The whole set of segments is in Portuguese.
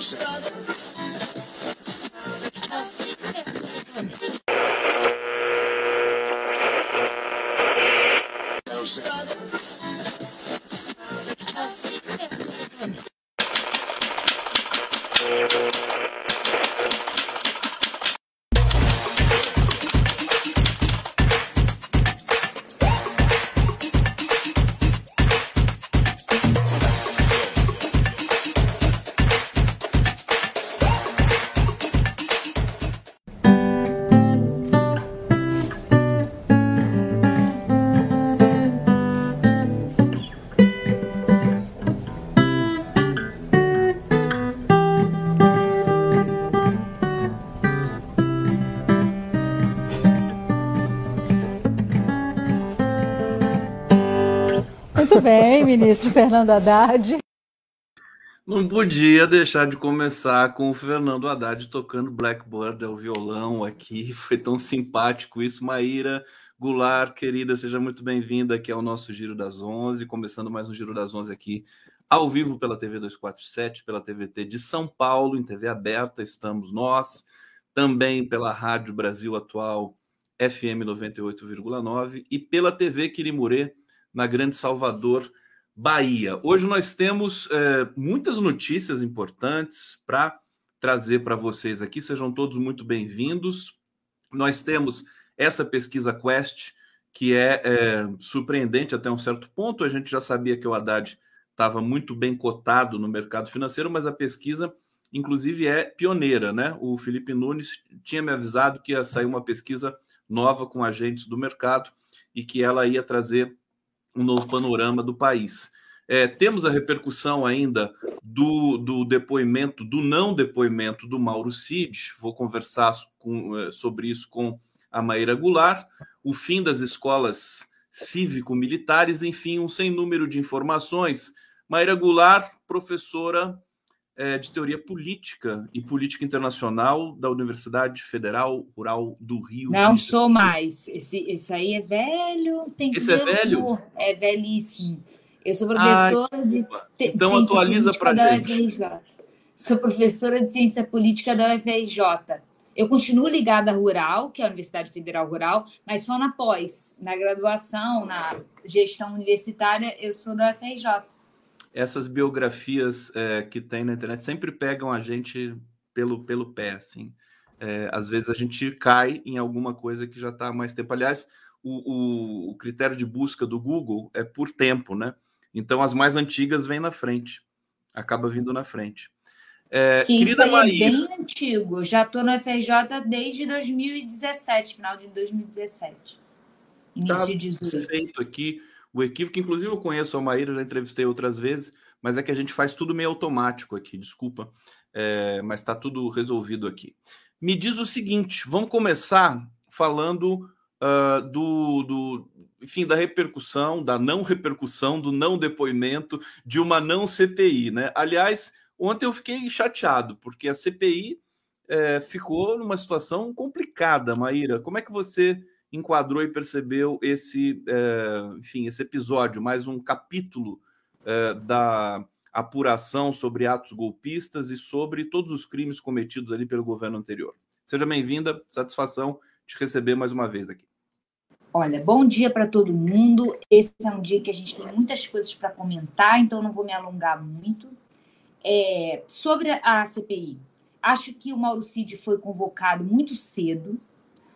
Muito ministro Fernando Haddad. Não podia deixar de começar com o Fernando Haddad tocando Blackbird ao violão aqui. Foi tão simpático isso. Maíra Goulart, querida, seja muito bem-vinda aqui ao nosso Giro das Onze. Começando mais um Giro das Onze aqui ao vivo pela TV 247, pela TVT de São Paulo, em TV aberta, estamos nós. Também pela Rádio Brasil Atual FM 98,9 e pela TV Quirimurê na Grande Salvador, Bahia. Hoje nós temos é, muitas notícias importantes para trazer para vocês aqui. Sejam todos muito bem-vindos. Nós temos essa pesquisa Quest, que é, é, surpreendente até um certo ponto. A gente já sabia que o Haddad estava muito bem cotado no mercado financeiro, mas a pesquisa, inclusive, é pioneira, né? O Felipe Nunes tinha me avisado que ia sair uma pesquisa nova com agentes do mercado e que ela ia trazer um novo panorama do país. É, temos a repercussão ainda do, do depoimento, do não depoimento do Mauro Cid. Vou conversar com, é, sobre isso com a Maíra Goulart. O fim das escolas cívico-militares, enfim, um sem número de informações. Maíra Goulart, professora é, de teoria política e política internacional da Universidade Federal Rural do Rio. Não sou mais. Esse, esse aí é velho. Tem esse é velho? É velhíssimo. Eu sou professora Ai, de. Então atualiza para gente. Sou professora de ciência política da UFRJ. Eu continuo ligada à Rural, que é a Universidade Federal Rural, mas só na pós, na graduação, na gestão universitária, eu sou da UFRJ essas biografias é, que tem na internet sempre pegam a gente pelo, pelo pé, assim. É, às vezes a gente cai em alguma coisa que já está há mais tempo. Aliás, o, o, o, critério de busca do Google é por tempo, né? Então as mais antigas vêm na frente, acaba vindo na frente. É, que isso aí Maria, é bem antigo. Já estou no FRJ desde 2017, final de 2017. Início tá de 18. Feito aqui o equívoco. Inclusive, eu conheço a Maíra, já entrevistei outras vezes, mas é que a gente faz tudo meio automático aqui, desculpa, é, mas está tudo resolvido aqui. Me diz o seguinte: vamos começar falando uh, do, do, enfim, da repercussão, da não repercussão, do não depoimento de uma não CPI, né? Aliás, ontem eu fiquei chateado, porque a CPI é, ficou numa situação complicada, Maíra. Como é que você enquadrou e percebeu esse, é, enfim, esse episódio, mais um capítulo é, da apuração sobre atos golpistas e sobre todos os crimes cometidos ali pelo governo anterior. Seja bem-vinda, satisfação te receber mais uma vez aqui. Olha, bom dia para todo mundo. Esse é um dia que a gente tem muitas coisas para comentar, então não vou me alongar muito. É, sobre a CPI, acho que o Mauro Cid foi convocado muito cedo,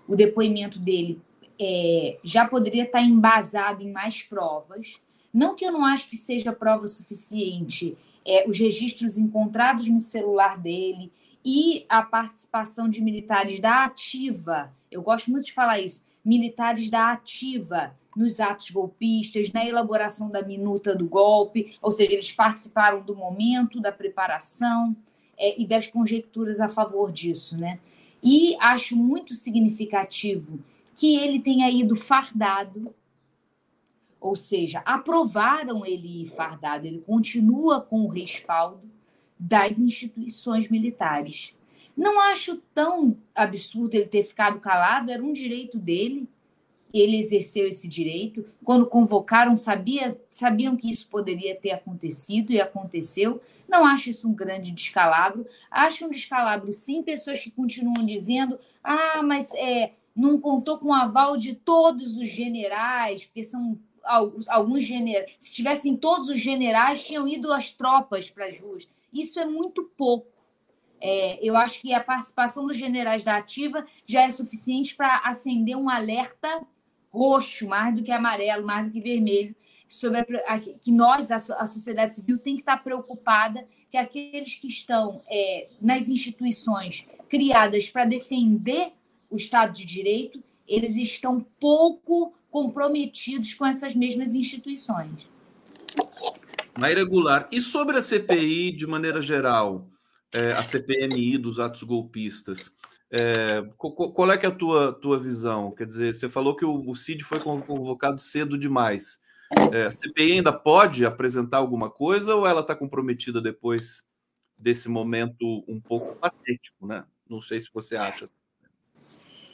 o depoimento dele é, já poderia estar embasado em mais provas. Não que eu não acho que seja prova suficiente é, os registros encontrados no celular dele e a participação de militares da ativa. Eu gosto muito de falar isso. Militares da ativa nos atos golpistas, na elaboração da minuta do golpe, ou seja, eles participaram do momento, da preparação é, e das conjecturas a favor disso, né? E acho muito significativo que ele tenha ido fardado, ou seja, aprovaram ele ir fardado, ele continua com o respaldo das instituições militares. Não acho tão absurdo ele ter ficado calado, era um direito dele. Ele exerceu esse direito. Quando convocaram, sabia, sabiam que isso poderia ter acontecido e aconteceu. Não acho isso um grande descalabro. Acho um descalabro, sim, pessoas que continuam dizendo: ah, mas é, não contou com o aval de todos os generais, porque são alguns generais. Se tivessem todos os generais, tinham ido as tropas para as ruas. Isso é muito pouco. É, eu acho que a participação dos generais da ativa já é suficiente para acender um alerta roxo, mais do que amarelo, mais do que vermelho, sobre a, que nós, a, a, sociedade civil, tem que estar preocupada que aqueles que estão é, nas instituições criadas para defender o Estado de Direito, eles estão pouco comprometidos com essas mesmas instituições. Maíra Goulart, e sobre a CPI de maneira geral, é, a CPMI dos atos golpistas, é, qual é que é a tua, tua visão? Quer dizer, você falou que o, o CID foi convocado cedo demais. É, a CPI ainda pode apresentar alguma coisa ou ela está comprometida depois desse momento um pouco patético, né? Não sei se você acha.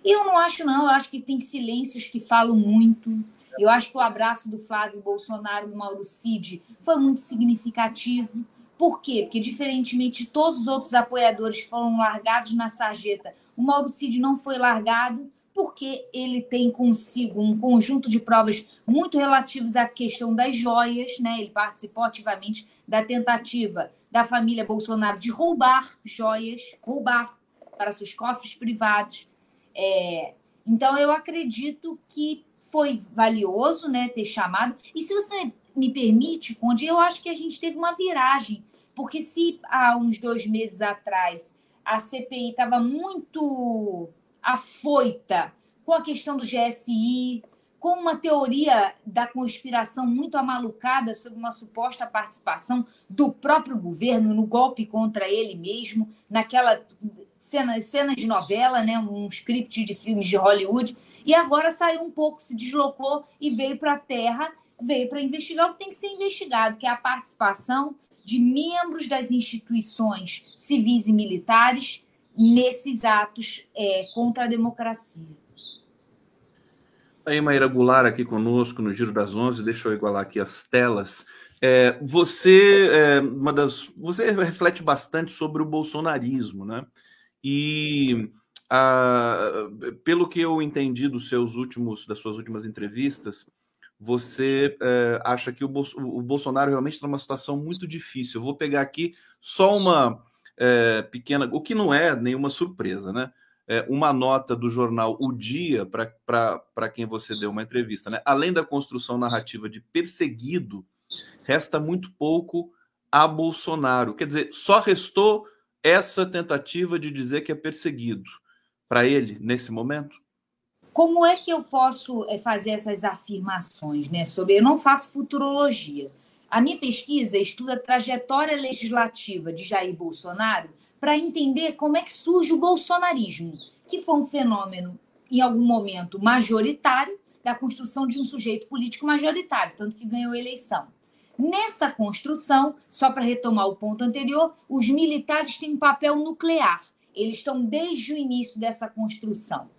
Eu não acho, não. Eu acho que tem silêncios que falam muito. Eu acho que o abraço do Flávio Bolsonaro no Mauro Cid foi muito significativo. Por quê? Porque, diferentemente de todos os outros apoiadores que foram largados na sarjeta, o Mauro Cid não foi largado porque ele tem consigo um conjunto de provas muito relativas à questão das joias, né? Ele participou ativamente da tentativa da família Bolsonaro de roubar joias, roubar para seus cofres privados. É, então, eu acredito que foi valioso né, ter chamado. E se você me permite, Conde, eu acho que a gente teve uma viragem porque se há uns dois meses atrás a CPI estava muito afoita com a questão do GSI, com uma teoria da conspiração muito amalucada sobre uma suposta participação do próprio governo no golpe contra ele mesmo, naquela cena, cenas de novela, né, um script de filmes de Hollywood, e agora saiu um pouco, se deslocou e veio para a Terra, veio para investigar o que tem que ser investigado, que é a participação de membros das instituições civis e militares nesses atos é, contra a democracia. Aí, Maíra Goulart aqui conosco no Giro das Onze, deixa eu igualar aqui as telas. É, você, é, uma das, você reflete bastante sobre o bolsonarismo, né? E a, pelo que eu entendi dos seus últimos, das suas últimas entrevistas, você é, acha que o, o, Bolsonaro realmente está numa situação muito difícil. Eu vou pegar aqui só uma é, pequena, o que não é nenhuma surpresa, né? É uma nota do jornal O Dia para quem você deu uma entrevista, né? Além da construção narrativa de perseguido, resta muito pouco a Bolsonaro. Quer dizer, só restou essa tentativa de dizer que é perseguido para ele nesse momento? Como é que eu posso eh, fazer essas afirmações, né? Sobre eu não faço futurologia. A minha pesquisa estuda a trajetória legislativa de Jair Bolsonaro para entender como é que surge o bolsonarismo, que foi um fenômeno em algum momento majoritário da construção de um sujeito político majoritário, tanto que ganhou a eleição. Nessa construção, só para retomar o ponto anterior, os militares têm um papel nuclear. Eles estão desde o início dessa construção.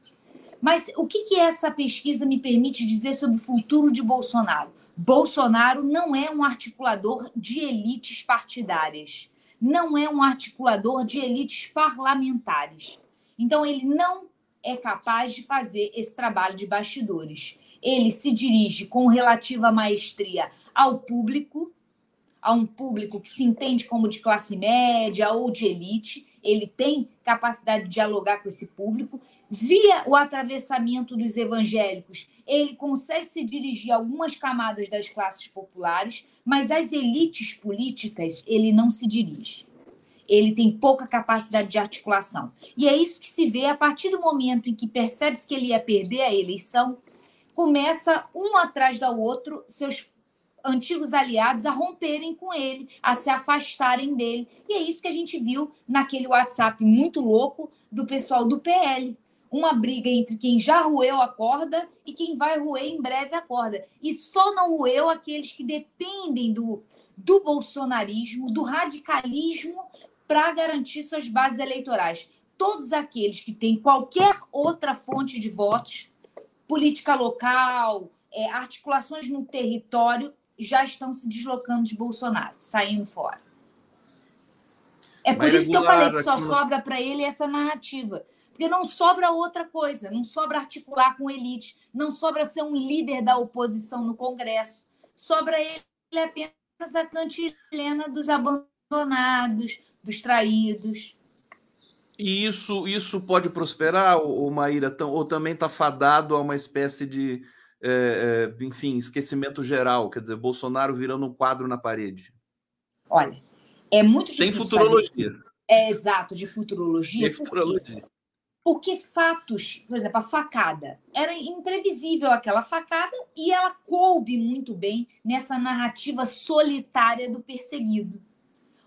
Mas o que, que essa pesquisa me permite dizer sobre o futuro de Bolsonaro? Bolsonaro não é um articulador de elites partidárias, não é um articulador de elites parlamentares. Então, ele não é capaz de fazer esse trabalho de bastidores. Ele se dirige com relativa maestria ao público, a um público que se entende como de classe média ou de elite. Ele tem capacidade de dialogar com esse público Via o atravessamento dos evangélicos, ele consegue se dirigir a algumas camadas das classes populares, mas às elites políticas ele não se dirige. Ele tem pouca capacidade de articulação. E é isso que se vê a partir do momento em que percebe-se que ele ia perder a eleição, começa um atrás do outro seus antigos aliados a romperem com ele, a se afastarem dele. E é isso que a gente viu naquele WhatsApp muito louco do pessoal do PL uma briga entre quem já roeu a corda e quem vai roer em breve a corda. E só não roeu aqueles que dependem do, do bolsonarismo, do radicalismo, para garantir suas bases eleitorais. Todos aqueles que têm qualquer outra fonte de votos política local, é, articulações no território já estão se deslocando de Bolsonaro, saindo fora. É por isso que eu falei que só sobra para ele essa narrativa. Porque não sobra outra coisa, não sobra articular com elite, não sobra ser um líder da oposição no Congresso. Sobra ele apenas a cantilena dos abandonados, dos traídos. E isso, isso pode prosperar, ou Maíra, ou também está fadado a uma espécie de, é, é, enfim, esquecimento geral, quer dizer, Bolsonaro virando um quadro na parede? Olha, é muito difícil. Tem futurologia. É exato, de futurologia. Tem futurologia. Porque fatos, por exemplo, a facada, era imprevisível aquela facada e ela coube muito bem nessa narrativa solitária do perseguido.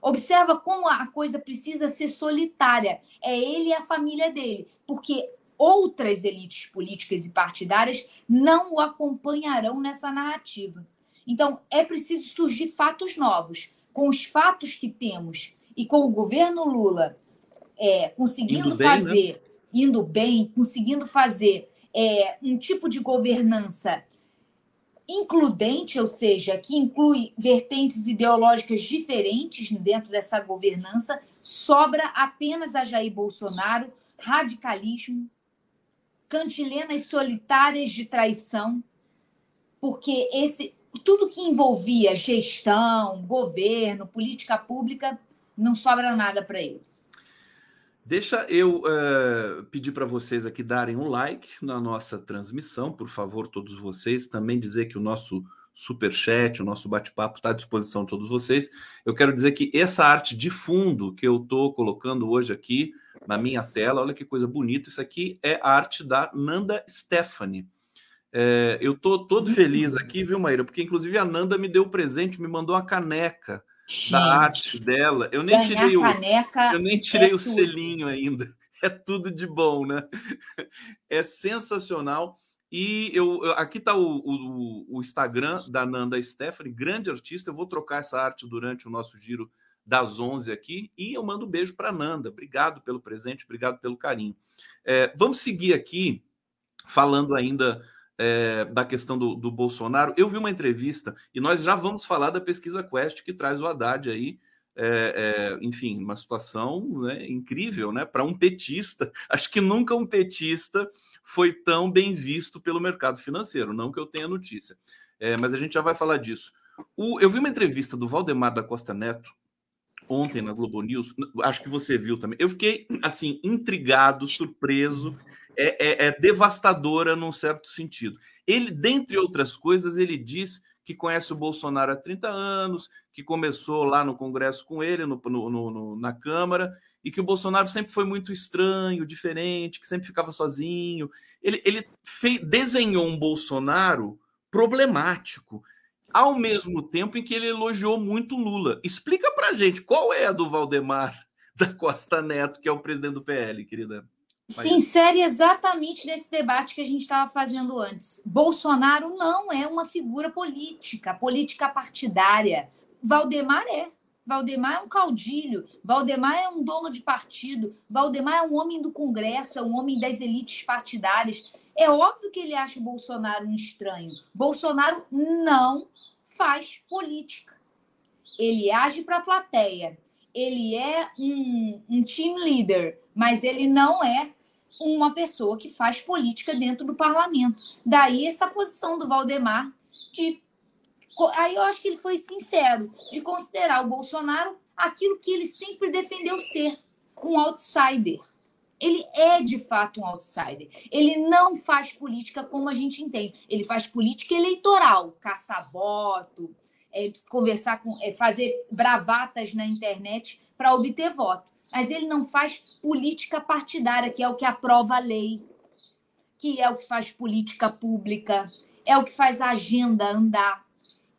Observa como a coisa precisa ser solitária. É ele e a família dele, porque outras elites políticas e partidárias não o acompanharão nessa narrativa. Então, é preciso surgir fatos novos. Com os fatos que temos e com o governo Lula é, conseguindo bem, né? fazer. Né? Indo bem, conseguindo fazer é, um tipo de governança includente, ou seja, que inclui vertentes ideológicas diferentes dentro dessa governança, sobra apenas a Jair Bolsonaro radicalismo, cantilenas solitárias de traição, porque esse tudo que envolvia gestão, governo, política pública, não sobra nada para ele. Deixa eu uh, pedir para vocês aqui darem um like na nossa transmissão, por favor, todos vocês. Também dizer que o nosso super chat, o nosso bate-papo está à disposição de todos vocês. Eu quero dizer que essa arte de fundo que eu estou colocando hoje aqui na minha tela, olha que coisa bonita. Isso aqui é a arte da Nanda Stephanie. É, eu estou todo feliz aqui, viu, Maíra? Porque inclusive a Nanda me deu presente, me mandou uma caneca Gente, da arte dela. Eu nem tirei o, eu nem tirei é o selinho ainda. É tudo de bom, né? É sensacional. E eu, aqui está o, o, o, Instagram da Nanda Stephanie, grande artista. Eu vou trocar essa arte durante o nosso giro das 11 aqui. E eu mando um beijo para Nanda. Obrigado pelo presente, obrigado pelo carinho. É, vamos seguir aqui falando ainda é, da questão do, do, Bolsonaro, eu vi uma entrevista, e nós já vamos falar da pesquisa Quest que traz o Haddad aí, é, é, enfim, uma situação né, incrível né, para um petista. Acho que nunca um petista foi tão bem visto pelo mercado financeiro, não que eu tenha notícia. É, mas a gente já vai falar disso. O, eu vi uma entrevista do Valdemar da Costa Neto ontem na Globo News, acho que você viu também. Eu fiquei assim intrigado, surpreso é, é, é devastadora num certo sentido. Ele, dentre outras coisas, ele diz que conhece o Bolsonaro há 30 anos, que começou lá no Congresso com ele, no, no, no, na Câmara, e que o Bolsonaro sempre foi muito estranho, diferente, que sempre ficava sozinho. Ele, ele desenhou um Bolsonaro problemático, ao mesmo tempo em que ele elogiou muito Lula. Explica pra gente qual é a do Valdemar da Costa Neto, que é o presidente do PL, querida se insere exatamente nesse debate que a gente estava fazendo antes. Bolsonaro não é uma figura política, política partidária. Valdemar é. Valdemar é um caudilho, Valdemar é um dono de partido, Valdemar é um homem do Congresso, é um homem das elites partidárias. É óbvio que ele acha o Bolsonaro um estranho. Bolsonaro não faz política. Ele age para a plateia. Ele é um, um team leader mas ele não é uma pessoa que faz política dentro do parlamento. Daí essa posição do Valdemar de. Aí eu acho que ele foi sincero de considerar o Bolsonaro aquilo que ele sempre defendeu ser, um outsider. Ele é de fato um outsider. Ele não faz política como a gente entende. Ele faz política eleitoral, caçar voto, é, conversar com, é, fazer bravatas na internet para obter voto mas ele não faz política partidária, que é o que aprova a lei, que é o que faz política pública, é o que faz a agenda andar.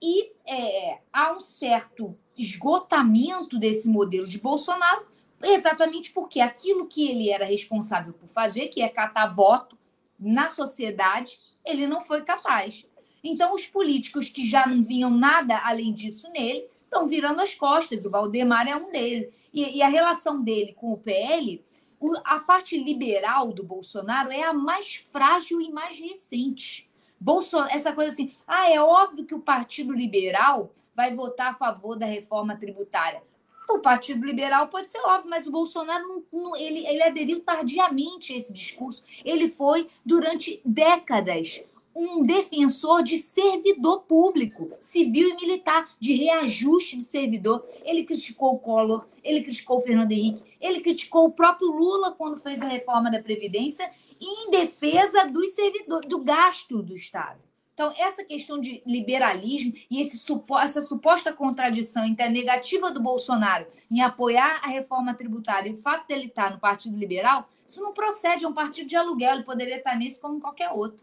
E é, há um certo esgotamento desse modelo de Bolsonaro, exatamente porque aquilo que ele era responsável por fazer, que é catar voto na sociedade, ele não foi capaz. Então, os políticos que já não vinham nada além disso nele estão virando as costas. O Valdemar é um deles. E, e, a relação dele com o PL o, a parte liberal do Bolsonaro é a mais frágil e mais recente. Bolsonaro, essa coisa assim, ah, é óbvio que o Partido Liberal vai votar a favor da reforma tributária. O Partido Liberal pode ser óbvio, mas o Bolsonaro não, não, ele, ele aderiu tardiamente a esse discurso. Ele foi, durante décadas, um defensor de servidor público, civil e militar, de reajuste de servidor. Ele criticou o Collor, ele criticou o Fernando Henrique, ele criticou o próprio Lula quando fez a reforma da Previdência em defesa dos servidores, do gasto do Estado. Então, essa questão de liberalismo e esse, essa suposta contradição entre a negativa do Bolsonaro em apoiar a reforma tributária e o fato dele estar no Partido Liberal, isso não procede, é um partido de aluguel, ele poderia estar nesse como qualquer outro.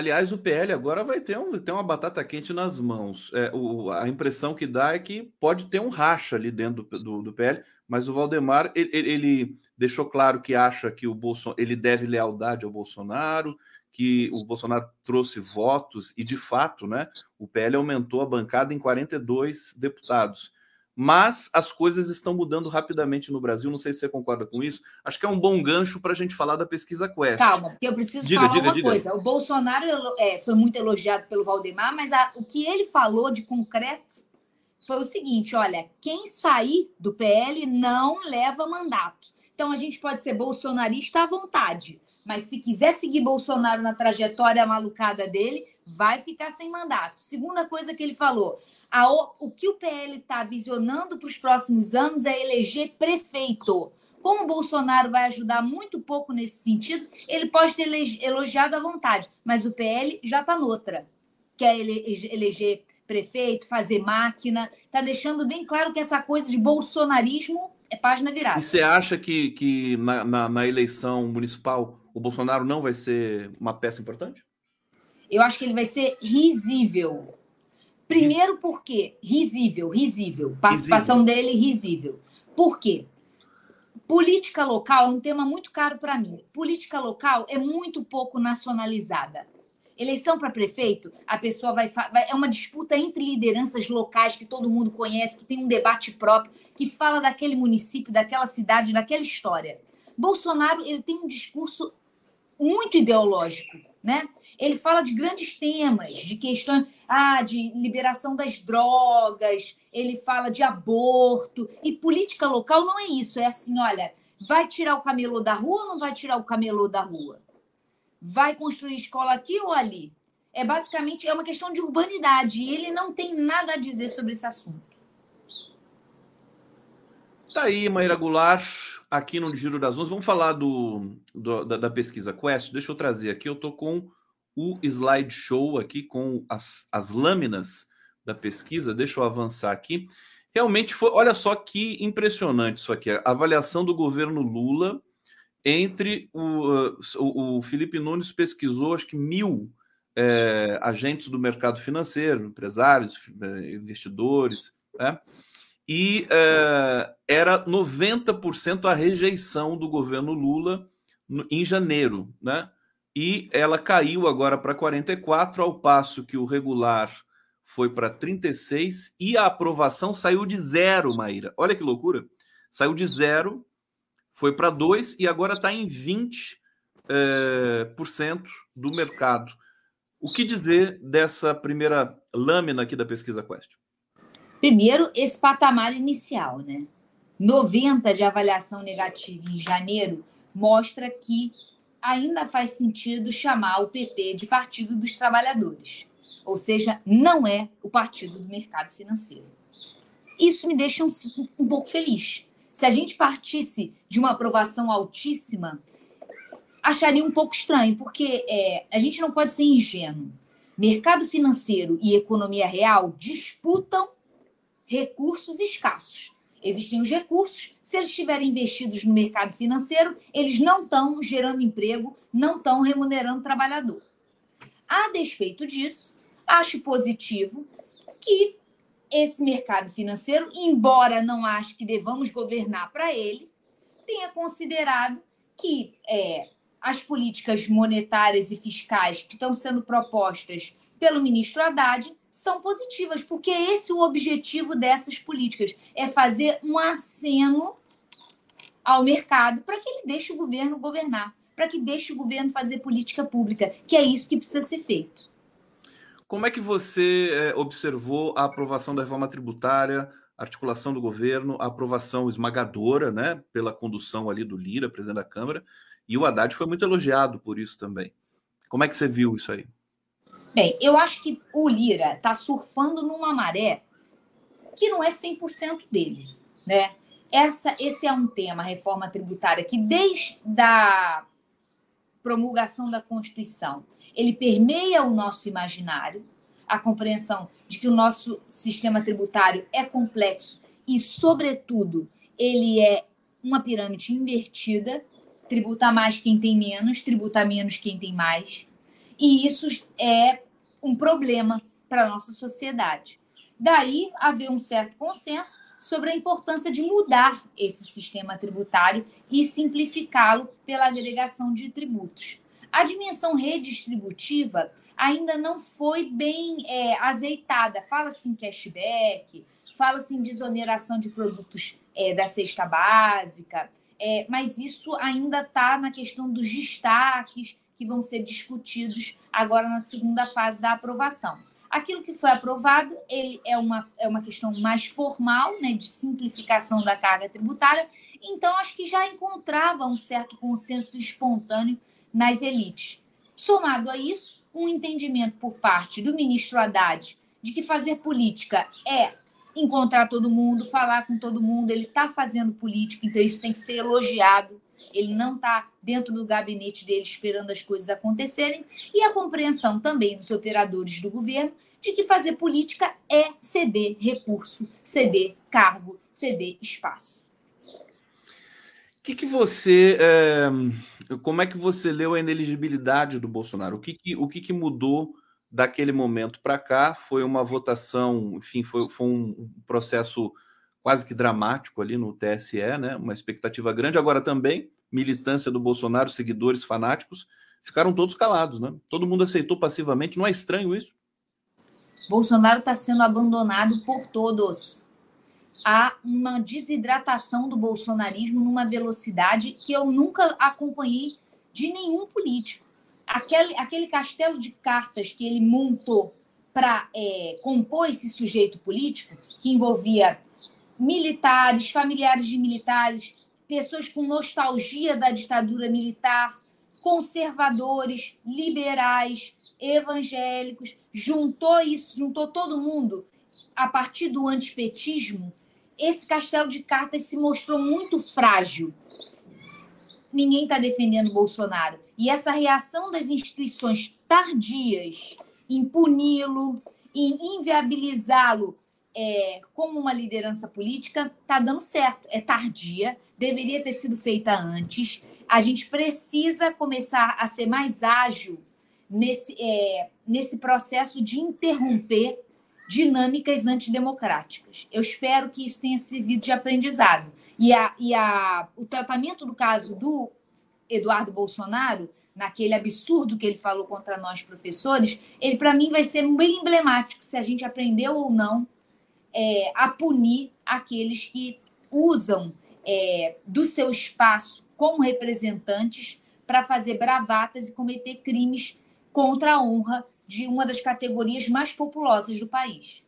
Aliás, o PL agora vai ter, um, ter uma batata quente nas mãos. É, o, a impressão que dá é que pode ter um racha ali dentro do, do, do PL, mas o Valdemar ele, ele, deixou claro que acha que o Bolsonaro ele deve lealdade ao Bolsonaro, que o Bolsonaro trouxe votos e, de fato, né, o PL aumentou a bancada em 42 deputados. Mas as coisas estão mudando rapidamente no Brasil. Não sei se você concorda com isso. Acho que é um bom gancho para a gente falar da pesquisa Quest. Calma, porque eu preciso diga, falar diga, uma diga. coisa. O Bolsonaro é, foi muito elogiado pelo Valdemar, mas a, o que ele falou de concreto foi o seguinte: olha, quem sair do PL não leva mandato. Então a gente pode ser bolsonarista à vontade. Mas se quiser seguir Bolsonaro na trajetória malucada dele, vai ficar sem mandato. Segunda coisa que ele falou: a, o que o PL está visionando para os próximos anos é eleger prefeito. Como o Bolsonaro vai ajudar muito pouco nesse sentido, ele pode ter elogiado à vontade, mas o PL já está noutra. Quer ele, eleger prefeito, fazer máquina, está deixando bem claro que essa coisa de bolsonarismo é página virada. E você acha que, que na, na, na eleição municipal o Bolsonaro não vai ser uma peça importante? Eu acho que ele vai ser risível. Primeiro porque risível, risível. Participação risível. dele risível. Por quê? Política local é um tema muito caro para mim. Política local é muito pouco nacionalizada. Eleição para prefeito, a pessoa vai, vai, É uma disputa entre lideranças locais que todo mundo conhece, que tem um debate próprio, que fala daquele município, daquela cidade, daquela história. Bolsonaro ele tem um discurso muito ideológico, né? Ele fala de grandes temas, de questões ah, de liberação das drogas, ele fala de aborto. E política local não é isso. É assim: olha, vai tirar o camelô da rua ou não vai tirar o camelô da rua? Vai construir escola aqui ou ali? É basicamente é uma questão de urbanidade e ele não tem nada a dizer sobre esse assunto. Tá aí, Maíra Goulart, aqui no Giro das Onze. Vamos falar do, do da, da, pesquisa Quest. Deixa eu trazer aqui. Eu tô com o slideshow aqui com as, as lâminas da pesquisa. Deixa eu avançar aqui. Realmente foi, olha só que impressionante isso aqui. A avaliação do governo Lula entre o, o, o Felipe Nunes pesquisou acho que mil é, agentes do mercado financeiro, empresários, é, investidores, né? E é, era 90% a rejeição do governo Lula no, em janeiro, né? E ela caiu agora para 44, ao passo que o regular foi para 36 e a aprovação saiu de zero, Maíra. Olha que loucura! Saiu de zero, foi para 2 e agora está em 20% é, por cento do mercado. O que dizer dessa primeira lâmina aqui da pesquisa Quest? Primeiro, esse patamar inicial, né? 90 de avaliação negativa em janeiro mostra que ainda faz sentido chamar o PT de Partido dos Trabalhadores. Ou seja, não é o partido do mercado financeiro. Isso me deixa um, um pouco feliz. Se a gente partisse de uma aprovação altíssima, acharia um pouco estranho, porque é, a gente não pode ser ingênuo. Mercado financeiro e economia real disputam recursos escassos. Existem os recursos, se eles estiverem investidos no mercado financeiro, eles não estão gerando emprego, não estão remunerando o trabalhador. A despeito disso, acho positivo que esse mercado financeiro, embora não ache que devamos governar para ele, tenha considerado que é, as políticas monetárias e fiscais que estão sendo propostas pelo ministro Haddad são positivas, porque esse é o objetivo dessas políticas, é fazer um aceno ao mercado para que ele deixe o governo governar, para que deixe o governo fazer política pública, que é isso que precisa ser feito. Como é que você é, observou a aprovação da reforma tributária, articulação do governo, a aprovação esmagadora, né, pela condução ali do Lira, presidente da Câmara, e o Haddad foi muito elogiado por isso também. Como é que você viu isso aí? Bem, eu acho que o Lira está surfando numa maré que não é 100% dele, né? Essa, esse é um tema, reforma tributária, que desde a promulgação da Constituição, ele permeia o nosso imaginário, a compreensão de que o nosso sistema tributário é complexo e, sobretudo, ele é uma pirâmide invertida, tributa mais quem tem menos, tributa menos quem tem mais. E isso é um problema para a nossa sociedade. Daí haver um certo consenso sobre a importância de mudar esse sistema tributário e simplificá-lo pela agregação de tributos. A dimensão redistributiva ainda não foi bem é, azeitada. Fala-se em cashback, fala-se em desoneração de produtos é, da cesta básica, é, mas isso ainda está na questão dos destaques que vão ser discutidos agora na segunda fase da aprovação. Aquilo que foi aprovado, ele é uma, é uma questão mais formal, né, de simplificação da carga tributária. Então, acho que já encontrava um certo consenso espontâneo nas elites. Somado a isso, um entendimento por parte do ministro Haddad de que fazer política é encontrar todo mundo, falar com todo mundo, ele está fazendo política, então isso tem que ser elogiado. Ele não está dentro do gabinete dele esperando as coisas acontecerem. E a compreensão também dos operadores do governo de que fazer política é ceder recurso, ceder cargo, ceder espaço. O que, que você. É, como é que você leu a ineligibilidade do Bolsonaro? O que, que o que, que mudou daquele momento para cá? Foi uma votação, enfim, foi, foi um processo quase que dramático ali no TSE, né? Uma expectativa grande. Agora também, militância do Bolsonaro, seguidores fanáticos, ficaram todos calados, né? Todo mundo aceitou passivamente. Não é estranho isso? Bolsonaro está sendo abandonado por todos. Há uma desidratação do bolsonarismo numa velocidade que eu nunca acompanhei de nenhum político. Aquele, aquele castelo de cartas que ele montou para é, compor esse sujeito político, que envolvia militares, familiares de militares, pessoas com nostalgia da ditadura militar, conservadores, liberais, evangélicos, juntou isso, juntou todo mundo a partir do antipetismo. Esse castelo de cartas se mostrou muito frágil. Ninguém está defendendo Bolsonaro. E essa reação das instituições tardias em puni-lo, em inviabilizá-lo é, como uma liderança política está dando certo. É tardia, deveria ter sido feita antes. A gente precisa começar a ser mais ágil nesse, é, nesse processo de interromper dinâmicas antidemocráticas. Eu espero que isso tenha servido de aprendizado. E, a, e a, o tratamento do caso do Eduardo Bolsonaro, naquele absurdo que ele falou contra nós professores, ele para mim vai ser bem emblemático se a gente aprendeu ou não é, a punir aqueles que usam é, do seu espaço como representantes para fazer bravatas e cometer crimes contra a honra de uma das categorias mais populosas do país.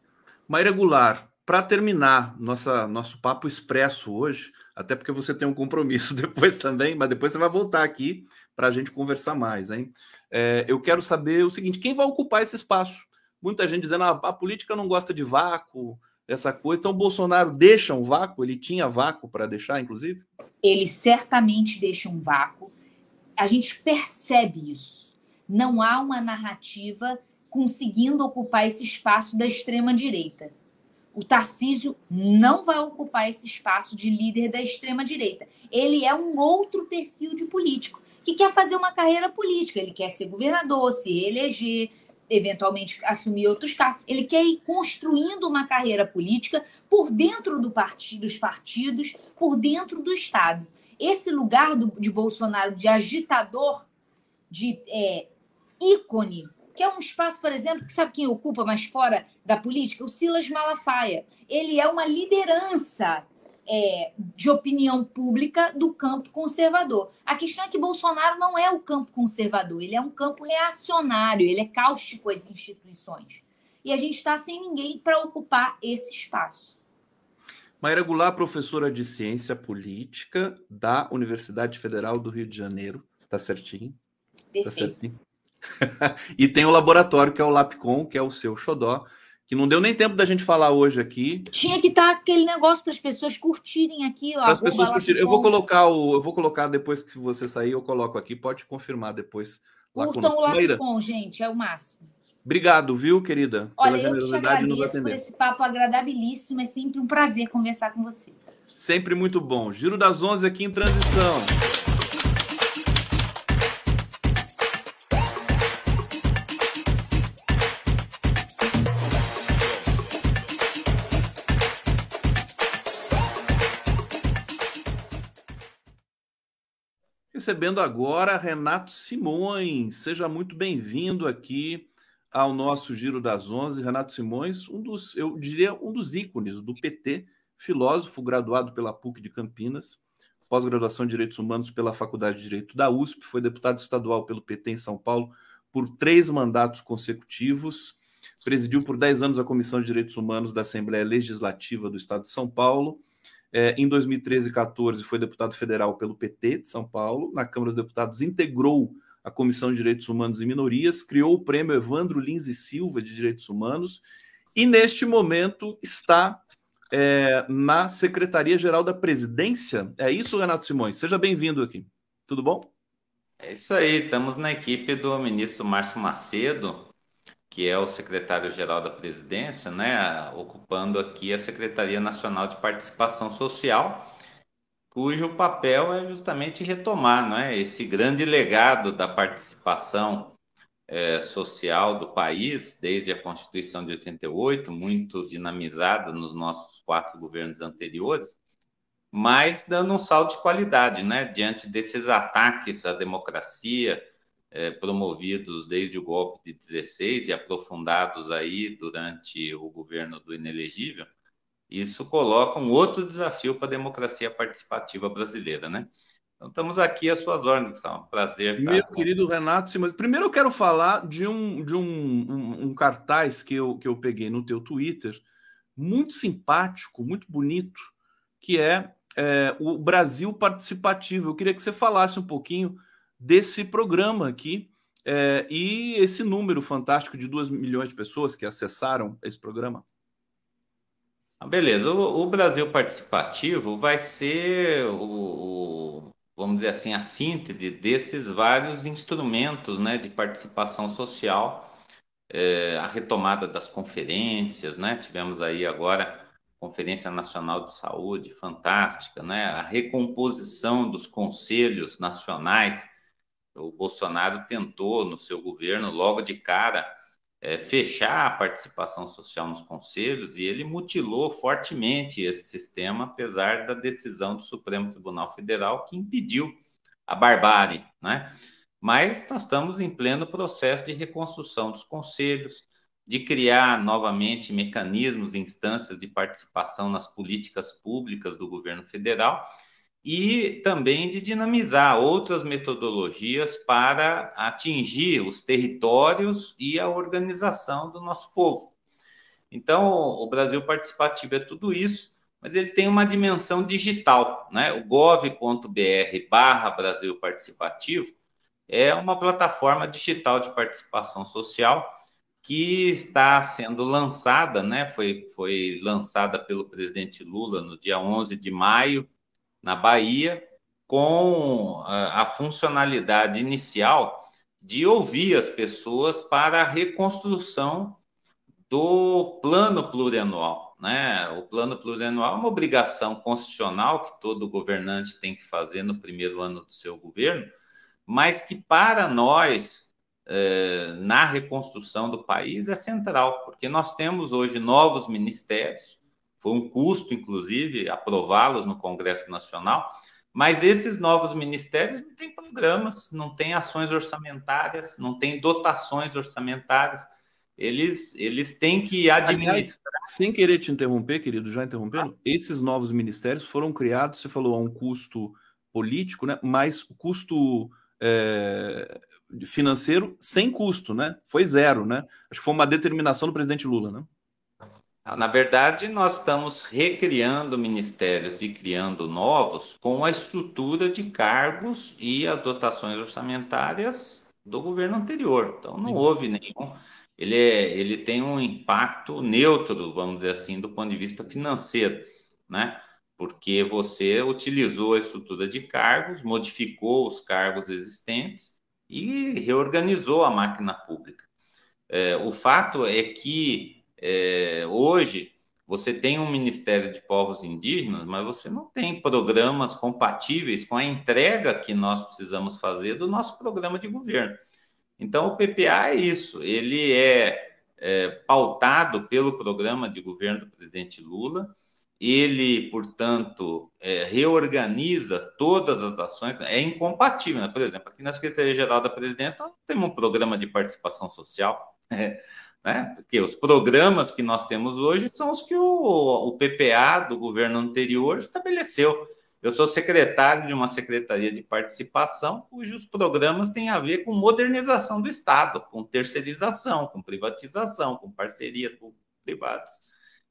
Maíra Goulart, para terminar nossa, nosso papo expresso hoje, até porque você tem um compromisso depois também, mas depois você vai voltar aqui para a gente conversar mais, hein? É, eu quero saber o seguinte: quem vai ocupar esse espaço? Muita gente dizendo ah, a política não gosta de vácuo, essa coisa. Então, Bolsonaro deixa um vácuo? Ele tinha vácuo para deixar, inclusive? Ele certamente deixa um vácuo. A gente percebe isso. Não há uma narrativa conseguindo ocupar esse espaço da extrema-direita. O Tarcísio não vai ocupar esse espaço de líder da extrema-direita. Ele é um outro perfil de político que quer fazer uma carreira política. Ele quer ser governador, se eleger, eventualmente assumir outros cargos. Ele quer ir construindo uma carreira política por dentro do partido, dos partidos, por dentro do Estado. Esse lugar do, de Bolsonaro de agitador, de é, ícone, que é um espaço, por exemplo, que sabe quem ocupa mais fora da política? O Silas Malafaia. Ele é uma liderança é, de opinião pública do campo conservador. A questão é que Bolsonaro não é o campo conservador, ele é um campo reacionário, ele é cáustico às instituições. E a gente está sem ninguém para ocupar esse espaço. Maíra Goulart, professora de ciência política da Universidade Federal do Rio de Janeiro. Tá certinho? Perfeito. Tá certinho. e tem o laboratório, que é o LAPCOM, que é o seu xodó, que não deu nem tempo da gente falar hoje aqui. Tinha que estar tá aquele negócio para as pessoas curtirem aqui. Para as pessoas curtirem. Eu vou colocar o, eu vou colocar depois que você sair, eu coloco aqui. Pode confirmar depois. Curtam o Lapcom, gente, é o máximo. Obrigado, viu, querida? Olha, eu te agradeço por esse papo agradabilíssimo. É sempre um prazer conversar com você. Sempre muito bom. Giro das 11 aqui em transição. Recebendo agora Renato Simões. Seja muito bem-vindo aqui ao nosso Giro das Onze. Renato Simões, um dos, eu diria, um dos ícones do PT, filósofo graduado pela PUC de Campinas, pós-graduação em Direitos Humanos pela Faculdade de Direito da USP, foi deputado estadual pelo PT em São Paulo por três mandatos consecutivos, presidiu por dez anos a Comissão de Direitos Humanos da Assembleia Legislativa do Estado de São Paulo. É, em 2013 e 14 foi deputado federal pelo PT de São Paulo. Na Câmara dos Deputados integrou a Comissão de Direitos Humanos e Minorias, criou o prêmio Evandro Lins e Silva de Direitos Humanos e, neste momento, está é, na Secretaria-Geral da Presidência. É isso, Renato Simões? Seja bem-vindo aqui. Tudo bom? É isso aí, estamos na equipe do ministro Márcio Macedo, que é o secretário-geral da presidência, né, ocupando aqui a Secretaria Nacional de Participação Social cujo papel é justamente retomar é, esse grande legado da participação é, social do país, desde a Constituição de 88, muito dinamizada nos nossos quatro governos anteriores, mas dando um salto de qualidade, né, diante desses ataques à democracia é, promovidos desde o golpe de 16 e aprofundados aí durante o governo do inelegível, isso coloca um outro desafio para a democracia participativa brasileira, né? Então, estamos aqui às suas ordens, é um prazer. Meu querido Renato Simões, primeiro eu quero falar de um, de um, um, um, cartaz que eu, que eu peguei no teu Twitter, muito simpático, muito bonito, que é, é o Brasil Participativo. Eu queria que você falasse um pouquinho desse programa aqui é, e esse número fantástico de 2 milhões de pessoas que acessaram esse programa. Ah, beleza, o, o, Brasil Participativo vai ser o, o, vamos dizer assim, a síntese desses vários instrumentos né, de participação social, é, a retomada das conferências, né? Tivemos aí agora Conferência Nacional de Saúde, fantástica, né? A recomposição dos conselhos nacionais. O Bolsonaro tentou, no seu governo, logo de cara, é, fechar a participação social nos conselhos e ele mutilou fortemente esse sistema, apesar da decisão do Supremo Tribunal Federal que impediu a barbárie, né? Mas nós estamos em pleno processo de reconstrução dos conselhos, de criar novamente mecanismos instâncias de participação nas políticas públicas do governo federal e também de dinamizar outras metodologias para atingir os territórios e a organização do nosso povo. Então, o Brasil Participativo é tudo isso, mas ele tem uma dimensão digital, né? O gov.br barra Brasil Participativo é uma plataforma digital de participação social que está sendo lançada, né? Foi, foi lançada pelo presidente Lula no dia 11 de maio na Bahia, com a, funcionalidade inicial de ouvir as pessoas para a reconstrução do plano plurianual. Né? O plano plurianual é uma obrigação constitucional que todo governante tem que fazer no primeiro ano do seu governo, mas que para nós, eh, na reconstrução do país, é central, porque nós temos hoje novos ministérios, foi um custo, inclusive, aprová-los no Congresso Nacional, mas esses novos ministérios não têm programas, não têm ações orçamentárias, não têm dotações orçamentárias. eles, eles têm que administrar. Aliás, sem querer te interromper, querido, já interrompendo, esses novos ministérios foram criados, você falou, a um custo político, né? mas o custo é, financeiro sem custo, né? Foi zero, né? Acho que foi uma determinação do presidente Lula, né? Na verdade, nós estamos recriando ministérios e criando novos com a estrutura de cargos e as dotações orçamentárias do governo anterior. Então, não houve nenhum. Ele, é, ele tem um impacto neutro, vamos dizer assim, do ponto de vista financeiro, né? Porque você utilizou a estrutura de cargos, modificou os cargos existentes e reorganizou a máquina pública. É, o fato é que é, hoje, você tem um Ministério de Povos Indígenas, mas você não tem programas compatíveis com a entrega que nós precisamos fazer do nosso programa de governo. Então, o PPA é isso, ele é, é pautado pelo programa de governo do presidente Lula, ele, portanto, é, reorganiza todas as ações, é incompatível. Né? Por exemplo, aqui na Secretaria-Geral da Presidência, nós temos um programa de participação social. É, né? Porque os programas que nós temos hoje são os que o, o PPA do governo anterior estabeleceu. Eu sou secretário de uma secretaria de participação cujos programas têm a ver com modernização do Estado, com terceirização, com privatização, com parcerias privadas.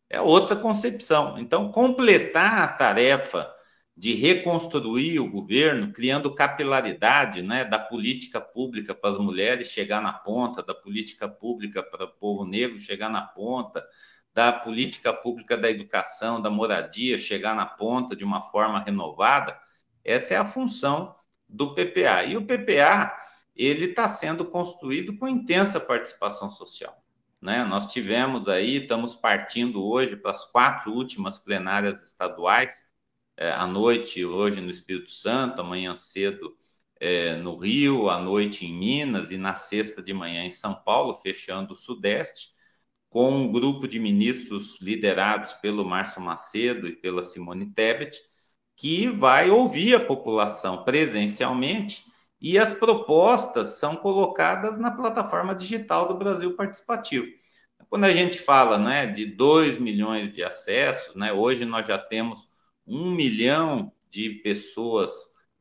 É outra concepção. Então, completar a tarefa de reconstruir o governo, criando capilaridade né, da política pública para as mulheres chegar na ponta, da política pública para o povo negro chegar na ponta, da política pública da educação, da moradia chegar na ponta de uma forma renovada. Essa é a função do PPA. E o PPA ele está sendo construído com intensa participação social. Né? Nós tivemos aí, estamos partindo hoje para as quatro últimas plenárias estaduais é, à noite hoje no Espírito Santo, amanhã cedo é, no Rio, à noite em Minas e na sexta de manhã em São Paulo, fechando o Sudeste, com um grupo de ministros liderados pelo Márcio Macedo e pela Simone Tebet, que vai ouvir a população presencialmente e as propostas são colocadas na plataforma digital do Brasil Participativo. Quando a gente fala né, de 2 milhões de acessos, né, hoje nós já temos um milhão de pessoas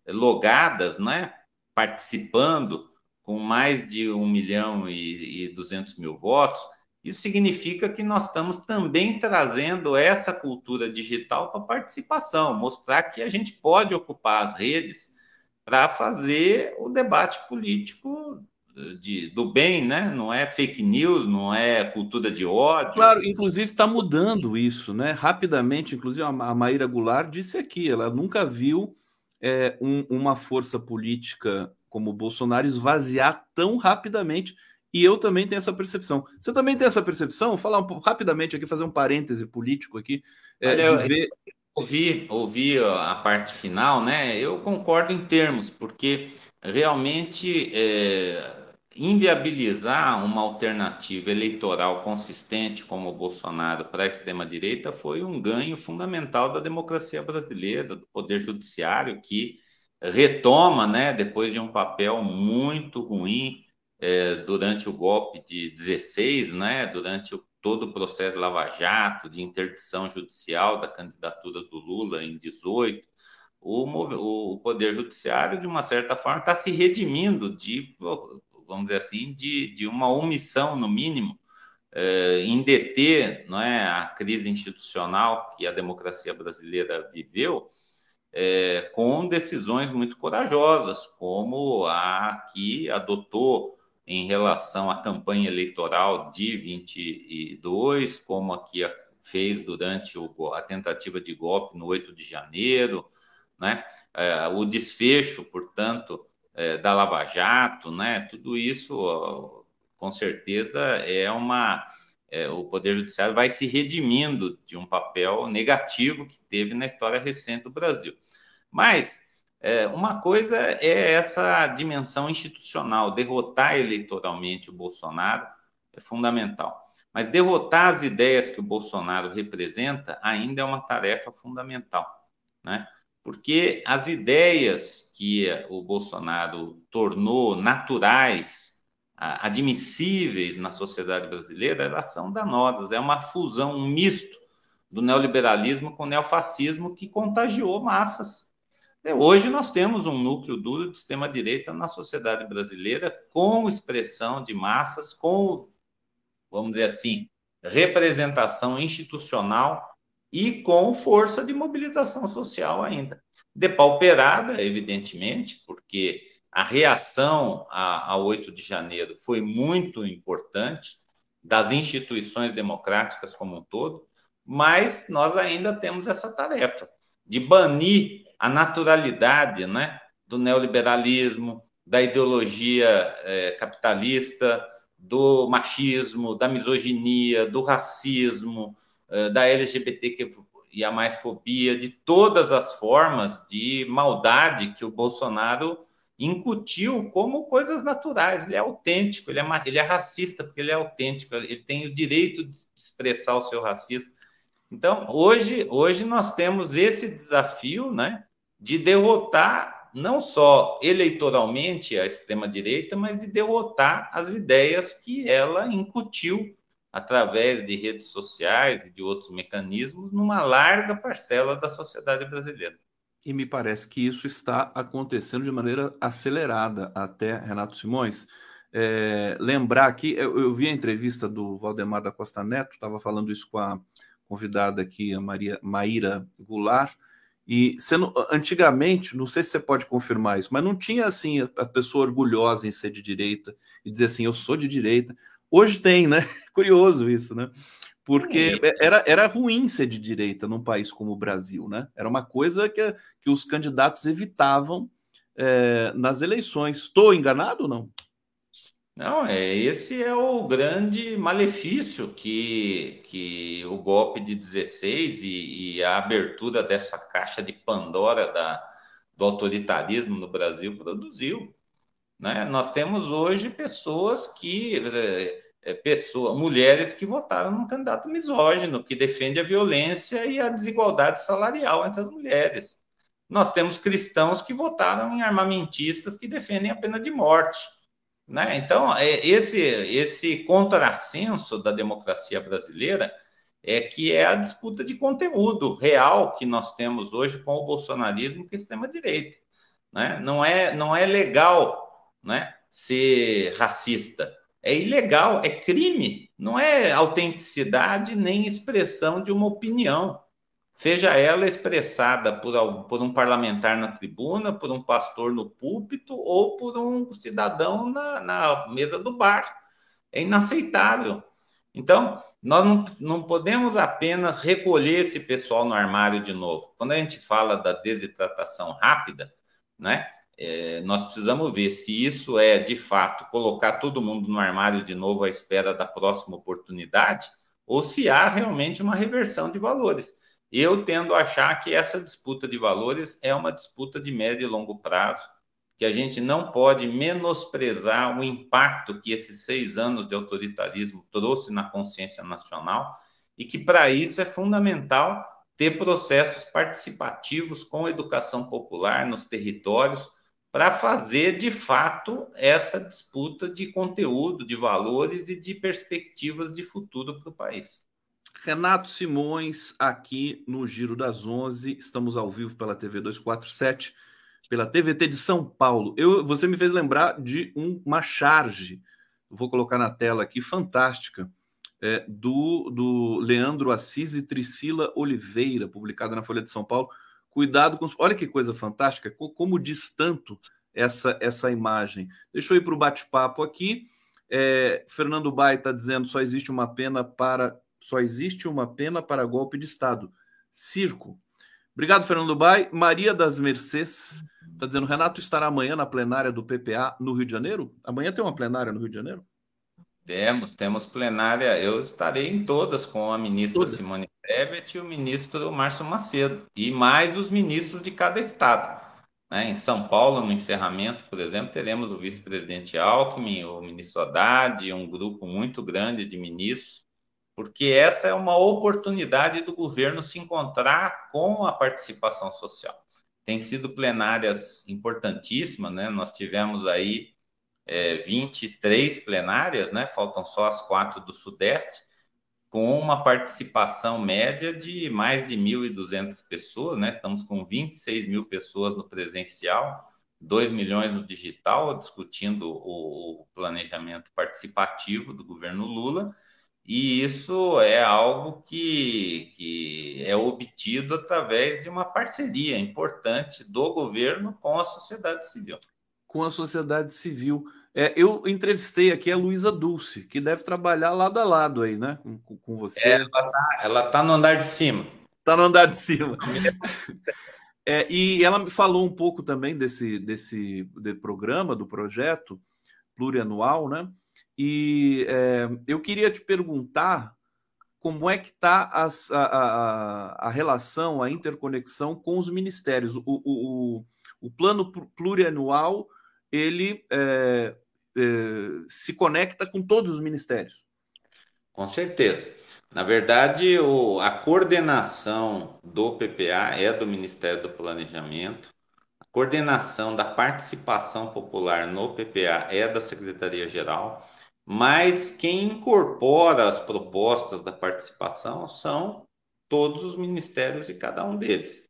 logadas, né, participando, com mais de um milhão e, duzentos mil votos, isso significa que nós estamos também trazendo essa cultura digital para participação, mostrar que a gente pode ocupar as redes para fazer o debate político de, do bem, né? Não é fake news, não é cultura de ódio. Claro, inclusive está mudando isso, né? Rapidamente, inclusive a Maíra Goulart disse aqui, ela nunca viu é, um, uma força política como o Bolsonaro esvaziar tão rapidamente. E eu também tenho essa percepção. Você também tem essa percepção? Vou falar um rapidamente aqui, fazer um parêntese político aqui. É, Olha, de ver... ouvi, ouvi a parte final, né? Eu concordo em termos, porque realmente é, inviabilizar uma alternativa eleitoral consistente como o Bolsonaro para a extrema-direita foi um ganho fundamental da democracia brasileira, do Poder Judiciário, que retoma, né, depois de um papel muito ruim é, durante o golpe de 16, né, durante o, todo o processo Lava Jato, de interdição judicial da candidatura do Lula em 18, o, o Poder Judiciário, de uma certa forma, está se redimindo de vamos dizer assim, de, de uma omissão, no mínimo, é, em deter não é, a crise institucional que a democracia brasileira viveu, é, com decisões muito corajosas, como a que adotou em relação à campanha eleitoral de 22, como a que fez durante o, a tentativa de golpe no 8 de janeiro, né? É, o desfecho, portanto, é, da Lava Jato, né? Tudo isso, com certeza, é uma. É, o Poder Judiciário vai se redimindo de um papel negativo que teve na história recente do Brasil. Mas é, uma coisa é essa dimensão institucional, derrotar eleitoralmente o Bolsonaro é fundamental. Mas derrotar as ideias que o Bolsonaro representa ainda é uma tarefa fundamental, né? Porque as ideias que o Bolsonaro tornou naturais admissíveis na sociedade brasileira, elas são danosas. É uma fusão, um misto do neoliberalismo com o neofascismo que contagiou massas. Hoje nós temos um núcleo duro de extrema-direita na sociedade brasileira, com expressão de massas, com, vamos dizer assim, representação institucional e com força de mobilização social ainda. Depauperada, evidentemente, porque a reação a, a 8 de janeiro foi muito importante, das instituições democráticas como um todo, mas nós ainda temos essa tarefa de banir a naturalidade né, do neoliberalismo, da ideologia é, capitalista, do machismo, da misoginia, do racismo, é, da LGBT e a mais fobia, de todas as formas de maldade que o Bolsonaro incutiu como coisas naturais. Ele é autêntico, ele é, ele é racista porque ele é autêntico, ele tem o direito de expressar o seu racismo. Então, hoje, hoje nós temos esse desafio né, de derrotar não só eleitoralmente a extrema-direita, mas de derrotar as ideias que ela incutiu através de redes sociais e de outros mecanismos numa larga parcela da sociedade brasileira. E me parece que isso está acontecendo de maneira acelerada até, Renato Simões. É, lembrar aqui, eu, eu, vi a entrevista do Valdemar da Costa Neto, estava falando isso com a convidada aqui, a Maria, Maíra Goulart, e sendo antigamente, não sei se você pode confirmar isso, mas não tinha assim a, a pessoa orgulhosa em ser de direita e dizer assim, eu sou de direita. Hoje tem, né? Curioso isso, né? porque é. era, era ruim ser de direita num país como o Brasil, né? Era uma coisa que, que os candidatos evitavam é, nas eleições. Estou enganado ou não? Não, é, esse é o grande malefício que, que o golpe de 16 e, e a abertura dessa caixa de Pandora da, do autoritarismo no Brasil produziu. Né? Nós temos hoje pessoas que é, é, pessoa, mulheres que votaram num candidato misógino, que defende a violência e a desigualdade salarial entre as mulheres. Nós temos cristãos que votaram em armamentistas que defendem a pena de morte. Né? Então, é, esse, esse contrassenso da democracia brasileira é que é a disputa de conteúdo real que nós temos hoje com o bolsonarismo e a extrema-direita. Né? Não, é, não é legal né, ser racista é ilegal, é crime, não é autenticidade nem expressão de uma opinião, seja ela expressada por, por um parlamentar na tribuna, por um pastor no púlpito ou por um cidadão na, na mesa do bar. É inaceitável. Então, nós não, não podemos apenas recolher esse pessoal no armário de novo. Quando a gente fala da desidratação rápida, né? É, nós precisamos ver se isso é, de fato, colocar todo mundo no armário de novo à espera da próxima oportunidade, ou se há realmente uma reversão de valores. Eu tendo a achar que essa disputa de valores é uma disputa de médio e longo prazo, que a gente não pode menosprezar o impacto que esses seis anos de autoritarismo trouxe na consciência nacional e que, para isso, é fundamental ter processos participativos com educação popular nos territórios para fazer de fato essa disputa de conteúdo, de valores e de perspectivas de futuro para o país. Renato Simões, aqui no Giro das Onze, estamos ao vivo pela TV 247, pela TVT de São Paulo. Eu, você me fez lembrar de um, uma charge, vou colocar na tela aqui, fantástica, é, do, do Leandro Assis e Tricila Oliveira, publicada na Folha de São Paulo Cuidado com os. Olha que coisa fantástica, como diz tanto essa, essa imagem. Deixa eu ir para o bate-papo aqui. É, Fernando Bai está dizendo só existe uma pena para só existe uma pena para golpe de Estado. Circo. Obrigado, Fernando Bai. Maria das Mercês está dizendo: Renato estará amanhã na plenária do PPA no Rio de Janeiro? Amanhã tem uma plenária no Rio de Janeiro? Temos, temos plenária. Eu estarei em todas com a ministra todas. Simone Tebet e o ministro Márcio Macedo, e mais os ministros de cada estado. Né? Em São Paulo, no encerramento, por exemplo, teremos o vice-presidente Alckmin, o ministro Haddad, um grupo muito grande de ministros, porque essa é uma oportunidade do governo se encontrar com a participação social. Tem sido plenárias importantíssimas, né? Nós tivemos aí é, 23 plenárias, né? Faltam só as quatro do Sudeste, com uma participação média de mais de 1.200 pessoas, né? Estamos com 26 mil pessoas no presencial, 2 milhões no digital, discutindo o, o planejamento participativo do governo Lula. E isso é algo que, que é obtido através de uma parceria importante do governo com a sociedade civil. Com a sociedade civil. É, eu entrevistei aqui a Luísa Dulce, que deve trabalhar lado a lado aí, né? Com, com você. É, ela está ela tá no andar de cima. Está no andar de cima. É, e ela me falou um pouco também desse, desse de programa, do projeto plurianual, né? E é, eu queria te perguntar como é que está a, a, a, relação, a interconexão com os ministérios. O, o, o, o plano plurianual ele é, é, se conecta com todos os ministérios. Com certeza. Na verdade, o, a coordenação do PPA é do Ministério do Planejamento, a coordenação da participação popular no PPA é da Secretaria-Geral, mas quem incorpora as propostas da participação são todos os ministérios e cada um deles.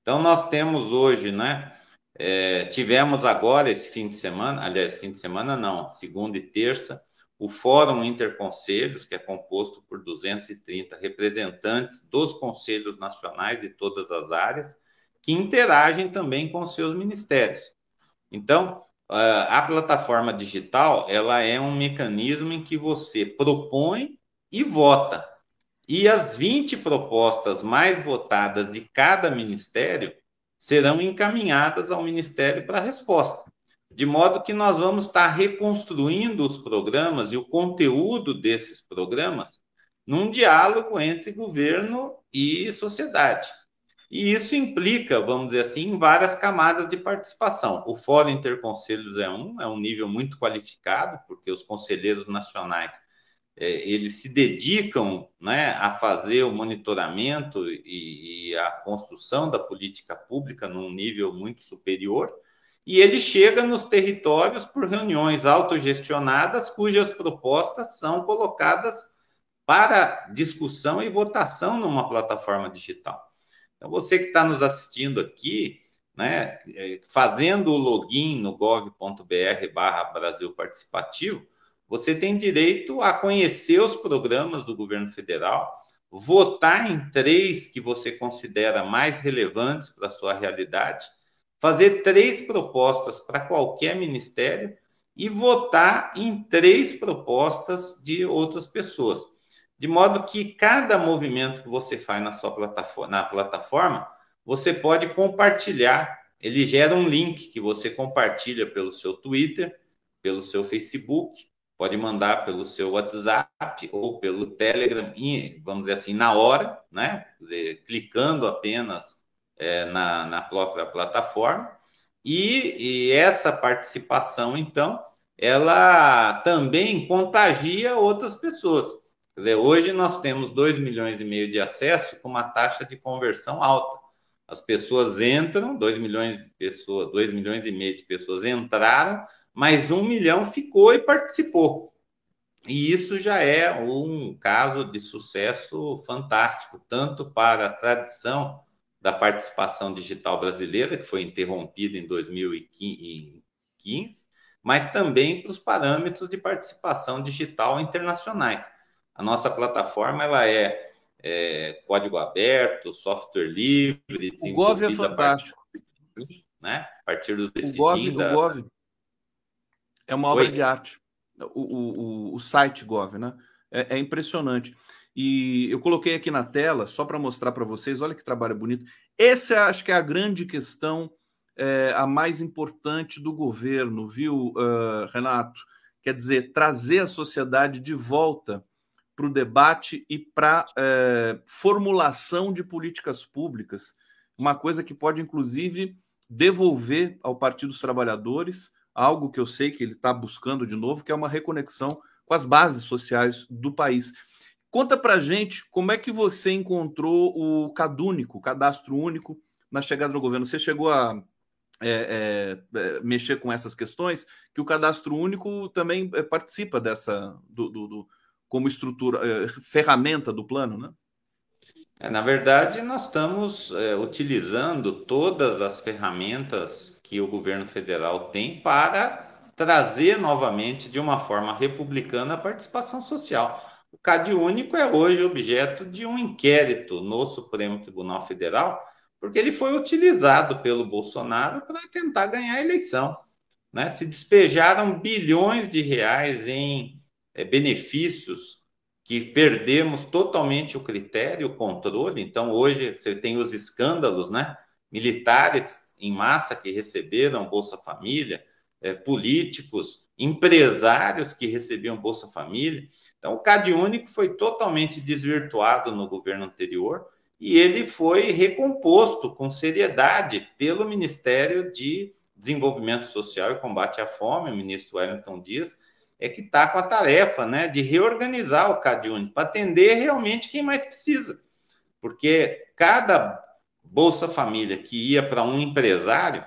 Então, nós temos hoje, né? É, tivemos agora esse fim de semana, aliás, fim de semana não, segunda e terça, o Fórum Interconselhos, que é composto por 230 representantes dos conselhos nacionais de todas as áreas, que interagem também com seus ministérios. Então, a plataforma digital, ela é um mecanismo em que você propõe e vota. E as 20 propostas mais votadas de cada ministério serão encaminhadas ao Ministério para resposta. De modo que nós vamos estar reconstruindo os programas e o conteúdo desses programas num diálogo entre governo e sociedade. E isso implica, vamos dizer assim, várias camadas de participação. O Fórum Interconselhos é um, é um nível muito qualificado, porque os conselheiros nacionais eles se dedicam né, a fazer o monitoramento e, e, a construção da política pública num nível muito superior, e ele chega nos territórios por reuniões autogestionadas, cujas propostas são colocadas para discussão e votação numa plataforma digital. Então, você que está nos assistindo aqui, né, é, fazendo o login no gov.br barra Brasil Participativo, você tem direito a conhecer os programas do governo federal, votar em três que você considera mais relevantes para a sua realidade, fazer três propostas para qualquer ministério e votar em três propostas de outras pessoas. De modo que cada movimento que você faz na sua plataforma, na plataforma, você pode compartilhar. Ele gera um link que você compartilha pelo seu Twitter, pelo seu Facebook, pode mandar pelo seu WhatsApp ou pelo Telegram, vamos dizer assim, na hora, né? Dizer, clicando apenas é, na, na própria plataforma. E, e essa participação, então, ela também contagia outras pessoas. Quer dizer, hoje nós temos 2 milhões e meio de acesso com uma taxa de conversão alta. As pessoas entram, 2 milhões de pessoas, 2 milhões e meio de pessoas entraram, mas um milhão ficou e participou. E isso já é um caso de sucesso fantástico, tanto para a tradição da participação digital brasileira, que foi interrompida em 2015, mas também para os parâmetros de participação digital internacionais. A nossa plataforma ela é, é código aberto, software livre, o Gov é fantástico. A partir, né? a partir do o Gov, o Gov é uma obra Oi? de arte. O, o, o, site Gov, né? É, é, impressionante. E eu coloquei aqui na tela, só para mostrar para vocês, olha que trabalho bonito. Essa acho que é a grande questão, é, a mais importante do governo, viu, uh, Renato? Quer dizer, trazer a sociedade de volta para o debate e para é, formulação de políticas públicas, uma coisa que pode, inclusive, devolver ao Partido dos Trabalhadores algo que eu sei que ele está buscando de novo, que é uma reconexão com as bases sociais do país. Conta para gente como é que você encontrou o CadÚnico, Cadastro Único, na chegada do governo. Você chegou a, é, é, mexer com essas questões, que o cadastro único também é, participa dessa do, do, do como estrutura, é, ferramenta do plano, né? É, na verdade, nós estamos é, utilizando todas as ferramentas que o governo federal tem para trazer novamente, de uma forma republicana, a participação social. O CAD único é hoje objeto de um inquérito no Supremo Tribunal Federal, porque ele foi utilizado pelo Bolsonaro para tentar ganhar a eleição. Né? Se despejaram bilhões de reais em é, benefícios que perdemos totalmente o critério, o controle. Então, hoje você tem os escândalos, né? Militares em massa que receberam Bolsa Família, é, políticos, empresários que recebiam Bolsa Família. Então, o CAD único foi totalmente desvirtuado no governo anterior e ele foi recomposto com seriedade pelo Ministério de Desenvolvimento Social e Combate à Fome, o ministro Wellington Dias, é que está com a tarefa né, de reorganizar o CadÚnico para atender realmente quem mais precisa. Porque cada Bolsa Família que ia para um empresário,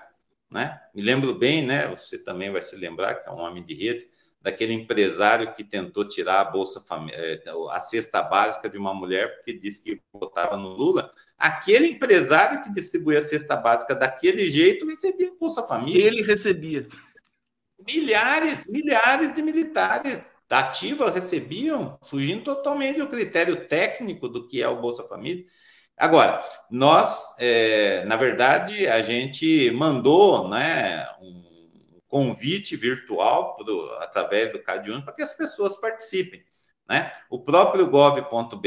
né, me lembro bem, né, você também vai se lembrar, que é um homem de rede, daquele empresário que tentou tirar a Bolsa Família, eh, a cesta básica de uma mulher porque disse que votava no Lula. Aquele empresário que distribuía a cesta básica daquele jeito recebia a Bolsa Família. Ele recebia milhares, milhares de militares da ativa recebiam, fugindo totalmente do critério técnico do que é o Bolsa Família. Agora, nós, é, na verdade, a gente mandou né, um convite virtual pro, através do CadÚnico para que as pessoas participem. Né? O próprio gov.br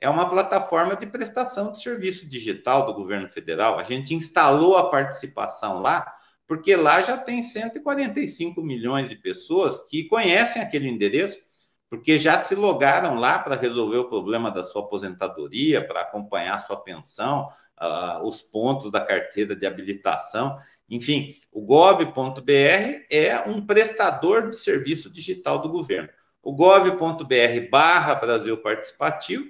é uma plataforma de prestação de serviço digital do governo federal. A gente instalou a participação lá porque lá já tem 145 milhões de pessoas que conhecem aquele endereço, porque já se logaram lá para resolver o problema da sua aposentadoria, para acompanhar a sua pensão, uh, os pontos da carteira de habilitação. Enfim, o gov.br é um prestador de serviço digital do governo. O gov.br barra Brasil Participativo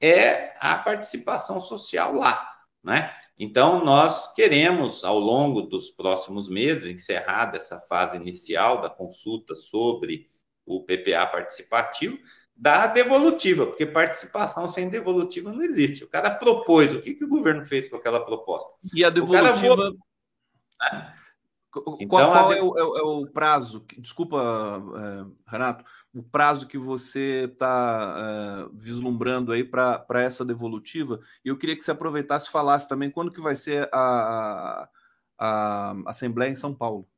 é a participação social lá, né? Então, nós queremos, ao longo dos próximos meses, encerrada essa fase inicial da consulta sobre o PPA participativo, da devolutiva, porque participação sem devolutiva não existe. O cara propôs, o que, que o governo fez com aquela proposta? E a devolutiva. Então, qual, qual é, o, é, é, o, prazo? Desculpa, é, Renato, o prazo que você está é, vislumbrando aí para essa devolutiva? E eu queria que você aproveitasse e falasse também quando que vai ser a, a, a Assembleia em São Paulo.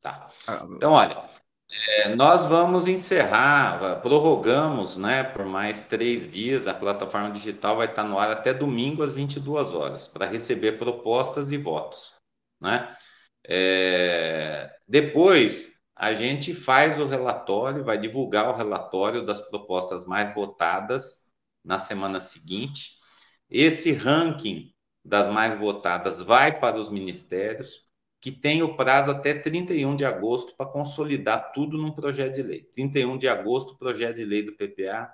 Tá. Ah, então, olha, é, nós vamos encerrar, prorrogamos né, por mais três dias. A plataforma digital vai estar no ar até domingo às 22 horas para receber propostas e votos. Né? É, depois, a gente faz o relatório, vai divulgar o relatório das propostas mais votadas na semana seguinte. Esse ranking das mais votadas vai para os ministérios, que tem o prazo até 31 de agosto para consolidar tudo num projeto de lei. 31 de agosto, o projeto de lei do PPA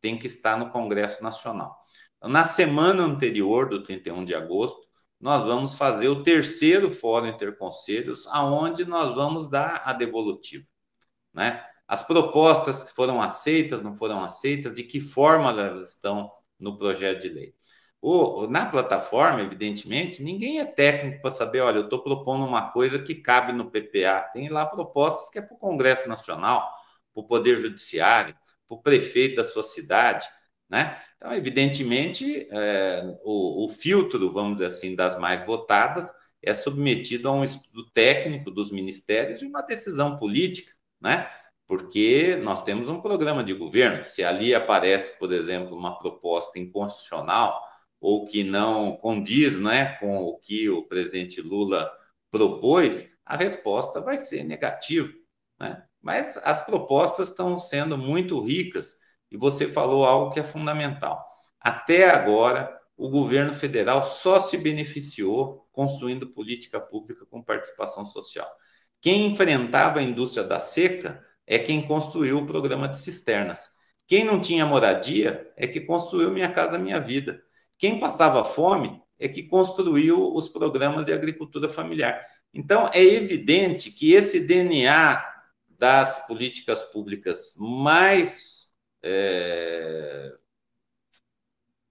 tem que estar no Congresso Nacional. Na semana anterior do 31 de agosto, nós vamos fazer o terceiro fórum interconselhos, aonde nós vamos dar a devolutiva, né? As propostas que foram aceitas, não foram aceitas, de que forma elas estão no projeto de lei. O, na plataforma, evidentemente, ninguém é técnico para saber, olha, eu estou propondo uma coisa que cabe no PPA. Tem lá propostas que é para o Congresso Nacional, para o Poder Judiciário, para o prefeito da sua cidade. Né? Então, evidentemente, é, o, o, filtro, vamos dizer assim, das mais votadas é submetido a um estudo técnico dos ministérios e uma decisão política, né? porque nós temos um programa de governo. Se ali aparece, por exemplo, uma proposta inconstitucional ou que não condiz né, com o que o presidente Lula propôs, a resposta vai ser negativa. Né? Mas as propostas estão sendo muito ricas e você falou algo que é fundamental. Até agora, o governo federal só se beneficiou construindo política pública com participação social. Quem enfrentava a indústria da seca é quem construiu o programa de cisternas. Quem não tinha moradia é que construiu Minha Casa Minha Vida. Quem passava fome é que construiu os programas de agricultura familiar. Então, é evidente que esse DNA das políticas públicas mais, é,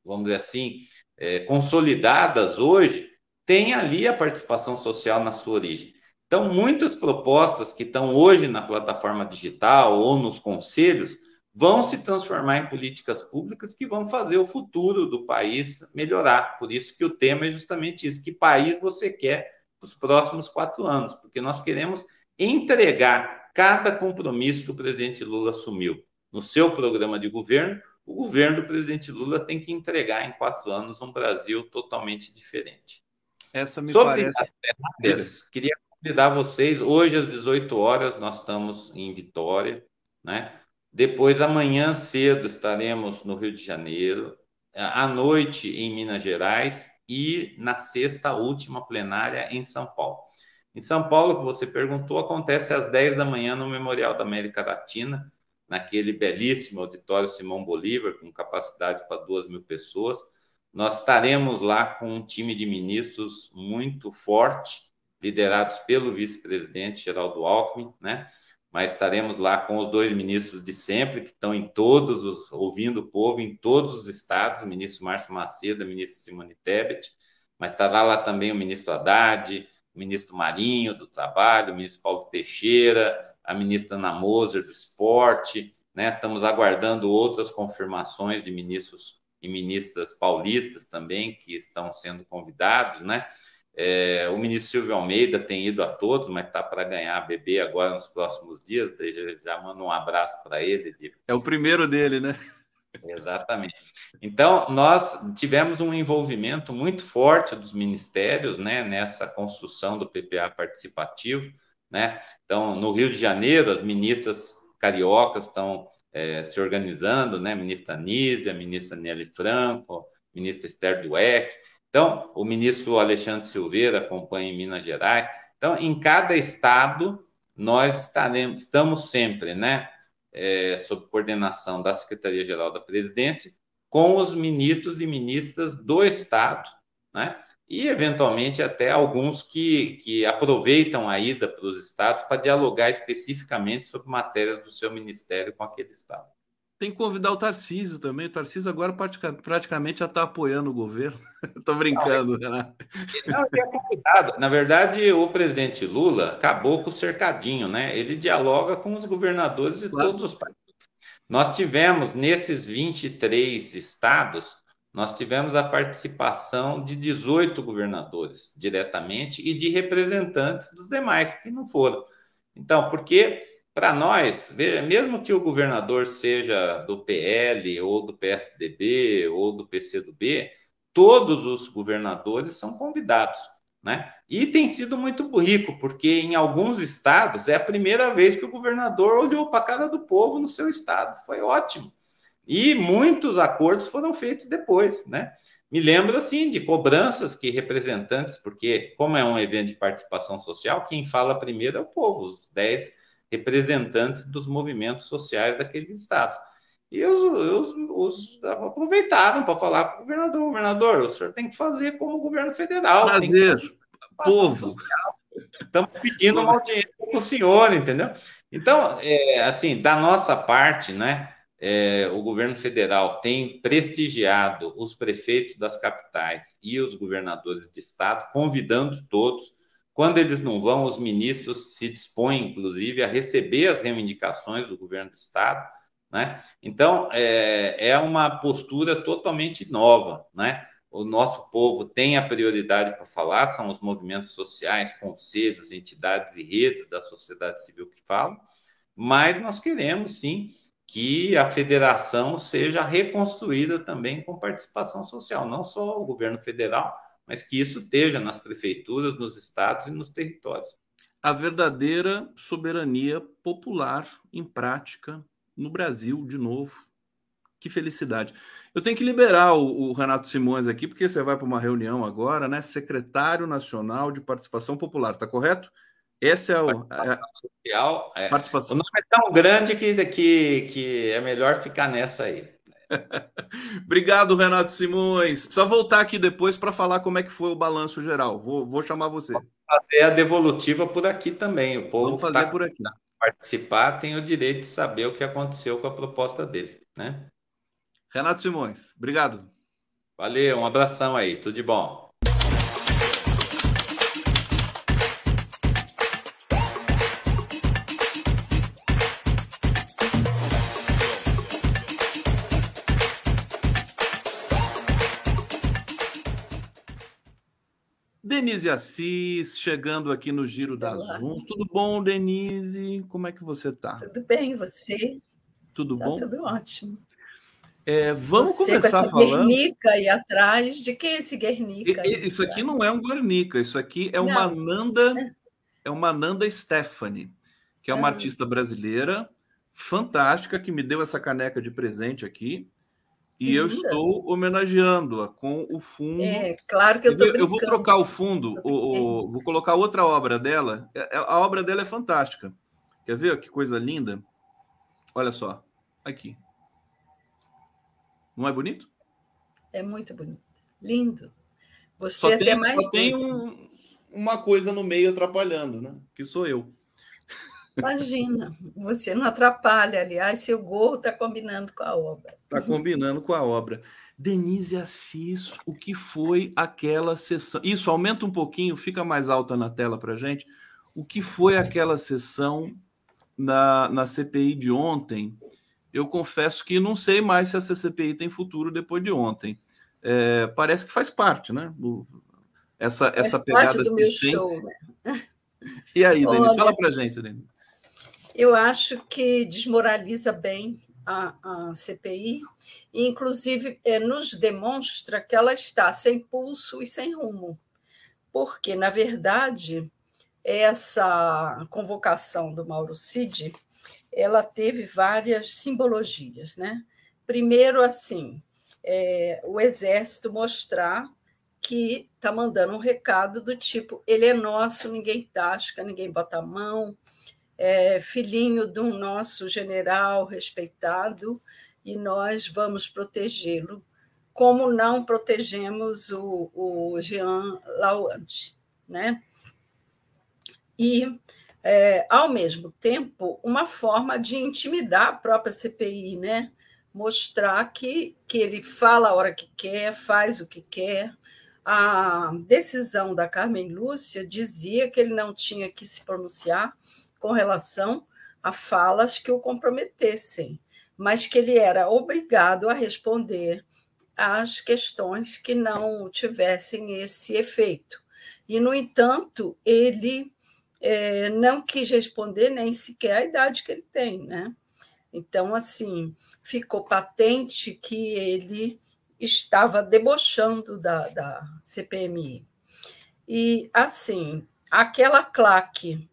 vamos dizer assim, é, consolidadas hoje, tem ali a participação social na sua origem. Então, muitas propostas que estão hoje na plataforma digital ou nos conselhos vão se transformar em políticas públicas que vão fazer o futuro do país melhorar. Por isso que o tema é justamente isso: que país você quer nos próximos quatro anos? Porque nós queremos entregar cada compromisso que o presidente Lula assumiu no seu programa de governo. O governo do presidente Lula tem que entregar em quatro anos um Brasil totalmente diferente. Essa me Sobre parece. queria convidar vocês. Hoje, às 18 horas, nós estamos em Vitória, né? Depois, amanhã cedo, estaremos no Rio de Janeiro, à noite em Minas Gerais e na sexta última plenária em São Paulo. Em São Paulo, que você perguntou, acontece às 10 da manhã no Memorial da América Latina, naquele belíssimo auditório Simão Bolívar, com capacidade para duas mil pessoas. Nós estaremos lá com um time de ministros muito forte, liderados pelo vice-presidente Geraldo Alckmin, né? Mas estaremos lá com os dois ministros de sempre, que estão em todos os, ouvindo o povo, em todos os estados, o ministro Márcio Macedo, a ministra Simone Tebet, mas estará lá também o ministro Haddad, o ministro Marinho, do Trabalho, o ministro Paulo Teixeira, a ministra Ana Moser, do Esporte, né? Estamos aguardando outras confirmações de ministros e ministras paulistas também, que estão sendo convidados, né? É, o ministro Silvio Almeida tem ido a todos, mas está para ganhar a bebê agora nos próximos dias. Já, já mando um abraço para ele. De... É o primeiro dele, né? Exatamente. Então, nós tivemos um envolvimento muito forte dos ministérios né, nessa construção do PPA participativo. Né? Então, no Rio de Janeiro, as ministras cariocas estão é, se organizando, né? ministra Nízia, ministra Nelly Franco, ministra Esther Dueck. Então, o ministro Alexandre Silveira acompanha em Minas Gerais. Então, em cada estado, nós estaremos, estamos sempre, né, é, sob coordenação da Secretaria-Geral da Presidência, com os ministros e ministras do estado, né, e eventualmente até alguns que, que aproveitam a ida para os estados para dialogar especificamente sobre matérias do seu ministério com aquele estado. Tem que convidar o Tarcísio também. O Tarcísio agora praticamente já está apoiando o governo. Estou brincando, Renato. Não, é complicado. Na verdade, o presidente Lula acabou com o cercadinho, né? Ele dialoga com os governadores de claro. todos os países. Nós tivemos, nesses 23 estados, nós tivemos a participação de 18 governadores diretamente e de representantes dos demais que não foram. Então, porque para nós, mesmo que o governador seja do PL, ou do PSDB, ou do PCdoB, todos os governadores são convidados. Né? E tem sido muito rico, porque em alguns estados é a primeira vez que o governador olhou para a cara do povo no seu estado. Foi ótimo. E muitos acordos foram feitos depois. Né? Me lembro, assim, de cobranças que representantes, porque como é um evento de participação social, quem fala primeiro é o povo, os 10 representantes dos movimentos sociais daqueles estados. E os, os, os aproveitaram para falar para o governador: governador, o senhor tem que fazer como o governo federal. Fazer, povo. Estamos pedindo uma audiência para o senhor, entendeu? Então, é, assim, da nossa parte, né, é, o governo federal tem prestigiado os prefeitos das capitais e os governadores de estado, convidando todos quando eles não vão, os ministros se dispõem, inclusive, a receber as reivindicações do governo do Estado. Né? Então, é, é uma postura totalmente nova. Né? O nosso povo tem a prioridade para falar, são os movimentos sociais, conselhos, entidades e redes da sociedade civil que falam, mas nós queremos, sim, que a federação seja reconstruída também com participação social, não só o governo federal, mas que isso esteja nas prefeituras, nos estados e nos territórios. A verdadeira soberania popular em prática no Brasil, de novo. Que felicidade. Eu tenho que liberar o, o Renato Simões aqui, porque você vai para uma reunião agora, né? Secretário Nacional de Participação Popular, tá correto? Esse é o. Participação é, social. É. Participação. O nome é tão grande que, que, que é melhor ficar nessa aí. Obrigado, Renato Simões. Precisa voltar aqui depois para falar como é que foi o balanço geral. Vou, vou chamar você. Vou fazer a devolutiva por aqui também. O povo Vamos fazer tá por aqui. Participar tem o direito de saber o que aconteceu com a proposta dele, né? Renato Simões, obrigado. Valeu, um abração aí, tudo de bom. Denise Assis, chegando aqui no Giro das Zooms. Tudo bom, Denise? Como é que você está? Tudo bem, você? Tudo tá bom? Tudo ótimo. É, vamos você começar com essa falando. Guernica aí atrás. De que é esse Guernica? isso aqui não é um Guernica, isso aqui é uma não. Nanda, é uma Nanda Stephanie, que é uma ah. artista brasileira fantástica que me deu essa caneca de presente aqui. E eu estou homenageando-a com o fundo. É, claro que eu estou. Eu vou trocar o fundo, o, o, vou colocar outra obra dela. É, é, a obra dela é fantástica. Quer ver que coisa linda? Olha só, aqui. Não é bonito? É muito bonito. Lindo. Gostei só até tem, mais só tem um, uma coisa no meio atrapalhando, né? Que sou eu. Imagina, você não atrapalha, aliás, seu gorro está combinando com a obra. Está combinando com a obra. Denise Assis, o que foi aquela sessão? Isso, aumenta um pouquinho, fica mais alta na tela para gente. O que foi aquela sessão na, na CPI de ontem? Eu confesso que não sei mais se essa CPI tem futuro depois de ontem. É, parece que faz parte, né? essa, faz essa pegada show, né? E aí, Denise? Fala para gente, Denise. Eu acho que desmoraliza bem a, a CPI, e inclusive é, nos demonstra que ela está sem pulso e sem rumo, porque, na verdade, essa convocação do Mauro Cid ela teve várias simbologias. Né? Primeiro, assim, é, o Exército mostrar que está mandando um recado do tipo: ele é nosso, ninguém tasca, ninguém bota a mão, é filhinho de um nosso general respeitado e nós vamos protegê-lo, como não protegemos o, o Jean Lauante. Né? E, é, ao mesmo tempo, uma forma de intimidar a própria CPI, né? mostrar que, que ele fala a hora que quer, faz o que quer. A decisão da Carmen Lúcia dizia que ele não tinha que se pronunciar com relação a falas que o comprometessem, mas que ele era obrigado a responder às questões que não tivessem esse efeito. E, no entanto, ele é, não quis responder nem sequer a idade que ele tem, né? Então, assim, ficou patente que ele estava debochando da, da CPMI. E, assim, aquela claque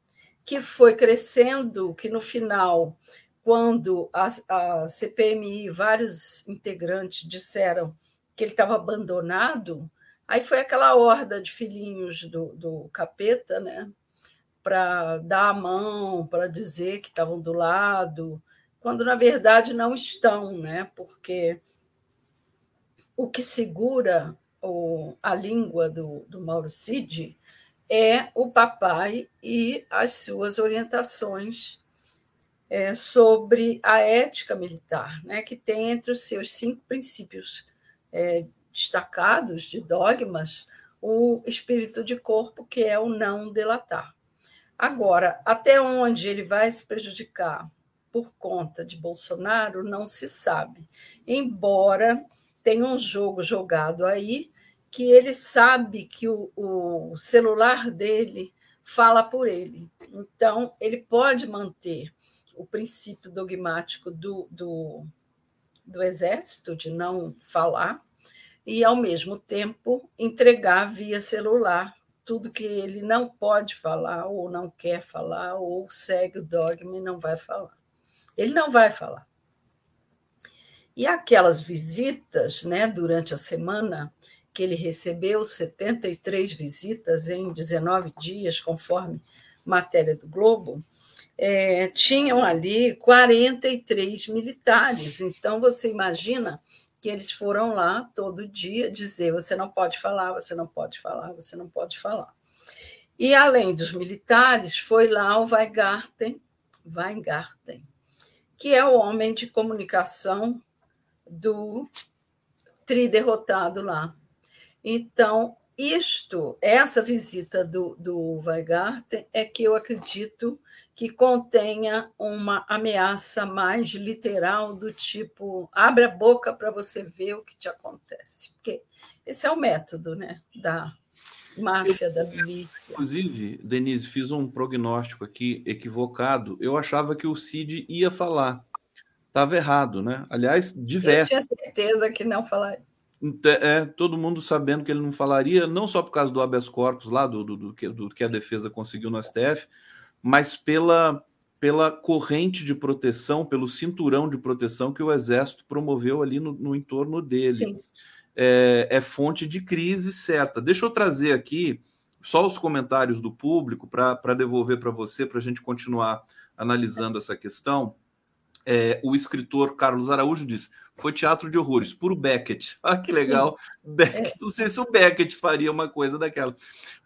que foi crescendo, que no final, quando a, a CPMI, vários integrantes disseram que ele estava abandonado, aí foi aquela horda de filhinhos do, do capeta, né? Para dar a mão, para dizer que estavam do lado, quando na verdade não estão, né? Porque o que segura o, a língua do, do Mauro Cid é o papai e as suas orientações é, sobre a ética militar, né, que tem entre os seus cinco princípios é, destacados de dogmas o espírito de corpo, que é o não delatar. Agora, até onde ele vai se prejudicar por conta de Bolsonaro, não se sabe, embora tenha um jogo jogado aí que ele sabe que o, o celular dele fala por ele. Então, ele pode manter o princípio dogmático do, do, do exército de não falar e, ao mesmo tempo, entregar via celular tudo que ele não pode falar, ou não quer falar, ou segue o dogma e não vai falar. Ele não vai falar. E aquelas visitas né, durante a semana, que ele recebeu 73 visitas em 19 dias, conforme matéria do Globo, é, tinham ali 43 militares. Então, você imagina que eles foram lá todo dia dizer: você não pode falar, você não pode falar, você não pode falar. E além dos militares, foi lá o Weingarten, Weingarten que é o homem de comunicação do tri derrotado lá. Então, isto, essa visita do, do Weingarten é que eu acredito que contenha uma ameaça mais literal do tipo abre a boca para você ver o que te acontece. Porque esse é o método né, da máfia, eu, da milícia. Inclusive, Denise, fiz um prognóstico aqui equivocado. Eu achava que o Cid ia falar. Estava errado, né? Aliás, diverso. Eu tinha certeza que não falaria. É, todo mundo sabendo que ele não falaria, não só por causa do habeas corpus lá, do, do, do, que, do que a defesa conseguiu no STF, mas pela, pela corrente de proteção, pelo cinturão de proteção que o Exército promoveu ali no, no entorno dele. É, é, fonte de crise certa. Deixa eu trazer aqui só os comentários do público para devolver para você, para a gente continuar analisando essa questão. É, o escritor Carlos Araújo diz: foi teatro de horrores, puro Beckett. Ah, que legal. Beckett, não sei se o Beckett faria uma coisa daquela.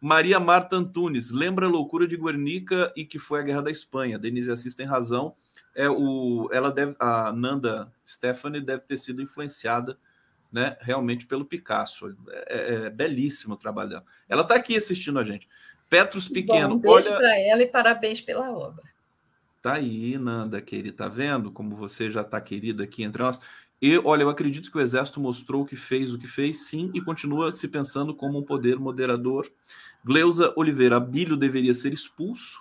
Maria Marta Antunes, lembra a loucura de Guernica e que foi a Guerra da Espanha. Denise Assis tem razão. É, o, ela deve, a Nanda Stephanie deve ter sido influenciada né, realmente pelo Picasso. É, é, é belíssimo o trabalho dela. Ela está aqui assistindo a gente. Petros Pequeno. Bom, beijo olha... para ela e parabéns pela obra. Tá aí, Nanda, querida, tá vendo como você já está querida aqui entre nós? E olha, eu acredito que o Exército mostrou que fez o que fez, sim, e continua se pensando como um poder moderador. Gleusa Oliveira, Abílio deveria ser expulso,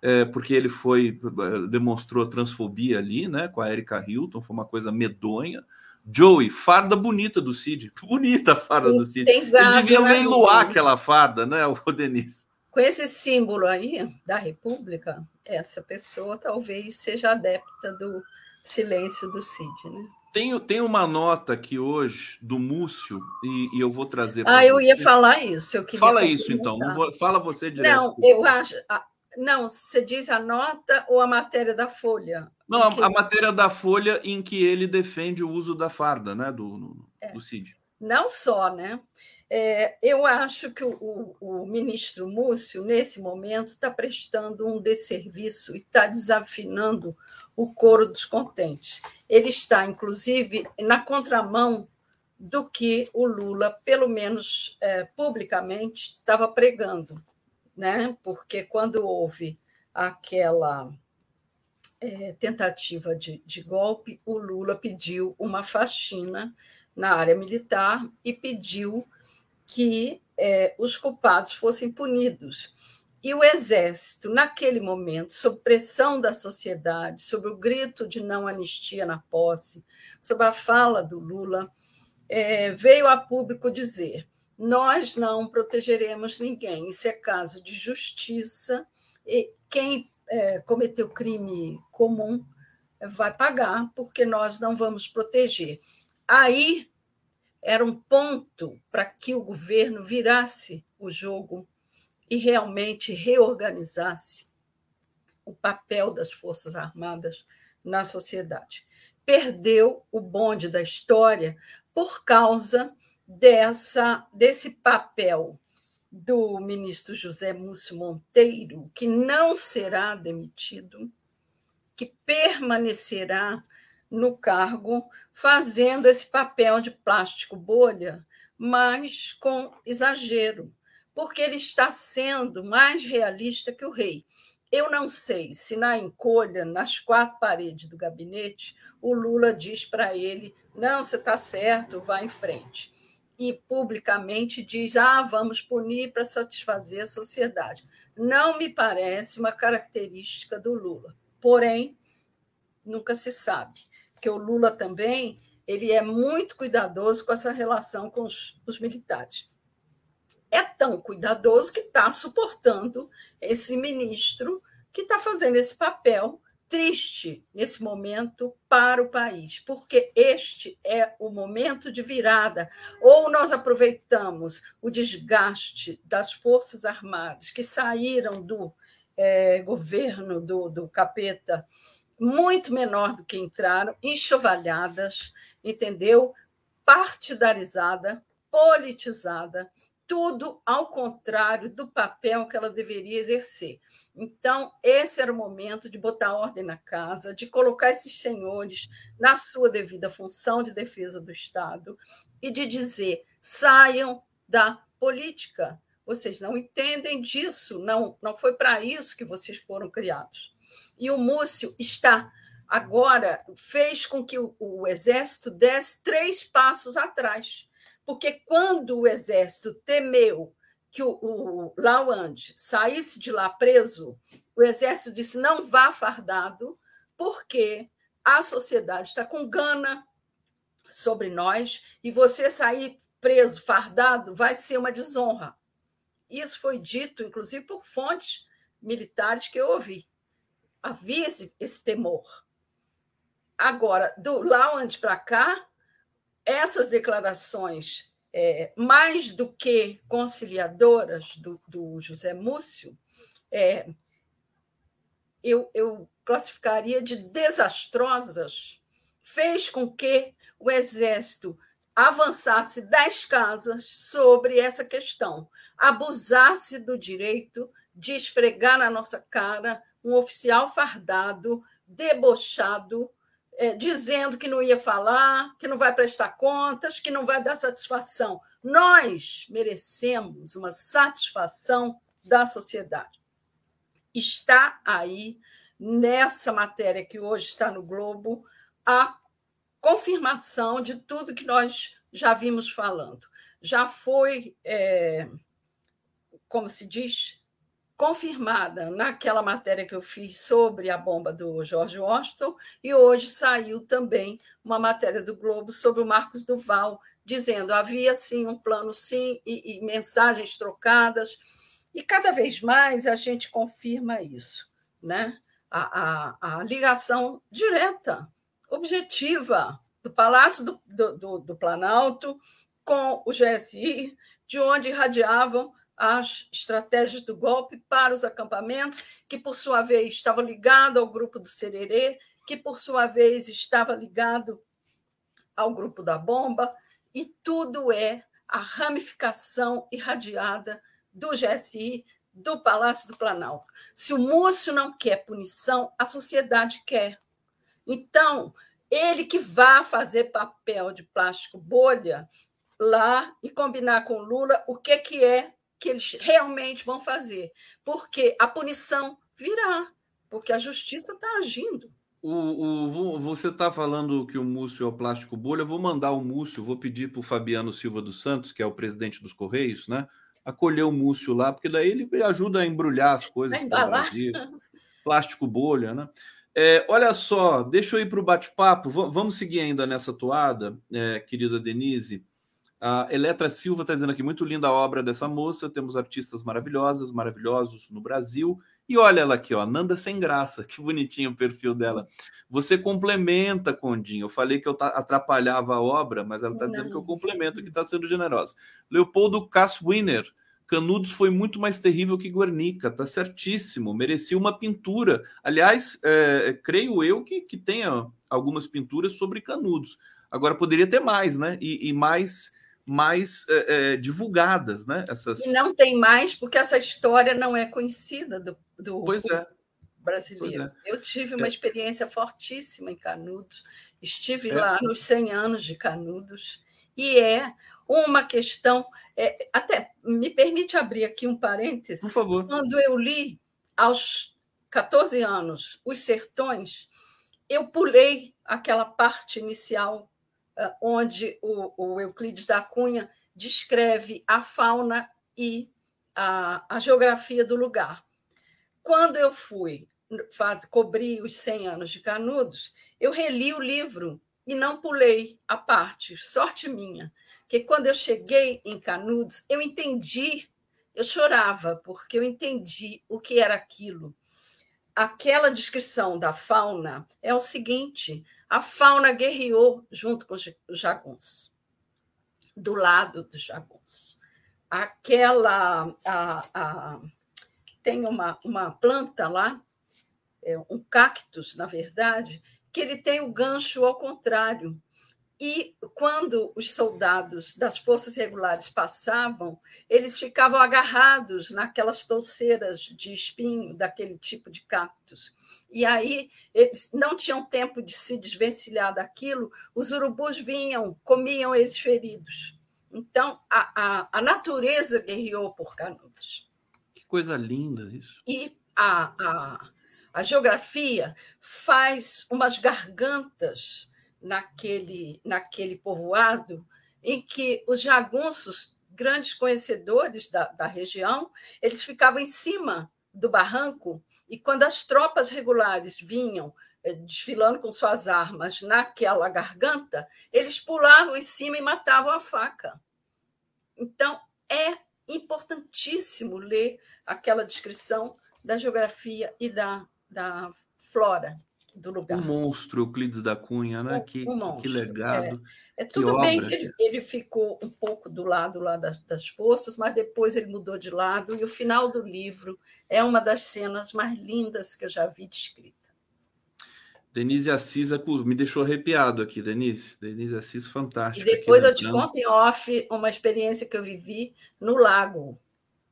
é, porque ele foi é, demonstrou transfobia ali, né, com a Erika Hilton, foi uma coisa medonha. Joey, farda bonita do Cid. Bonita a farda do Cid. Ele devia leiloar aquela farda, né, o Denise? Com esse símbolo aí da República, essa pessoa talvez seja adepta do silêncio do Cid, né? Tem, tem uma nota aqui hoje do Múcio, e, e eu vou trazer. Ah, eu ia falar isso. Eu queria fala isso, então. Vou, fala você direto. Não, eu acho. Não, você diz a nota ou a matéria da Folha? Não, a, a, matéria da Folha em que ele defende o uso da farda, né, do, é. do CID. Não só, né? É, eu acho que o, o, ministro Múcio, nesse momento, está prestando um desserviço e está desafinando o coro dos contentes. Ele está, inclusive, na contramão do que o Lula, pelo menos é, publicamente, estava pregando, né? porque quando houve aquela é, tentativa de, de golpe, o Lula pediu uma faxina na área militar e pediu que é, os culpados fossem punidos. E o Exército, naquele momento, sob pressão da sociedade, sob o grito de não anistia na posse, sob a fala do Lula, é, veio a público dizer: nós não protegeremos ninguém, isso é caso de justiça, e quem é, cometeu crime comum vai pagar, porque nós não vamos proteger. Aí era um ponto para que o governo virasse o jogo e realmente reorganizasse o papel das Forças Armadas na sociedade. Perdeu o bonde da história por causa dessa desse papel do ministro José Múcio Monteiro, que não será demitido, que permanecerá no cargo, fazendo esse papel de plástico bolha, mas com exagero, porque ele está sendo mais realista que o rei. Eu não sei se na encolha, nas quatro paredes do gabinete, o Lula diz para ele: não, você está certo, vá em frente. E publicamente diz: ah, vamos punir para satisfazer a sociedade. Não me parece uma característica do Lula. Porém, nunca se sabe porque o Lula também ele é muito cuidadoso com essa relação com os, os militares. É tão cuidadoso que está suportando esse ministro que está fazendo esse papel triste nesse momento para o país, porque este é o momento de virada. Ou nós aproveitamos o desgaste das Forças Armadas que saíram do é, governo do, do capeta muito menor do que entraram, enxovalhadas, entendeu? Partidarizada, politizada, tudo ao contrário do papel que ela deveria exercer. Então, esse era o momento de botar ordem na casa, de colocar esses senhores na sua devida função de defesa do Estado e de dizer: saiam da política. Vocês não entendem disso, não, não foi para isso que vocês foram criados. E o Múcio está agora fez com que o, o exército desse três passos atrás porque quando o exército temeu que o, o Lawande saísse de lá preso, o exército disse: não vá fardado, porque a sociedade está com gana sobre nós e você sair preso, fardado, vai ser uma desonra. Isso foi dito, inclusive, por fontes militares que eu ouvi. Havia esse, esse temor. Agora, do Lawand para cá, essas declarações, é, mais do que conciliadoras do, do José Múcio, é, eu, eu classificaria de desastrosas, fez com que o Exército avançasse das casas sobre essa questão, abusasse do direito de esfregar na nossa cara um oficial fardado, debochado, é, dizendo que não ia falar, que não vai prestar contas, que não vai dar satisfação. Nós merecemos uma satisfação da sociedade. Está aí, nessa matéria que hoje está no Globo, a confirmação de tudo que nós já vimos falando. Já foi, é, como se diz, confirmada naquela matéria que eu fiz sobre a bomba do George Washington, e hoje saiu também uma matéria do Globo sobre o Marcos Duval, dizendo havia sim um plano, sim, e, e mensagens trocadas, e cada vez mais a gente confirma isso, né? a, a, a ligação direta, objetiva, do Palácio do, do, do, Planalto com o GSI, de onde irradiavam as estratégias do golpe para os acampamentos, que, por sua vez, estava ligado ao grupo do Sererê, que, por sua vez, estava ligado ao grupo da bomba, e tudo é a ramificação irradiada do GSI, do Palácio do Planalto. Se o Múcio não quer punição, a sociedade quer. Então, ele que vá fazer papel de plástico bolha lá e combinar com Lula o que, que é que eles realmente vão fazer, porque a punição virá, porque a justiça está agindo. O, o, você está falando que o Múcio é o plástico bolha. Eu vou mandar o Múcio, vou pedir para o Fabiano Silva dos Santos, que é o presidente dos Correios, né? Acolher o Múcio lá, porque daí ele ajuda a embrulhar as coisas. Plástico bolha, né? É, olha só, deixa eu ir para o bate-papo. Vamos seguir ainda nessa toada, é, querida Denise. A Eletra Silva está dizendo aqui, muito linda a obra dessa moça, temos artistas maravilhosas, maravilhosos no Brasil. E olha ela aqui, ó, Nanda Sem Graça, que bonitinho o perfil dela. Você complementa, Condinho. Eu falei que eu atrapalhava a obra, mas ela está dizendo que eu complemento, que está sendo generosa. Leopoldo Kasswiner, Canudos foi muito mais terrível que Guernica, tá certíssimo, merecia uma pintura. Aliás, é, creio eu que, que tenha algumas pinturas sobre Canudos. Agora poderia ter mais, né? E, e mais mais é, é, divulgadas, né? Essas... E não tem mais, porque essa história não é conhecida do, do pois é. brasileiro. Pois é. Eu tive uma é. experiência fortíssima em Canudos, estive é. lá nos 100 anos de Canudos, e é uma questão. Até me permite abrir aqui um parêntese. Por favor. Quando eu li aos 14 anos Os Sertões, eu pulei aquela parte inicial onde o, o Euclides da Cunha descreve a fauna e a, a geografia do lugar. Quando eu fui faz, cobrir os 100 anos de Canudos, eu reli o livro e não pulei a parte, sorte minha, que quando eu cheguei em Canudos, eu entendi, eu chorava, porque eu entendi o que era aquilo. Aquela descrição da fauna é o seguinte: a fauna guerreou junto com os jaguns, do lado dos jaguns. Aquela. A, a, tem uma, uma planta lá, é, um cactus, na verdade, que ele tem o gancho ao contrário. E quando os soldados das forças regulares passavam, eles ficavam agarrados naquelas touceiras de espinho daquele tipo de cactus. E aí eles não tinham tempo de se desvencilhar daquilo, os urubus vinham, comiam eles feridos. Então, a, a, a natureza guerreou por Canudos. Que coisa linda isso. E a, a, a geografia faz umas gargantas naquele, naquele povoado em que os jagunços, grandes conhecedores da, da região, eles ficavam em cima do barranco e quando as tropas regulares vinham eh, desfilando com suas armas naquela garganta, eles pulavam em cima e matavam a faca. Então, é importantíssimo ler aquela descrição da geografia e da, da flora do lugar. Um monstro, Euclides da Cunha, né? Um, que, um que legado. É, é tudo que bem que ele, ele, ficou um pouco do lado lá das, das, forças, mas depois ele mudou de lado, e o final do livro é uma das cenas mais lindas que eu já vi descrita. Denise Assis me deixou arrepiado aqui, Denise. Denise Assis, fantástico. E depois eu te conto em off uma experiência que eu vivi no lago.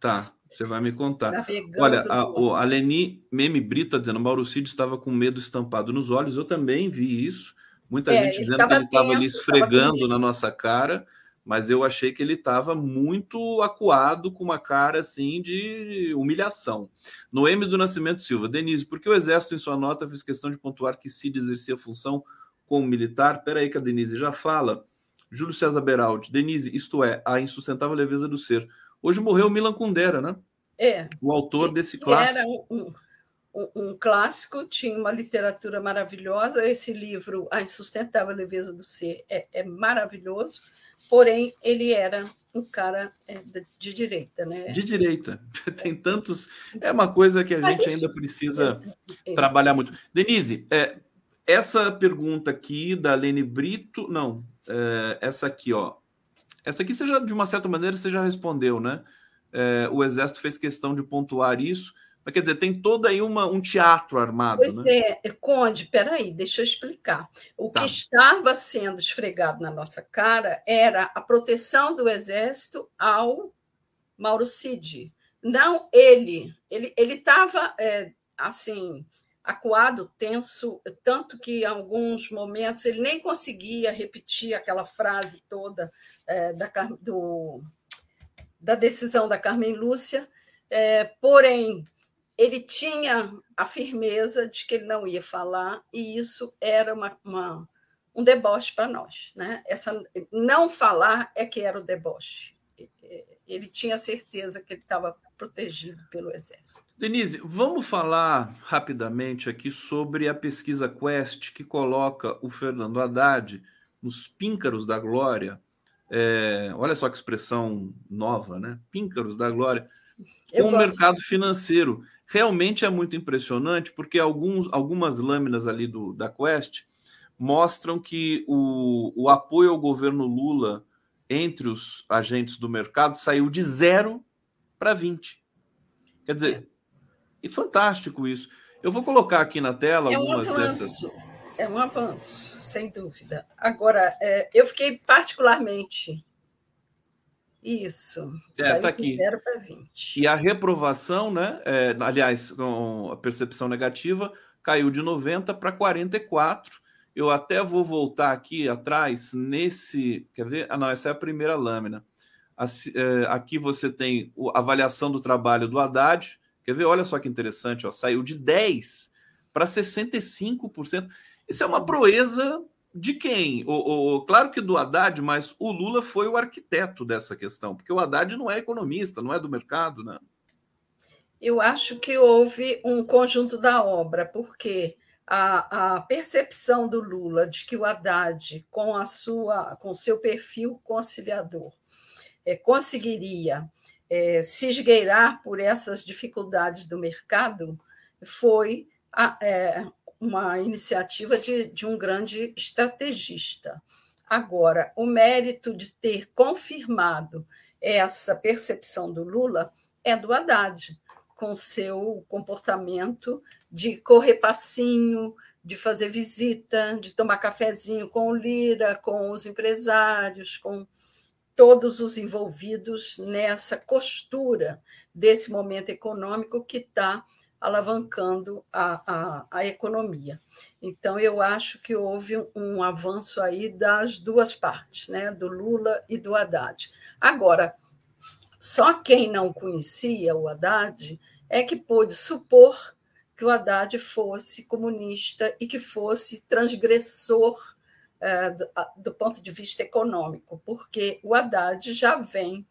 Tá. Você vai me contar. Navegando Olha, a, a Leni Meme Brito está dizendo: Mauro Cid estava com medo estampado nos olhos. Eu também vi isso. Muita é, gente dizendo que ele estava ali esfregando na nossa cara, mas eu achei que ele estava muito acuado, com uma cara assim de humilhação. Noemi do Nascimento Silva, Denise, por que o Exército, em sua nota, fez questão de pontuar que Cid exercia função como militar? Peraí, que a Denise já fala. Júlio César Beraldi, Denise, isto é, a insustentável leveza do ser Hoje morreu Milan Kundera, né? É. O autor desse clássico. Era um, um, um, clássico, tinha uma literatura maravilhosa. Esse livro, A Insustentável Leveza do Ser, é, é maravilhoso, porém, ele era um cara é, de direita, né? De direita. Tem tantos. É uma coisa que a Mas gente isso... ainda precisa é, é. trabalhar muito. Denise, é, essa pergunta aqui da Lene Brito, não, é, essa aqui, ó. Essa aqui você já, de uma certa maneira, você já respondeu, né? É, o Exército fez questão de pontuar isso. Mas quer dizer, tem todo aí uma, um teatro armado. Pois né? é, Conde, peraí, deixa eu explicar. O tá. que estava sendo esfregado na nossa cara era a proteção do Exército ao Mauro Cid. Não ele. Ele estava, é, assim, acuado, tenso, tanto que em alguns momentos ele nem conseguia repetir aquela frase toda é, da, do, da decisão da Carmen Lúcia, é, porém, ele tinha a firmeza de que ele não ia falar, e isso era uma, uma um deboche para nós. Né? Essa, não falar é que era o deboche. Ele tinha certeza que ele estava protegido pelo Exército. Denise, vamos falar rapidamente aqui sobre a pesquisa Quest, que coloca o Fernando Haddad nos píncaros da glória é, olha só que expressão nova, né? Píncaros da glória. com o mercado financeiro. Realmente é muito impressionante, porque alguns, algumas lâminas ali do, da Quest mostram que o, o apoio ao governo Lula entre os agentes do mercado saiu de zero para 20. Quer dizer, é. e fantástico isso. Eu vou colocar aqui na tela é algumas um dessas. É um avanço, sem dúvida. Agora, é, eu fiquei particularmente. Isso, é, saiu tá de 0 para 20. E a reprovação, né? É, aliás, com a percepção negativa, caiu de 90 para 44. Eu até vou voltar aqui atrás nesse. Quer ver? Ah, não, essa é a primeira lâmina. É, aqui você tem a avaliação do trabalho do Haddad. Quer ver? Olha só que interessante, ó, saiu de 10 para 65%. Isso é uma proeza de quem? O, o, claro que do Haddad, mas o Lula foi o arquiteto dessa questão, porque o Haddad não é economista, não é do mercado, né? Eu acho que houve um conjunto da obra, porque a, a percepção do Lula de que o Haddad, com a sua, com seu perfil conciliador, conseguiria é, se esgueirar por essas dificuldades do mercado, foi a, é, uma iniciativa de, de um grande estrategista. Agora, o mérito de ter confirmado essa percepção do Lula é do Haddad, com seu comportamento de correr passinho, de fazer visita, de tomar cafezinho com o Lira, com os empresários, com todos os envolvidos nessa costura desse momento econômico que está alavancando a, a, a, economia. Então, eu acho que houve um, um avanço aí das duas partes, né, do Lula e do Haddad. Agora, só quem não conhecia o Haddad é que pôde supor que o Haddad fosse comunista e que fosse transgressor do, do, ponto de vista econômico, porque o Haddad já vem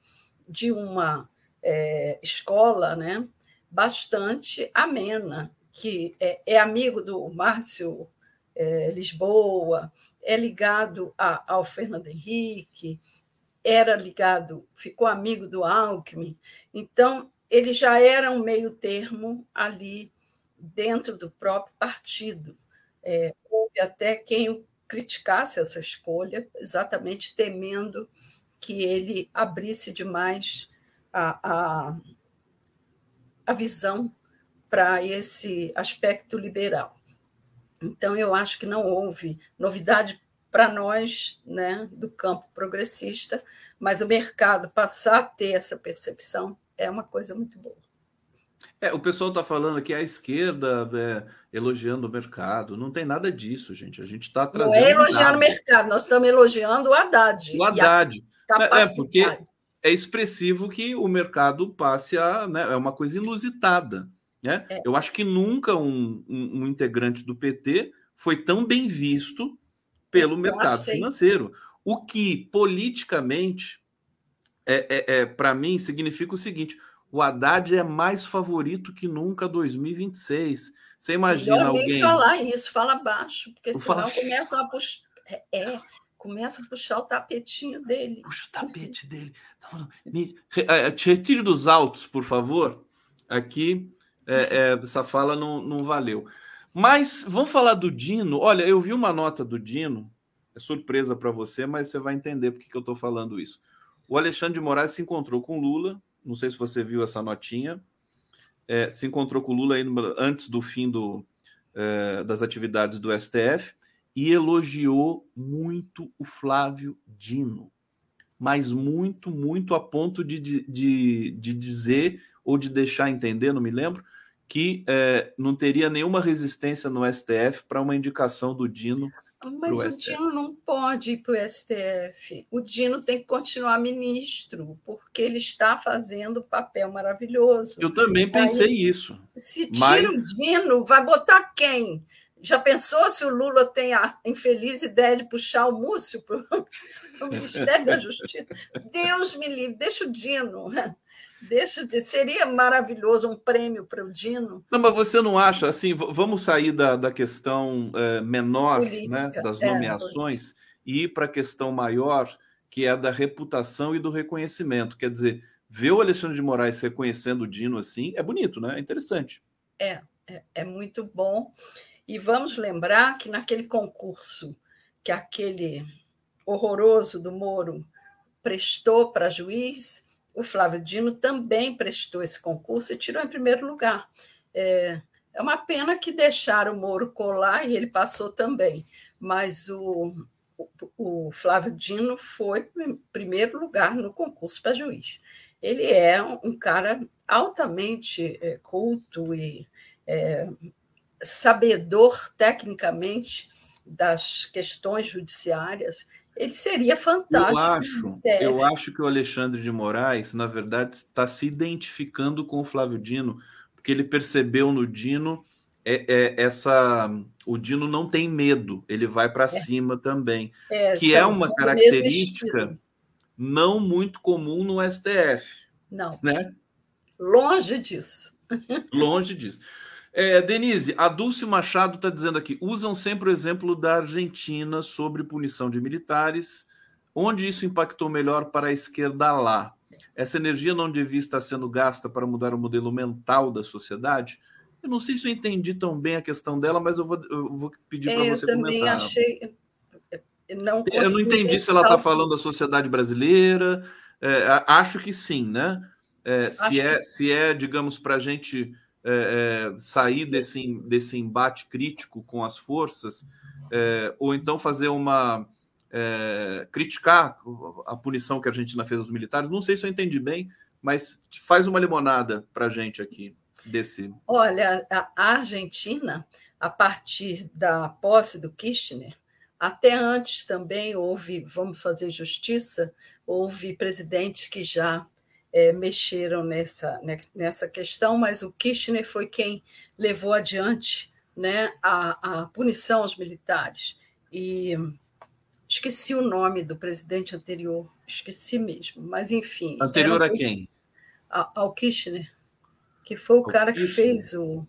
de uma é, escola né, bastante amena, que é, é amigo do Márcio é, Lisboa, é ligado a, ao Fernando Henrique, era ligado, ficou amigo do Alckmin. Então, ele já era um meio termo ali dentro do próprio partido. Houve até quem criticasse essa escolha, exatamente temendo que ele abrisse demais a, a, a visão para esse aspecto liberal. Então, eu acho que não houve novidade para nós, né, do campo progressista, mas o mercado passar a ter essa percepção é uma coisa muito boa. É, o pessoal está falando aqui a esquerda é, elogiando o mercado. Não tem nada disso, gente. A gente está trazendo. Não é elogiando o mercado, nós estamos elogiando o Haddad. O Haddad. É, é, porque é expressivo que o mercado passe a. Né, é uma coisa inusitada. Né? É. Eu acho que nunca um, um, um, integrante do PT foi tão bem visto pelo mercado financeiro. O que politicamente é, é, é para mim significa o seguinte: o Haddad é mais favorito que nunca 2026. Você imagina Melhor alguém. Nem falar isso, fala baixo, porque senão fala... começam a puxar. É, é, começa a puxar o tapetinho dele. Puxa o tapete dele. Me... É, retire dos altos, por favor. Aqui, é, é, essa fala não, não valeu. Mas vamos falar do Dino. Olha, eu vi uma nota do Dino. É surpresa para você, mas você vai entender por que eu estou falando isso. O Alexandre de Moraes se encontrou com Lula não sei se você viu essa notinha, é, se encontrou com o Lula antes do fim do, é, das atividades do STF e elogiou muito o Flávio Dino, mas muito, muito a ponto de, de, de dizer ou de deixar entender, não me lembro, que é, não teria nenhuma resistência no STF para uma indicação do Dino mas o. Dino não pode ir para o STF. O Dino tem que continuar ministro, porque ele está fazendo papel maravilhoso. Eu também pensei Aí, isso. Se tira mas... o Dino, vai botar quem? Já pensou se o Lula tem a infeliz ideia de puxar o Múcio para o Ministério da Justiça? Deus me livre, deixa o Dino. Deixa de, seria maravilhoso um prêmio para o Dino. Não, mas você não acha assim? Vamos sair da, da questão é, menor, né, das nomeações, é, e ir para a questão maior, que é da reputação e do reconhecimento. Quer dizer, ver o Alexandre de Moraes reconhecendo o Dino assim é bonito, né? É interessante. É, é, é muito bom. E vamos lembrar que naquele concurso que aquele horroroso do Moro prestou para juiz, o Flávio Dino também prestou esse concurso e tirou em primeiro lugar. É, é uma pena que deixaram o Moro colar e ele passou também, mas o, o, o Flávio Dino foi em primeiro lugar no concurso para juiz. Ele é um cara altamente é, culto e é, sabedor tecnicamente das questões judiciárias ele seria fantástico. Eu acho, eu acho que o Alexandre de Moraes, na verdade, está se identificando com o Flávio Dino, porque ele percebeu no Dino é, é, essa. O Dino não tem medo, ele vai para é. cima também. É, que é é uma característica não muito comum no STF. Não. Né? Longe disso. Longe disso. É, Denise, a Dulce Machado está dizendo aqui: usam sempre o exemplo da Argentina sobre punição de militares, onde isso impactou melhor para a esquerda lá. Essa energia não devia estar sendo gasta para mudar o modelo mental da sociedade? Eu não sei se eu entendi tão bem a questão dela, mas eu vou, eu vou pedir para você comentar. Eu também achei. Não eu não entendi se ela está falando da sociedade brasileira. É, acho que sim, né? é, se, é, se é, digamos, para a gente é, é, sair desse, desse embate crítico com as forças, é, ou então fazer uma. É, criticar a punição que a Argentina fez aos militares. Não sei se eu entendi bem, mas faz uma limonada para a gente aqui desse. Olha, a Argentina, a partir da posse do Kirchner, até antes também houve, vamos fazer justiça, houve presidentes que já é, mexeram nessa, né, nessa questão, mas o Kirchner foi quem levou adiante né, a, a punição aos militares. E esqueci o nome do presidente anterior, esqueci mesmo, mas enfim. Anterior a quem? ao Kirchner, que foi o, o cara Kirchner. que fez o.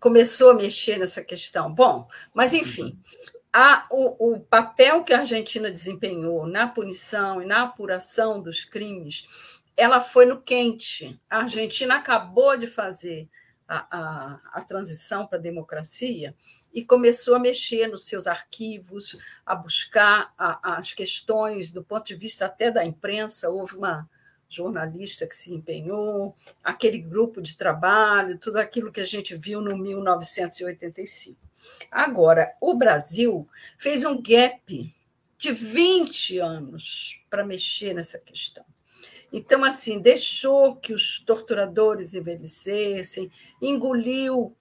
começou a mexer nessa questão. Bom, mas enfim, uhum. a, o, o papel que a Argentina desempenhou na punição e na apuração dos crimes ela foi no quente. A Argentina acabou de fazer a, a, a transição para a democracia e começou a mexer nos seus arquivos, a buscar a, as questões do ponto de vista até da imprensa. Houve uma jornalista que se empenhou, aquele grupo de trabalho, tudo aquilo que a gente viu no 1985. Agora, o Brasil fez um gap de 20 anos para mexer nessa questão. Então, assim, deixou que os torturadores envelhecessem, engoliu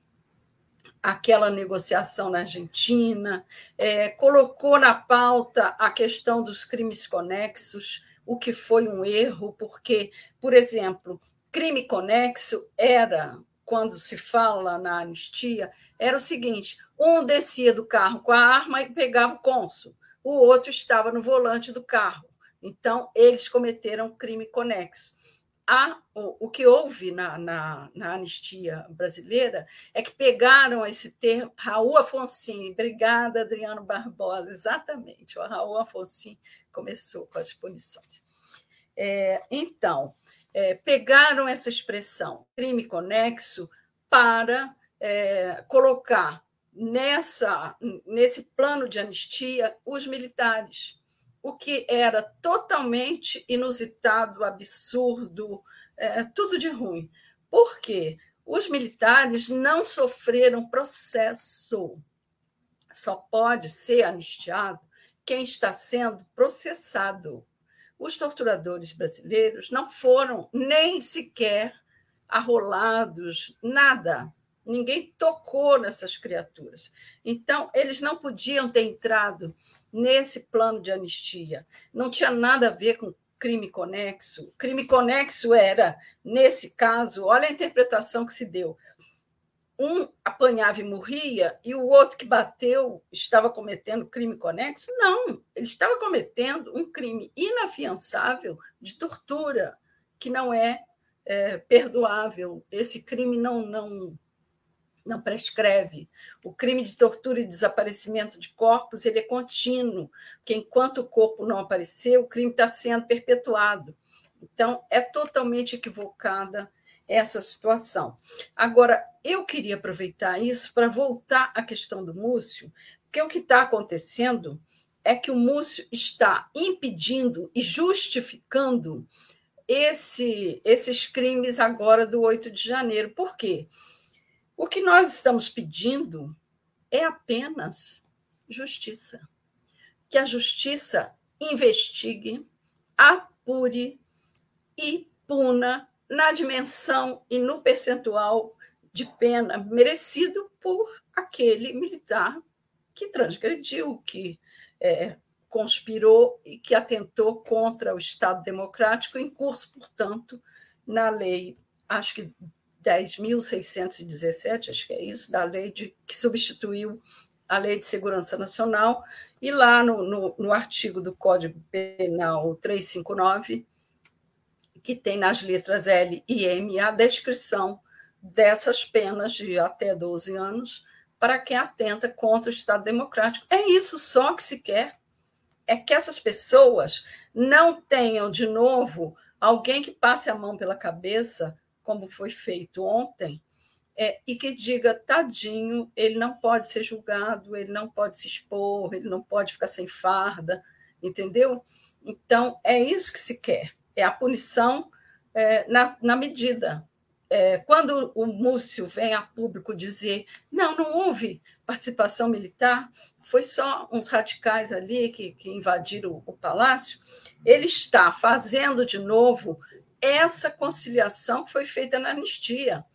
aquela negociação na Argentina, é, colocou na pauta a questão dos crimes conexos, o que foi um erro, porque, por exemplo, crime conexo era, quando se fala na anistia, era o seguinte: um descia do carro com a arma e pegava o cônsul, o outro estava no volante do carro. Então, eles cometeram crime conexo. A, o, o que houve na, na, na, anistia brasileira é que pegaram esse termo, Raul Afonso, obrigada, Adriano Barbosa, exatamente, o Raul Afonso começou com as punições. É, então, é, pegaram essa expressão, crime conexo, para é, colocar nessa, nesse plano de anistia os militares o que era totalmente inusitado, absurdo, é, tudo de ruim. Por quê? Os militares não sofreram processo. Só pode ser anistiado quem está sendo processado. Os torturadores brasileiros não foram nem sequer arrolados, nada. Ninguém tocou nessas criaturas. Então, eles não podiam ter entrado nesse plano de anistia. Não tinha nada a ver com crime conexo. Crime conexo era, nesse caso, olha a interpretação que se deu. Um apanhava e morria, e o outro que bateu estava cometendo crime conexo? Não, ele estava cometendo um crime inafiançável de tortura, que não é, é perdoável. Esse crime não, não não prescreve. O crime de tortura e desaparecimento de corpos ele é contínuo, porque enquanto o corpo não aparecer, o crime está sendo perpetuado. Então, é totalmente equivocada essa situação. Agora, eu queria aproveitar isso para voltar à questão do Múcio, porque o que está acontecendo é que o Múcio está impedindo e justificando esse, esses crimes agora do 8 de janeiro. Por quê? O que nós estamos pedindo é apenas justiça. Que a justiça investigue, apure e puna na dimensão e no percentual de pena merecido por aquele militar que transgrediu, que é, conspirou e que atentou contra o Estado democrático, em curso, portanto, na lei, acho que 10.617, acho que é isso, da lei de, que substituiu a Lei de Segurança Nacional, e lá no, no, no artigo do Código Penal 359, que tem nas letras L e M a descrição dessas penas de até 12 anos para quem atenta contra o Estado Democrático. É isso só que se quer. É que essas pessoas não tenham, de novo, alguém que passe a mão pela cabeça como foi feito ontem, é, e que diga, tadinho, ele não pode ser julgado, ele não pode se expor, ele não pode ficar sem farda, entendeu? Então, é isso que se quer, é a punição é, na, na medida. É, quando o Múcio vem a público dizer não, não houve participação militar, foi só uns radicais ali que, que invadiram o, o palácio, ele está fazendo de novo essa conciliação que foi feita na anistia,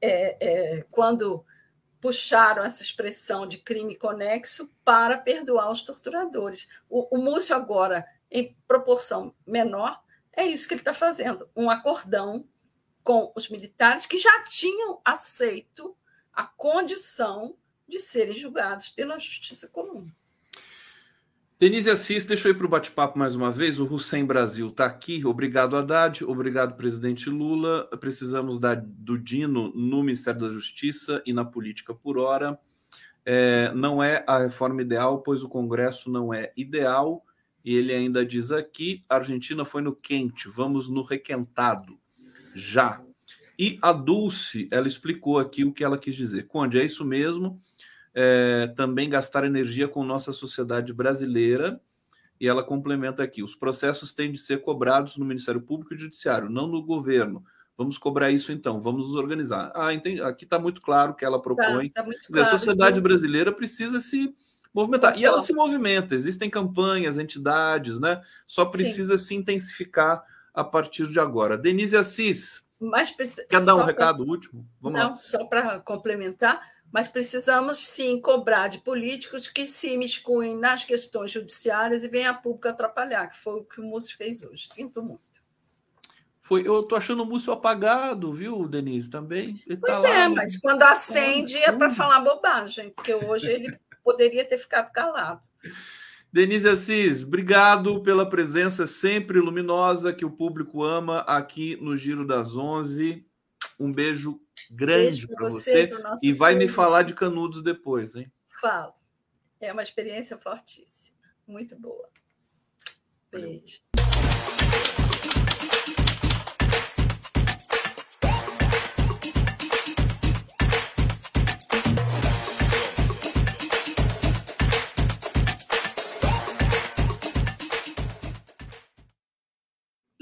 é, é, quando puxaram essa expressão de crime conexo para perdoar os torturadores. O, o Múcio, agora, em proporção menor, é isso que ele está fazendo: um acordão com os militares que já tinham aceito a condição de serem julgados pela justiça comum. Denise Assis, deixa eu ir para o bate-papo mais uma vez. O Hussein Brasil está aqui. Obrigado, Haddad. Obrigado, presidente Lula. Precisamos da, do Dino no Ministério da Justiça e na política por hora. É, não é a reforma ideal, pois o Congresso não é ideal. E ele ainda diz aqui: a Argentina foi no quente, vamos no requentado. Já. E a Dulce, ela explicou aqui o que ela quis dizer. Conde, é isso mesmo é, também gastar energia com nossa sociedade brasileira. E ela complementa aqui: os processos têm de ser cobrados no Ministério Público e Judiciário, não no governo. Vamos cobrar isso então, vamos nos organizar. Ah, entendi. Aqui está muito claro que ela propõe. Tá, tá claro, a sociedade brasileira precisa se movimentar. E ela se movimenta, existem campanhas, entidades, né? Só precisa Sim. se intensificar a partir de agora. Denise Assis, Mas, quer dar um recado pra... último? Vamos Não, lá. só para complementar mas precisamos sim cobrar de políticos que se miscuem nas questões judiciárias e venham a público atrapalhar, que foi o que o Múcio fez hoje. Sinto muito. Foi, eu tô achando o Múcio apagado, viu, Denise? Também. Ele tá pois tá é, lá, mas quando acende é para falar bobagem, porque hoje ele poderia ter ficado calado. Denise Assis, obrigado pela presença sempre luminosa que o público ama aqui no Giro das Onze. Um beijo grande para você, você e vai me falar de Canudos depois, hein? Falo. É uma experiência fortíssima. Muito boa. Beijo.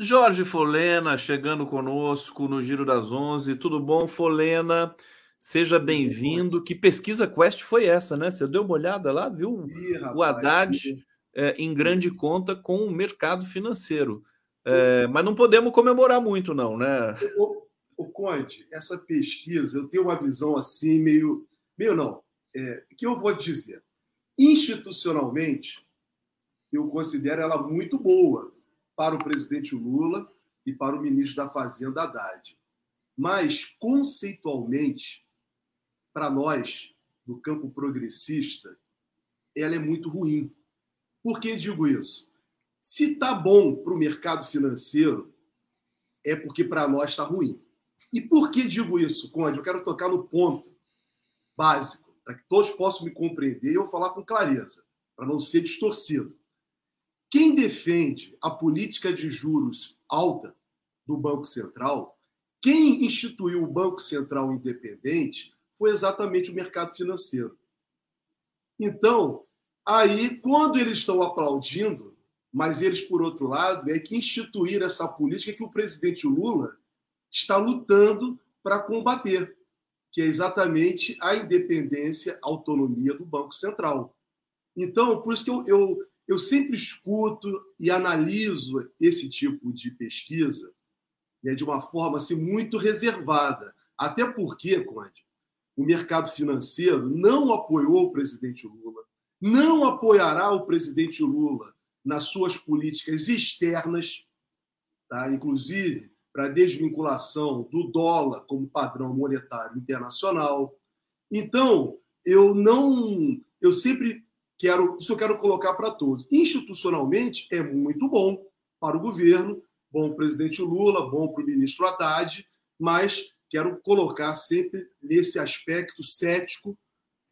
Jorge Folena chegando conosco no Giro das Onze. Tudo bom, Folena? Seja bem-vindo. Que pesquisa Quest foi essa, né? Você deu uma olhada lá, viu? Ih, rapaz, o Haddad é, em grande conta com o mercado financeiro. É, mas não podemos comemorar muito, não, né? O, o Conde, essa pesquisa, eu tenho uma visão assim, meio. meio não. É, que eu vou dizer? Institucionalmente, eu considero ela muito boa para o presidente Lula e para o ministro da Fazenda Haddad. Mas, conceitualmente, para nós, do campo progressista, ela é muito ruim. Por que digo isso? Se está bom para o mercado financeiro, é porque para nós está ruim. E por que digo isso, Conde? Eu quero tocar no ponto básico, para que todos possam me compreender e eu falar com clareza, para não ser distorcido. Quem defende a política de juros alta do Banco Central, quem instituiu o Banco Central independente foi exatamente o mercado financeiro. Então, aí, quando eles estão aplaudindo, mas eles, por outro lado, é que instituir essa política que o presidente Lula está lutando para combater, que é exatamente a independência, a autonomia do Banco Central. Então, por isso que eu, eu eu sempre escuto e analiso esse tipo de pesquisa né, de uma forma assim, muito reservada. Até porque, Conde, o mercado financeiro não apoiou o presidente Lula, não apoiará o presidente Lula nas suas políticas externas, tá? inclusive para a desvinculação do dólar como padrão monetário internacional. Então, eu não. Eu sempre Quero, isso eu quero colocar para todos. Institucionalmente, é muito bom para o governo, bom para o presidente Lula, bom para o ministro Haddad, mas quero colocar sempre nesse aspecto cético,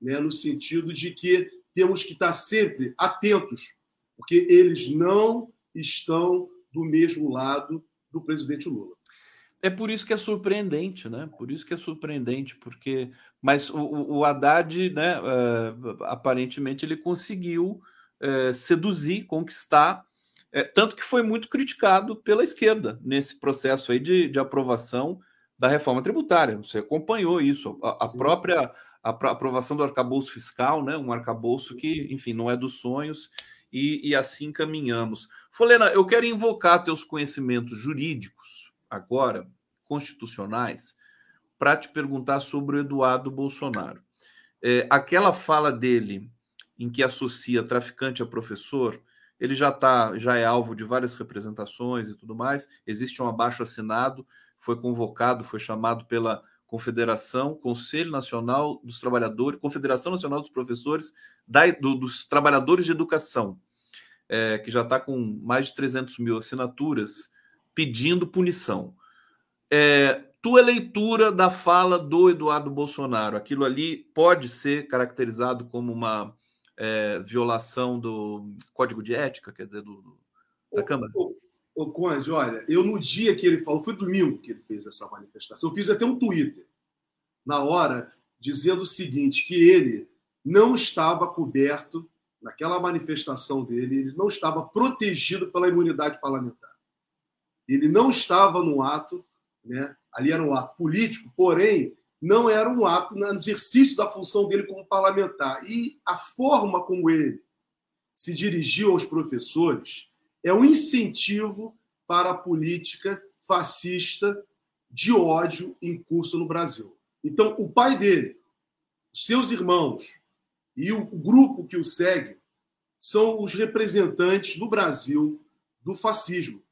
né, no sentido de que temos que estar sempre atentos, porque eles não estão do mesmo lado do presidente Lula. É por isso que é surpreendente, né? Por isso que é surpreendente, porque. Mas o, o Haddad, né, uh, aparentemente, ele conseguiu uh, seduzir, conquistar É, tanto que foi muito criticado pela esquerda nesse processo aí de, de aprovação da reforma tributária. Você acompanhou isso, a, a própria a, a aprovação do arcabouço fiscal, né? um arcabouço que, enfim, não é dos sonhos, e, e assim caminhamos. Folena, eu quero invocar teus conhecimentos jurídicos, agora, constitucionais, para te perguntar sobre o Eduardo Bolsonaro. É, aquela fala dele em que associa traficante a professor, ele já tá, já é alvo de várias representações e tudo mais. Existe um abaixo assinado, foi convocado, foi chamado pela Confederação, Conselho Nacional dos Trabalhadores, Confederação Nacional dos Professores da, do, dos Trabalhadores de Educação, é, que já está com mais de 300 mil assinaturas pedindo punição. É, tua leitura da fala do Eduardo Bolsonaro, aquilo ali pode ser caracterizado como uma é, violação do código de ética, quer dizer, do, da Câmara? Ô, ô, ô, Conde, olha, eu no dia que ele falou, foi domingo que ele fez essa manifestação, eu fiz até um Twitter, na hora, dizendo o seguinte, que ele não estava coberto, naquela manifestação dele, ele não estava protegido pela imunidade parlamentar. Ele não estava no ato, né? ali era um ato político, porém, não era um ato no exercício da função dele como parlamentar. E a forma como ele se dirigiu aos professores é um incentivo para a política fascista de ódio em curso no Brasil. Então, o pai dele, seus irmãos e o grupo que o segue são os representantes no Brasil do fascismo.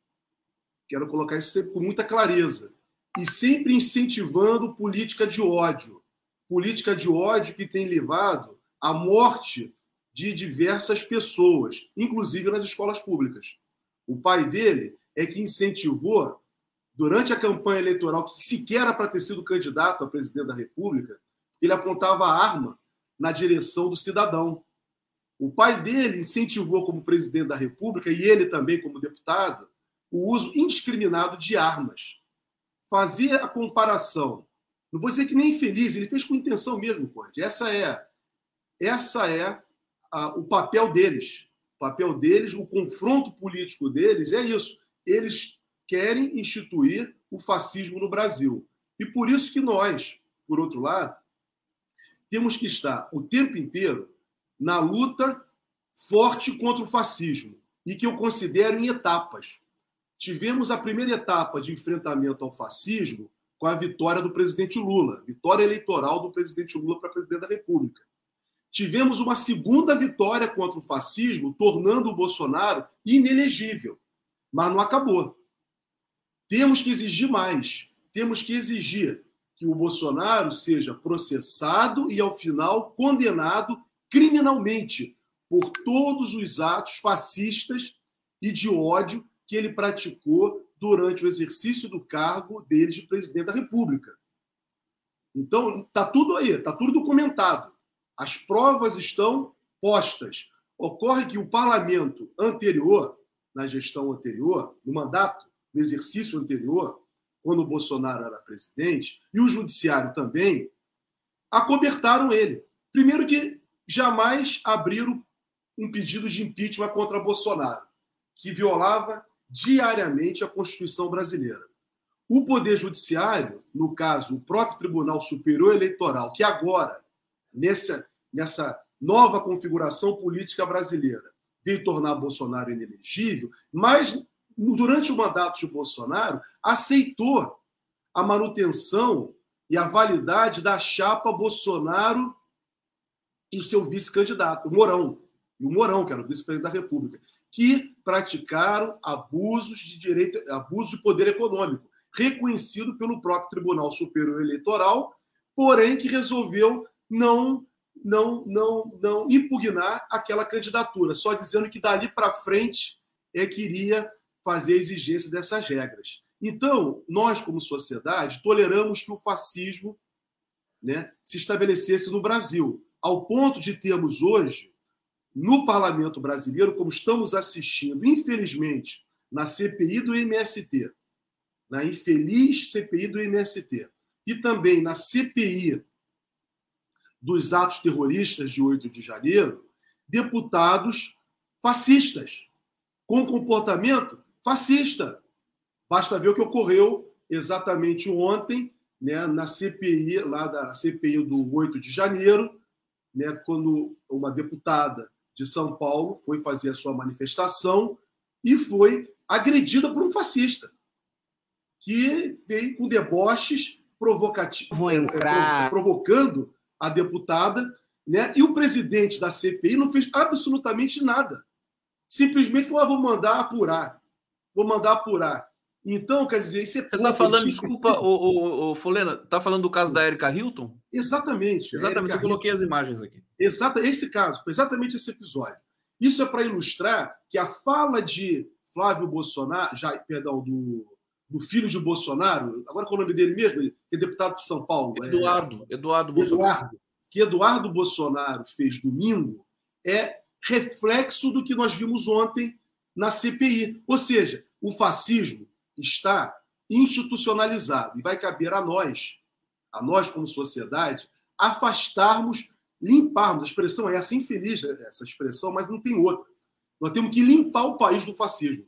Quero colocar isso com muita clareza e sempre incentivando política de ódio. Política de ódio que tem levado à morte de diversas pessoas, inclusive nas escolas públicas. O pai dele é que incentivou, durante a campanha eleitoral, que sequer era para ter sido candidato a presidente da República, ele apontava a arma na direção do cidadão. O pai dele incentivou, como presidente da República, e ele também como deputado, o uso indiscriminado de armas fazer a comparação. Não vou dizer que nem infeliz, ele fez com intenção mesmo, Conde. Essa é, essa é a, o papel deles. O papel deles, o confronto político deles é isso. Eles querem instituir o fascismo no Brasil. E por isso que nós, por outro lado, temos que estar o tempo inteiro na luta forte contra o fascismo e que eu considero em etapas. Tivemos a primeira etapa de enfrentamento ao fascismo com a vitória do presidente Lula, vitória eleitoral do presidente Lula para presidente da República. Tivemos uma segunda vitória contra o fascismo, tornando o Bolsonaro inelegível. Mas não acabou. Temos que exigir mais. Temos que exigir que o Bolsonaro seja processado e, ao final, condenado criminalmente por todos os atos fascistas e de ódio que ele praticou durante o exercício do cargo dele de presidente da República. Então, está tudo aí, está tudo documentado. As provas estão postas. Ocorre que o parlamento anterior, na gestão anterior, no mandato, no exercício anterior, quando o Bolsonaro era presidente, e o judiciário também, acobertaram ele. Primeiro que jamais abriram um pedido de impeachment contra Bolsonaro, que violava diariamente a Constituição brasileira. O Poder Judiciário, no caso, o próprio Tribunal Superior Eleitoral, que agora, nessa, nessa nova configuração política brasileira, veio tornar Bolsonaro inelegível, mas durante o mandato de Bolsonaro, aceitou a manutenção e a validade da chapa Bolsonaro e o seu vice-candidato, o Mourão. E o Mourão, que era o vice-presidente da República que praticaram abusos de direito, abuso de poder econômico, reconhecido pelo próprio Tribunal Superior Eleitoral, porém que resolveu não não não não impugnar aquela candidatura, só dizendo que dali para frente é que iria fazer a exigência dessas regras. Então, nós como sociedade toleramos que o fascismo, né, se estabelecesse no Brasil, ao ponto de termos hoje no parlamento brasileiro, como estamos assistindo, infelizmente, na CPI do MST, na infeliz CPI do MST, e também na CPI dos atos terroristas de 8 de janeiro, deputados fascistas, com comportamento fascista. Basta ver o que ocorreu exatamente ontem, né, na CPI, lá da CPI do 8 de janeiro, né, quando uma deputada de São Paulo foi fazer a sua manifestação e foi agredida por um fascista que veio com deboches provocativos, é, provocando a deputada, né? E o presidente da CPI não fez absolutamente nada. Simplesmente falou: ah, vou mandar apurar. Vou mandar apurar. Então, quer dizer, isso é Você está falando, desculpa, o, o, o Folena, está falando do caso da Erika Hilton? Exatamente. Exatamente, eu coloquei as imagens aqui. Exata, esse caso, foi exatamente esse episódio. Isso é para ilustrar que a fala de Flávio Bolsonaro, já, perdão, do, do filho de Bolsonaro, agora qual é o nome dele mesmo? Que é deputado por São Paulo. Eduardo, é, Eduardo Bolsonaro. Eduardo, que Eduardo Bolsonaro fez domingo é reflexo do que nós vimos ontem na CPI. Ou seja, o fascismo está institucionalizado e vai caber a nós, a nós como sociedade, afastarmos, limparmos. A expressão é essa, infeliz essa expressão, mas não tem outra. Nós temos que limpar o país do fascismo.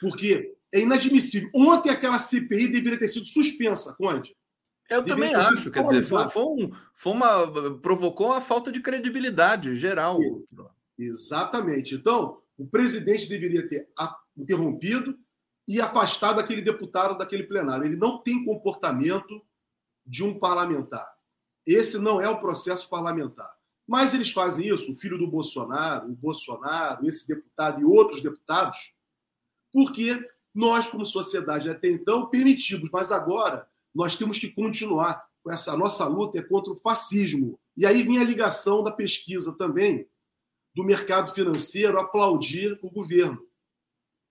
Porque é inadmissível. Ontem aquela CPI deveria ter sido suspensa, Conde. Eu também acho, quer dizer, foi, foi, um, foi uma. provocou uma falta de credibilidade geral. Exatamente. Então, o presidente deveria ter interrompido e afastado aquele deputado daquele plenário. Ele não tem comportamento de um parlamentar. Esse não é o processo parlamentar. Mas eles fazem isso, o filho do Bolsonaro, o Bolsonaro, esse deputado e outros deputados, porque nós, como sociedade, até então permitimos, mas agora nós temos que continuar com essa nossa luta é contra o fascismo. E aí vem a ligação da pesquisa também do mercado financeiro aplaudir o governo,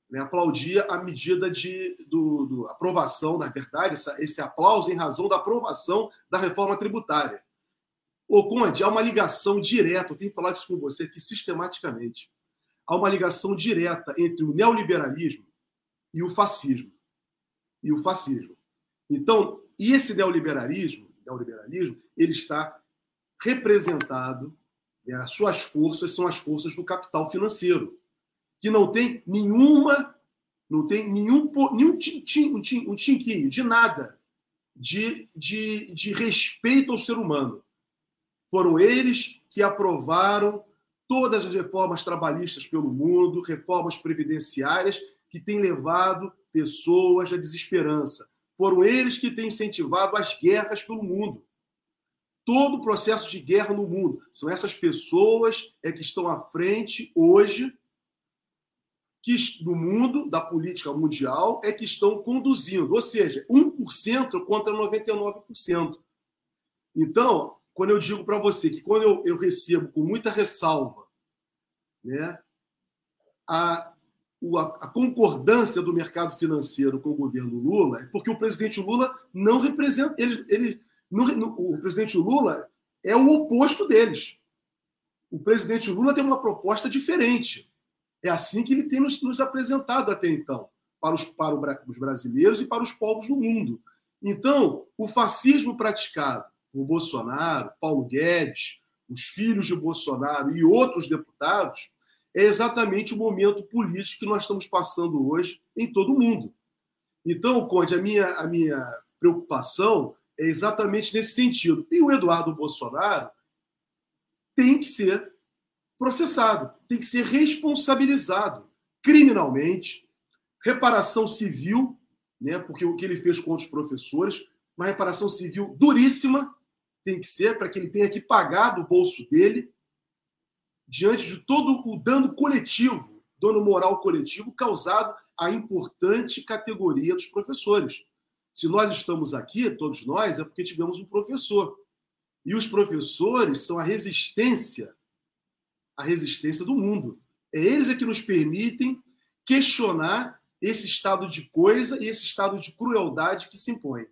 né? aplaudir a medida de do, do aprovação, na verdade, essa, esse aplauso em razão da aprovação da reforma tributária. Ô, Conde, há uma ligação direta, eu tenho que falar isso com você aqui sistematicamente. Há uma ligação direta entre o neoliberalismo e o fascismo. E o fascismo. Então, e esse neoliberalismo, neoliberalismo ele está representado, né, as suas forças são as forças do capital financeiro, que não tem nenhuma, não tem nenhum, nenhum tintim, um, tim, um tinquinho de nada de, de, de respeito ao ser humano. Foram eles que aprovaram todas as reformas trabalhistas pelo mundo, reformas previdenciárias que têm levado pessoas à desesperança. Foram eles que têm incentivado as guerras pelo mundo. Todo o processo de guerra no mundo. São essas pessoas é que estão à frente hoje que no mundo da política mundial é que estão conduzindo, ou seja, 1% contra 99%. Então, quando eu digo para você que quando eu, eu, recebo com muita ressalva né, a, a, concordância do mercado financeiro com o governo Lula, é porque o presidente Lula não representa. Ele, ele, o presidente Lula é o oposto deles. O presidente Lula tem uma proposta diferente. É assim que ele tem nos, nos apresentado até então, para os, para os brasileiros e para os povos do mundo. Então, o fascismo praticado por Bolsonaro, Paulo Guedes, os filhos de Bolsonaro e outros deputados, é exatamente o momento político que nós estamos passando hoje em todo o mundo. Então, Conde, a minha, a minha preocupação é exatamente nesse sentido. E o Eduardo Bolsonaro tem que ser processado, tem que ser responsabilizado criminalmente, reparação civil, né, porque o que ele fez com os professores, uma reparação civil duríssima, tem que ser para que ele tenha que pagar do bolso dele, diante de todo o dano coletivo, dano moral coletivo causado à importante categoria dos professores. Se nós estamos aqui, todos nós, é porque tivemos um professor. E os professores são a resistência, a resistência do mundo. É eles é que nos permitem questionar esse estado de coisa e esse estado de crueldade que se impõe.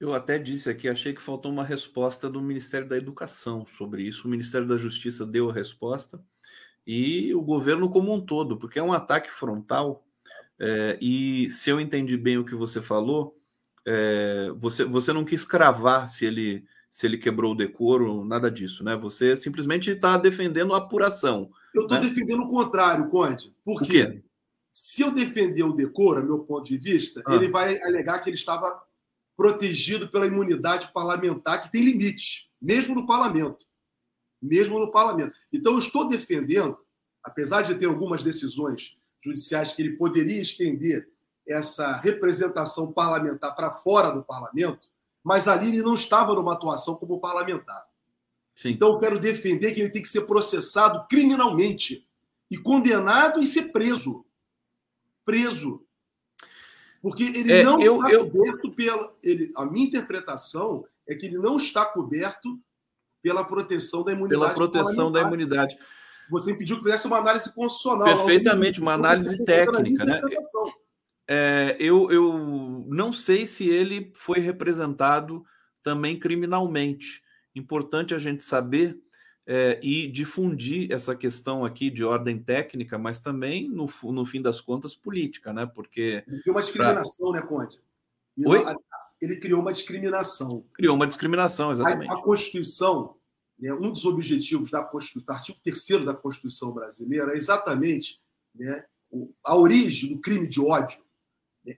Eu até disse aqui, achei que faltou uma resposta do Ministério da Educação sobre isso. O Ministério da Justiça deu a resposta e o governo como um todo, porque é um ataque frontal. É, e se eu entendi bem o que você falou, é, você, você não quis cravar se ele se ele quebrou o decoro, nada disso, né? Você simplesmente está defendendo a apuração. Eu estou né? defendendo o contrário, Conde. Por quê? Se eu defender o decoro, a meu ponto de vista, ah. ele vai alegar que ele estava protegido pela imunidade parlamentar, que tem limite, mesmo no parlamento. Mesmo no parlamento. Então, eu estou defendendo, apesar de ter algumas decisões judiciais que ele poderia estender essa representação parlamentar para fora do parlamento, mas ali ele não estava numa atuação como parlamentar. Sim. Então, eu quero defender que ele tem que ser processado criminalmente e condenado e ser preso. Preso. Porque ele é, não eu, está eu... coberto pela. Ele, a minha interpretação é que ele não está coberto pela proteção da imunidade. Pela proteção da imunidade. Você pediu que fizesse uma análise constitucional. Perfeitamente, uma análise técnica, né? É, eu, eu não sei se ele foi representado também criminalmente. Importante a gente saber é, e difundir essa questão aqui de ordem técnica, mas também, no, no fim das contas, política, né? Porque. Ele criou uma discriminação, pra... né, Conde? Oi? Ele criou uma discriminação. Criou uma discriminação, exatamente. A, a Constituição, né, um dos objetivos da Constituição, artigo 3 da Constituição brasileira, é exatamente né, a origem do crime de ódio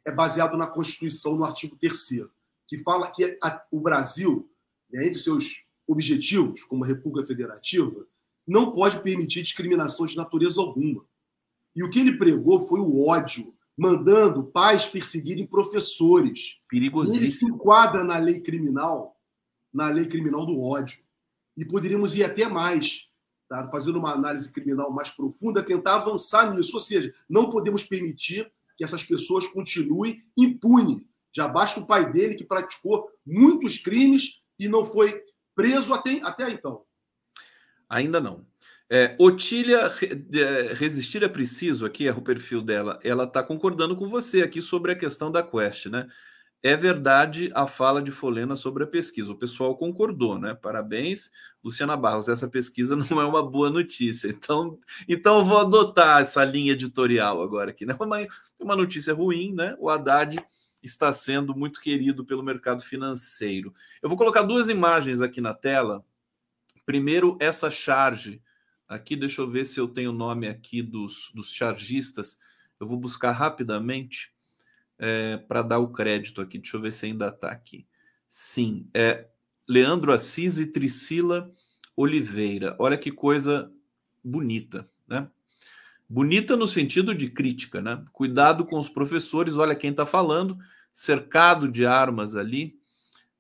é baseado na Constituição, no artigo 3 que fala que a, o Brasil, né, entre seus objetivos, como República Federativa, não pode permitir discriminação de natureza alguma. E o que ele pregou foi o ódio, mandando pais perseguirem professores. Perigosíssimo. Ele se enquadra na lei criminal, na lei criminal do ódio. E poderíamos ir até mais, tá? fazendo uma análise criminal mais profunda, tentar avançar nisso. Ou seja, não podemos permitir que essas pessoas continuem impunes. Já basta o pai dele, que praticou muitos crimes e não foi preso até, até então. Ainda não. É, Otília Resistir é Preciso, aqui é o perfil dela, ela está concordando com você aqui sobre a questão da Quest, né? É verdade a fala de Folena sobre a pesquisa. O pessoal concordou, né? Parabéns, Luciana Barros. Essa pesquisa não é uma boa notícia. Então, então eu vou adotar essa linha editorial agora aqui, né? Uma, uma notícia ruim, né? O Haddad está sendo muito querido pelo mercado financeiro. Eu vou colocar duas imagens aqui na tela. Primeiro, essa charge. Aqui, deixa eu ver se eu tenho o nome aqui dos, dos chargistas. Eu vou buscar rapidamente é, para dar o crédito aqui. Deixa eu ver se ainda está aqui. Sim, é Leandro Assis e Tricila Oliveira. Olha que coisa bonita, né? Bonita no sentido de crítica, né? Cuidado com os professores, olha quem está falando, cercado de armas ali.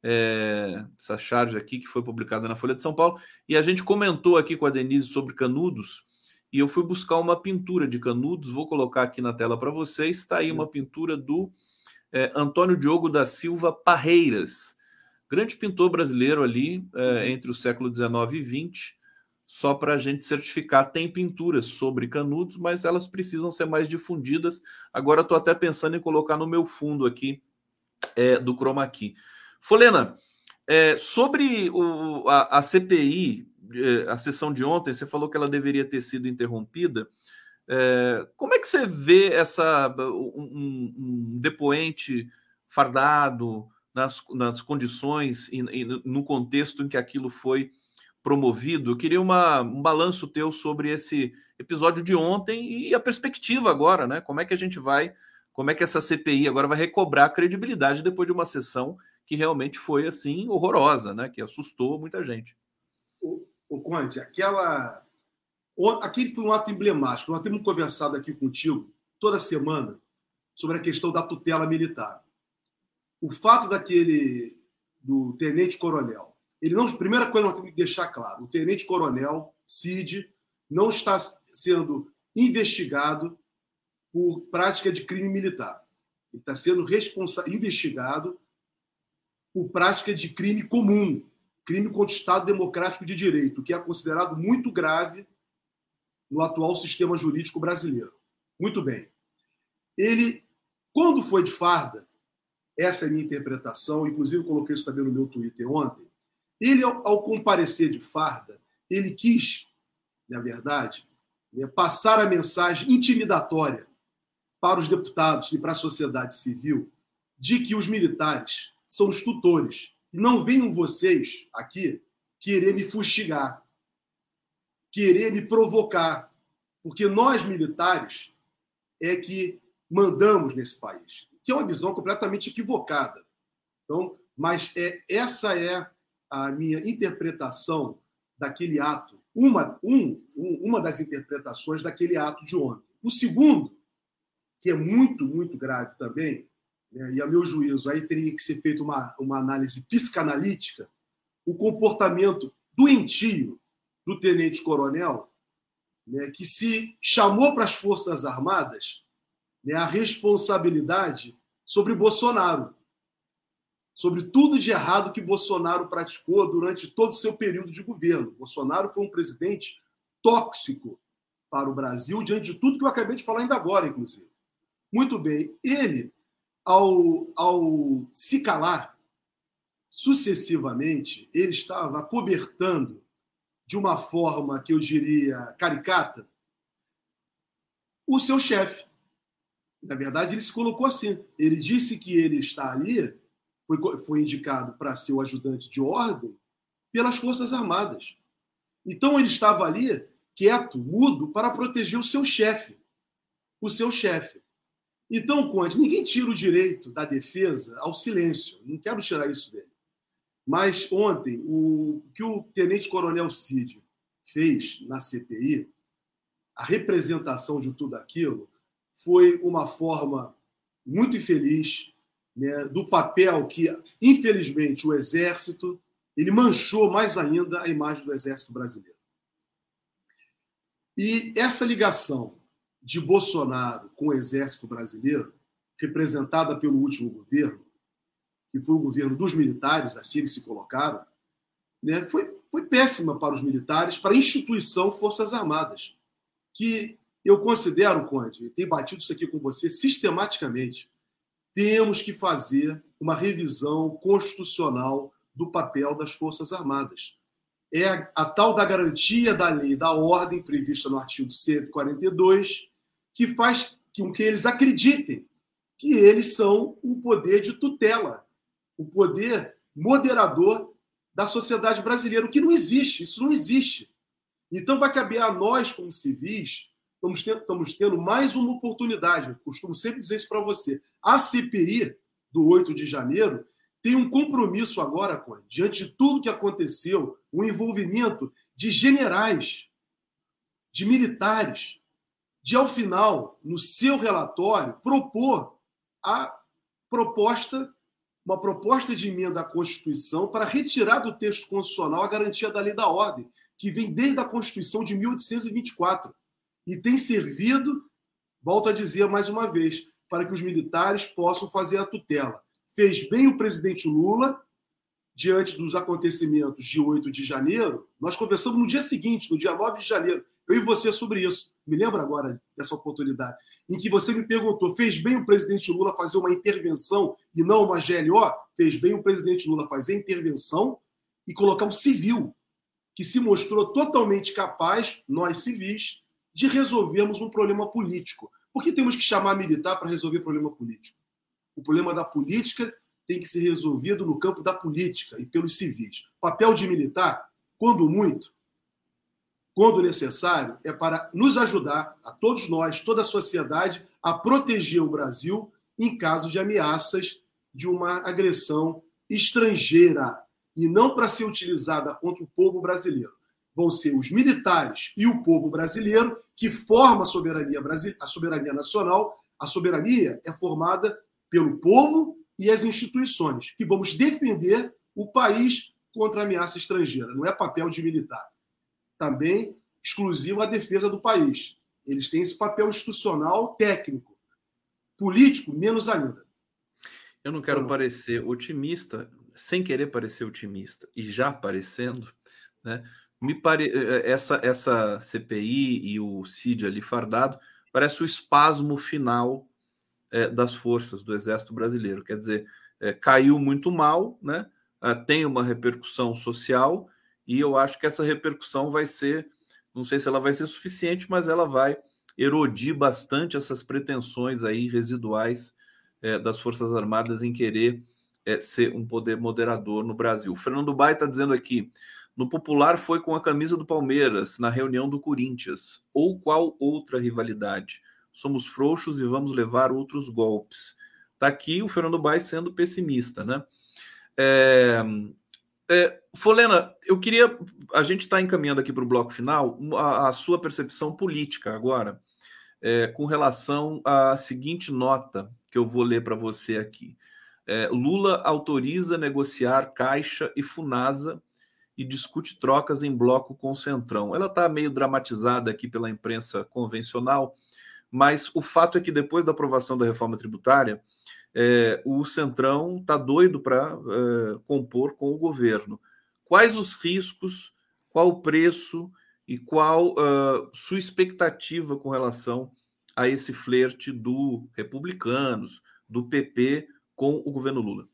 É, essa charge aqui que foi publicada na Folha de São Paulo. E a gente comentou aqui com a Denise sobre canudos e eu fui buscar uma pintura de Canudos, vou colocar aqui na tela para vocês. Está aí uma pintura do é, Antônio Diogo da Silva Parreiras, grande pintor brasileiro ali é, entre o século XIX e XX. Só para a gente certificar, tem pinturas sobre Canudos, mas elas precisam ser mais difundidas. Agora estou até pensando em colocar no meu fundo aqui é, do Chroma Key. Folena, é, sobre o, a, a CPI a sessão de ontem, você falou que ela deveria ter sido interrompida. É, como é que você vê essa um, um depoente fardado nas, nas condições e, e, no contexto em que aquilo foi promovido? Eu queria uma, um balanço teu sobre esse episódio de ontem e a perspectiva agora, né? Como é que a gente vai, como é que essa CPI agora vai recobrar credibilidade depois de uma sessão que realmente foi assim horrorosa, né? Que assustou muita gente Conde, aquela. Aquele foi um ato emblemático. Nós temos conversado aqui contigo toda semana sobre a questão da tutela militar. O fato daquele do tenente coronel, ele não. Primeira coisa nós temos que deixar claro: o tenente coronel Cid não está sendo investigado por prática de crime militar. Ele está sendo investigado por prática de crime comum, crime contra o Estado Democrático de Direito, que é considerado muito grave no atual sistema jurídico brasileiro. Muito bem. Ele, quando foi de farda, essa é a minha interpretação, inclusive coloquei isso também no meu Twitter ontem, ele, ao, ao comparecer de farda, ele quis, na verdade, né, passar a mensagem intimidatória para os deputados e para a sociedade civil de que os militares são os tutores não venham vocês aqui querer me fustigar, querer me provocar, porque nós militares é que mandamos nesse país, que é uma visão completamente equivocada. Então, mas é essa é a minha interpretação daquele ato, uma, um, uma das interpretações daquele ato de ontem. O segundo, que é muito, muito grave também, e a meu juízo aí teria que ser feita uma, uma análise psicanalítica, o comportamento doentio do tenente-coronel, né, que se chamou para as Forças Armadas né, a responsabilidade sobre Bolsonaro, sobre tudo de errado que Bolsonaro praticou durante todo o seu período de governo. Bolsonaro foi um presidente tóxico para o Brasil, diante de tudo que eu acabei de falar ainda agora, inclusive. Muito bem, ele, ao, ao se calar, sucessivamente, ele estava cobertando de uma forma que eu diria caricata o seu chefe. Na verdade, ele se colocou assim. Ele disse que ele está ali, foi, foi indicado para ser o ajudante de ordem pelas Forças Armadas. Então, ele estava ali, quieto, mudo, para proteger o seu chefe. O seu chefe. Então, Conde, ninguém tira o direito da defesa ao silêncio. Não quero tirar isso dele. Mas ontem, o que o tenente-coronel Cid fez na CPI, a representação de tudo aquilo, foi uma forma muito infeliz né, do papel que, infelizmente, o Exército ele manchou mais ainda a imagem do Exército brasileiro. E essa ligação de Bolsonaro com o Exército brasileiro, representada pelo último governo, que foi o governo dos militares, assim eles se colocaram, né, foi, foi péssima para os militares, para a instituição Forças Armadas, que eu considero, Conde, tenho batido isso aqui com você sistematicamente, temos que fazer uma revisão constitucional do papel das Forças Armadas. É a, a tal da garantia da lei, da ordem prevista no artigo 142, que faz com que eles acreditem que eles são o poder de tutela o poder moderador da sociedade brasileira, o que não existe, isso não existe. Então vai caber a nós, como civis, estamos tendo, estamos tendo mais uma oportunidade. Eu costumo sempre dizer isso para você. A CPI do 8 de janeiro tem um compromisso agora, com diante de tudo que aconteceu, o envolvimento de generais, de militares, de, ao final, no seu relatório, propor a proposta uma proposta de emenda à Constituição para retirar do texto constitucional a garantia da lei da ordem, que vem desde a Constituição de 1824 e tem servido, volto a dizer mais uma vez, para que os militares possam fazer a tutela. Fez bem o presidente Lula, diante dos acontecimentos de 8 de janeiro. Nós conversamos no dia seguinte, no dia 9 de janeiro, eu e você sobre isso. Me lembro agora dessa oportunidade, em que você me perguntou: fez bem o presidente Lula fazer uma intervenção e não uma GLO? Fez bem o presidente Lula fazer intervenção e colocar um civil, que se mostrou totalmente capaz, nós civis, de resolvermos um problema político. Por que temos que chamar militar para resolver problema político? O problema da política tem que ser resolvido no campo da política e pelos civis. papel de militar, quando muito, quando necessário, é para nos ajudar, a todos nós, toda a sociedade, a proteger o Brasil em caso de ameaças de uma agressão estrangeira e não para ser utilizada contra o povo brasileiro. Vão ser os militares e o povo brasileiro que formam a soberania, a soberania nacional. A soberania é formada pelo povo e as instituições, que vamos defender o país contra a ameaça estrangeira. Não é papel de militar também exclusivo à defesa do país. Eles têm esse papel institucional técnico. Político, menos ainda. Eu não quero então, parecer otimista, sem querer parecer otimista, e já parecendo, né? Me pare... essa, essa CPI e o CID ali fardado parece o espasmo final é, das forças do Exército Brasileiro. Quer dizer, é, caiu muito mal, né? É, tem uma repercussão social e eu acho que essa repercussão vai ser, não sei se ela vai ser suficiente, mas ela vai erodir bastante essas pretensões aí residuais é, das Forças Armadas em querer é, ser um poder moderador no Brasil. O Fernando Bai está dizendo aqui: no popular foi com a camisa do Palmeiras, na reunião do Corinthians. Ou qual outra rivalidade? Somos frouxos e vamos levar outros golpes. Está aqui o Fernando Bai sendo pessimista, né? É, é, Folena, eu queria. A gente está encaminhando aqui para o bloco final a, a, sua percepção política agora, é, com relação à seguinte nota que eu vou ler para você aqui. É, Lula autoriza negociar Caixa e Funasa e discute trocas em bloco com o Centrão. Ela está meio dramatizada aqui pela imprensa convencional, mas o fato é que depois da aprovação da reforma tributária, é, o Centrão está doido para é, compor com o governo. Quais os riscos, qual o preço e qual uh, sua expectativa com relação a esse flerte do Republicanos, do PP com o governo Lula?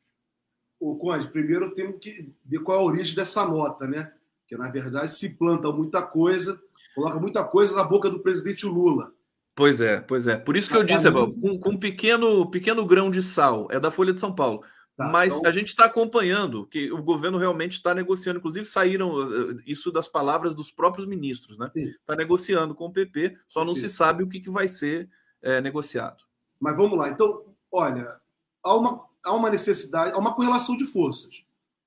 O Conde, primeiro temos que ver qual é a origem dessa nota, né? Que na verdade se planta muita coisa, coloca muita coisa na boca do presidente Lula. Pois é, pois é. Por isso que eu disse, com, com um pequeno, pequeno grão de sal, é da Folha de São Paulo. Tá, Mas então... a gente está acompanhando que o governo realmente está negociando. Inclusive, saíram uh, uh, isso das palavras dos próprios ministros, né? Está negociando com o PP, só não Sim. se sabe o que, que vai ser é, negociado. Mas vamos lá. Então, olha, há uma, há uma necessidade, há uma correlação de forças.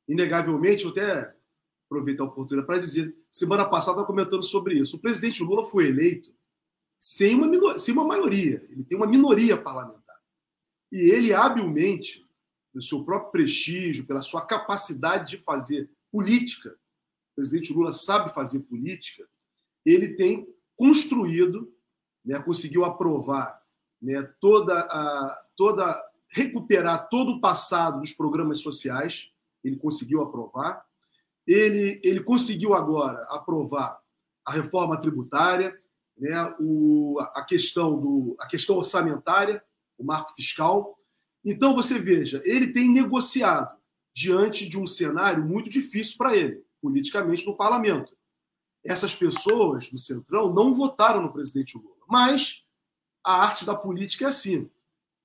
Inegavelmente, vou até aproveitar a oportunidade para dizer, semana passada estava comentando sobre isso. O presidente Lula foi eleito sem uma, sem uma maioria. Ele tem uma minoria parlamentar. E ele, habilmente, pelo seu próprio prestígio, pela sua capacidade de fazer política, o presidente Lula sabe fazer política, ele tem construído, né, conseguiu aprovar né, toda a, toda recuperar todo o passado dos programas sociais, ele conseguiu aprovar. Ele, ele conseguiu agora aprovar a reforma tributária, né, o, a, questão do, a questão orçamentária, o marco fiscal. Então, você veja, ele tem negociado diante de um cenário muito difícil para ele, politicamente, no parlamento. Essas pessoas do Centrão não votaram no presidente Lula, mas a arte da política é assim.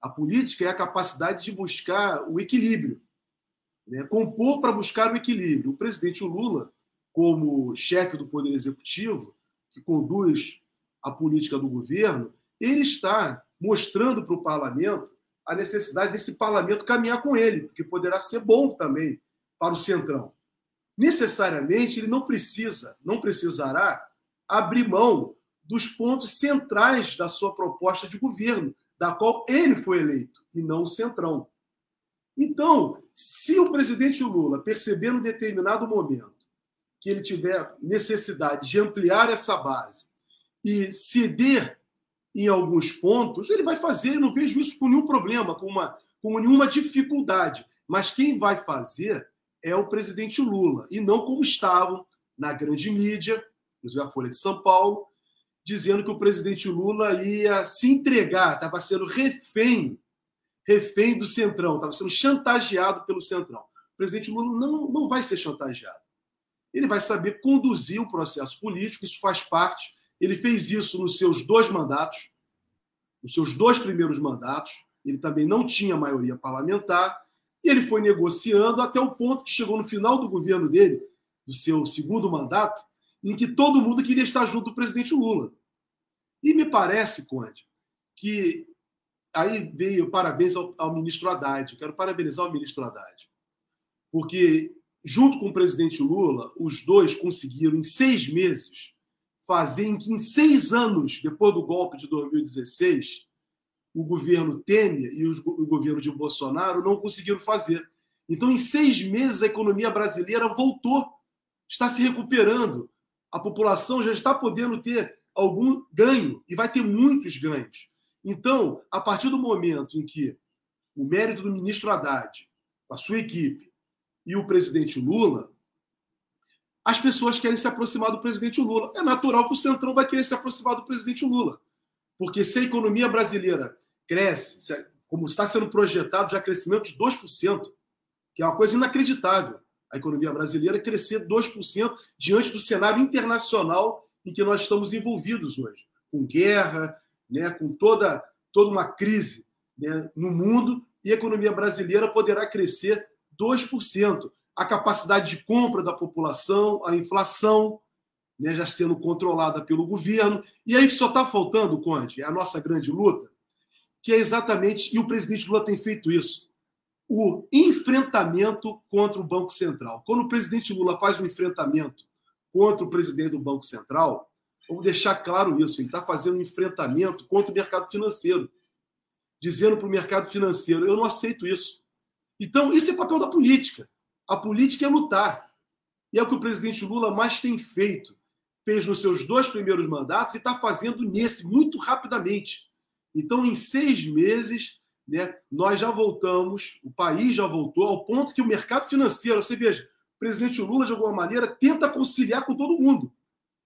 A política é a capacidade de buscar o equilíbrio, né? compor para buscar o equilíbrio. O presidente Lula, como chefe do Poder Executivo, que conduz a política do governo, ele está mostrando para o parlamento a necessidade desse parlamento caminhar com ele, porque poderá ser bom também para o Centrão. Necessariamente, ele não precisa, não precisará abrir mão dos pontos centrais da sua proposta de governo, da qual ele foi eleito, e não o Centrão. Então, se o presidente Lula perceber em determinado momento que ele tiver necessidade de ampliar essa base e ceder em alguns pontos, ele vai fazer, eu não vejo isso com nenhum problema, com, uma, com nenhuma dificuldade. Mas quem vai fazer é o presidente Lula, e não como estavam na grande mídia, inclusive a Folha de São Paulo, dizendo que o presidente Lula ia se entregar, estava sendo refém, refém do Centrão, estava sendo chantageado pelo Centrão. O presidente Lula não, não vai ser chantageado. Ele vai saber conduzir o processo político, isso faz parte ele fez isso nos seus dois mandatos, nos seus dois primeiros mandatos. Ele também não tinha maioria parlamentar. E ele foi negociando até o ponto que chegou no final do governo dele, do seu segundo mandato, em que todo mundo queria estar junto do presidente Lula. E me parece, Conde, que aí veio parabéns ao, ao ministro Haddad. Eu quero parabenizar o ministro Haddad. Porque, junto com o presidente Lula, os dois conseguiram, em seis meses, fazer em que, em seis anos, depois do golpe de 2016, o governo Temer e o governo de Bolsonaro não conseguiram fazer. Então, em seis meses, a economia brasileira voltou, está se recuperando. A população já está podendo ter algum ganho e vai ter muitos ganhos. Então, a partir do momento em que o mérito do ministro Haddad, a sua equipe e o presidente Lula as pessoas querem se aproximar do presidente Lula. É natural que o Centrão vai querer se aproximar do presidente Lula. Porque se a economia brasileira cresce, como está sendo projetado já crescimento de 2%, que é uma coisa inacreditável, a economia brasileira crescer 2% diante do cenário internacional em que nós estamos envolvidos hoje, com guerra, né, com toda, toda uma crise né, no mundo, e a economia brasileira poderá crescer 2%. A capacidade de compra da população, a inflação, né, já sendo controlada pelo governo. E aí só está faltando, Conde, é a nossa grande luta, que é exatamente, e o presidente Lula tem feito isso, o enfrentamento contra o Banco Central. Quando o presidente Lula faz um enfrentamento contra o presidente do Banco Central, vamos deixar claro isso, ele está fazendo um enfrentamento contra o mercado financeiro, dizendo para o mercado financeiro, eu não aceito isso. Então, isso é papel da política. A política é lutar. E é o que o presidente Lula mais tem feito fez nos seus dois primeiros mandatos e está fazendo nesse muito rapidamente. Então, em seis meses, né, nós já voltamos, o país já voltou ao ponto que o mercado financeiro, você veja, o presidente Lula, de alguma maneira, tenta conciliar com todo mundo.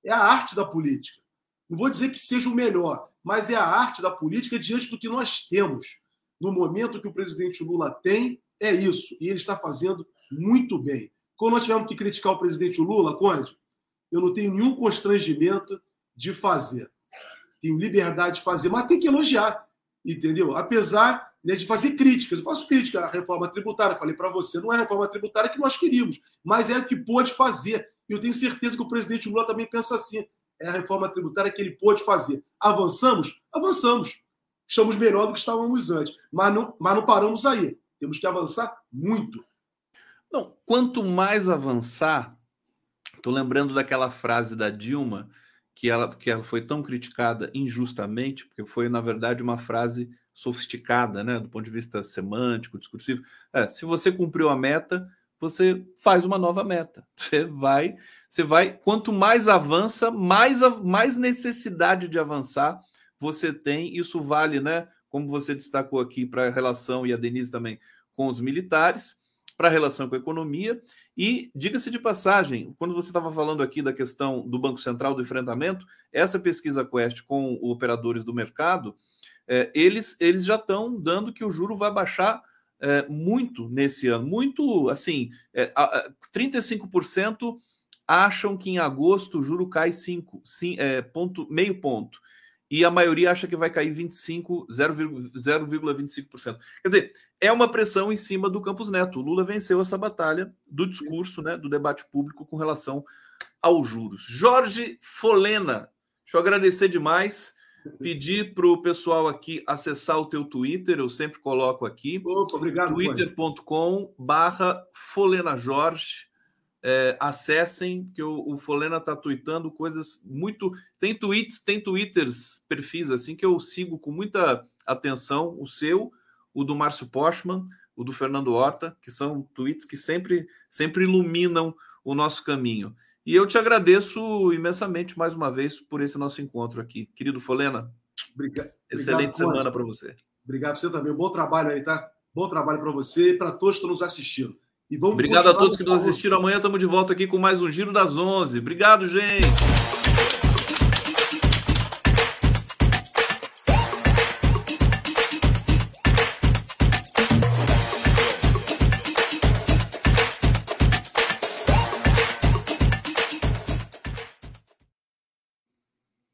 É a arte da política. Não vou dizer que seja o melhor, mas é a arte da política diante do que nós temos. No momento que o presidente Lula tem, é isso. E ele está fazendo muito bem. Quando nós tivemos que criticar o presidente Lula, Conde, eu não tenho nenhum constrangimento de fazer. Tenho liberdade de fazer, mas tem que elogiar, entendeu? Apesar né, de fazer críticas. Eu faço crítica à reforma tributária. Falei para você, não é a reforma tributária que nós queríamos, mas é o que pôde fazer. E eu tenho certeza que o presidente Lula também pensa assim. É a reforma tributária que ele pôde fazer. Avançamos? Avançamos. Estamos melhor do que estávamos antes. Mas não, mas não paramos aí. Temos que avançar muito. Não, quanto mais avançar, Estou lembrando daquela frase da Dilma que ela, que ela foi tão criticada injustamente, porque foi, na verdade, uma frase sofisticada, né, do ponto de vista semântico, discursivo. É, se você cumpriu a meta, você faz uma nova meta. Você vai, você vai. Quanto mais avança, mais, mais necessidade de avançar você tem. Isso vale, né? Como você destacou aqui para a relação e a Denise também com os militares para a relação com a economia. E, diga-se de passagem, quando você estava falando aqui da questão do Banco Central, do enfrentamento, essa pesquisa Quest com operadores do mercado, é, eles, eles já estão dando que o juro vai baixar é, muito nesse ano. Muito, assim, é, 35% acham que em agosto o juro cai 5, é, ponto, meio ponto e a maioria acha que vai cair 25, 0,25%. Quer dizer, é uma pressão em cima do Campos Neto. O Lula venceu essa batalha do discurso, né, do debate público com relação aos juros. Jorge Folena, deixa eu agradecer demais. Pedir para o pessoal aqui acessar o teu Twitter, eu sempre coloco aqui. Opa, obrigado. twitter.com barra Folena Jorge é, acessem, que o, o Folena está tweetando coisas muito. Tem tweets, tem twitters, perfis assim que eu sigo com muita atenção. O seu, o do Márcio Postman, o do Fernando Horta, que são tweets que sempre, sempre iluminam o nosso caminho. E eu te agradeço imensamente mais uma vez por esse nosso encontro aqui. Querido Folena, Obrigado, excelente obrigado, semana para você. Obrigado você também. Bom trabalho aí, tá? Bom trabalho para você e para todos que estão nos assistindo. Obrigado a todos que nos assistiram. Amanhã estamos de volta aqui com mais um Giro das 11. Obrigado, gente.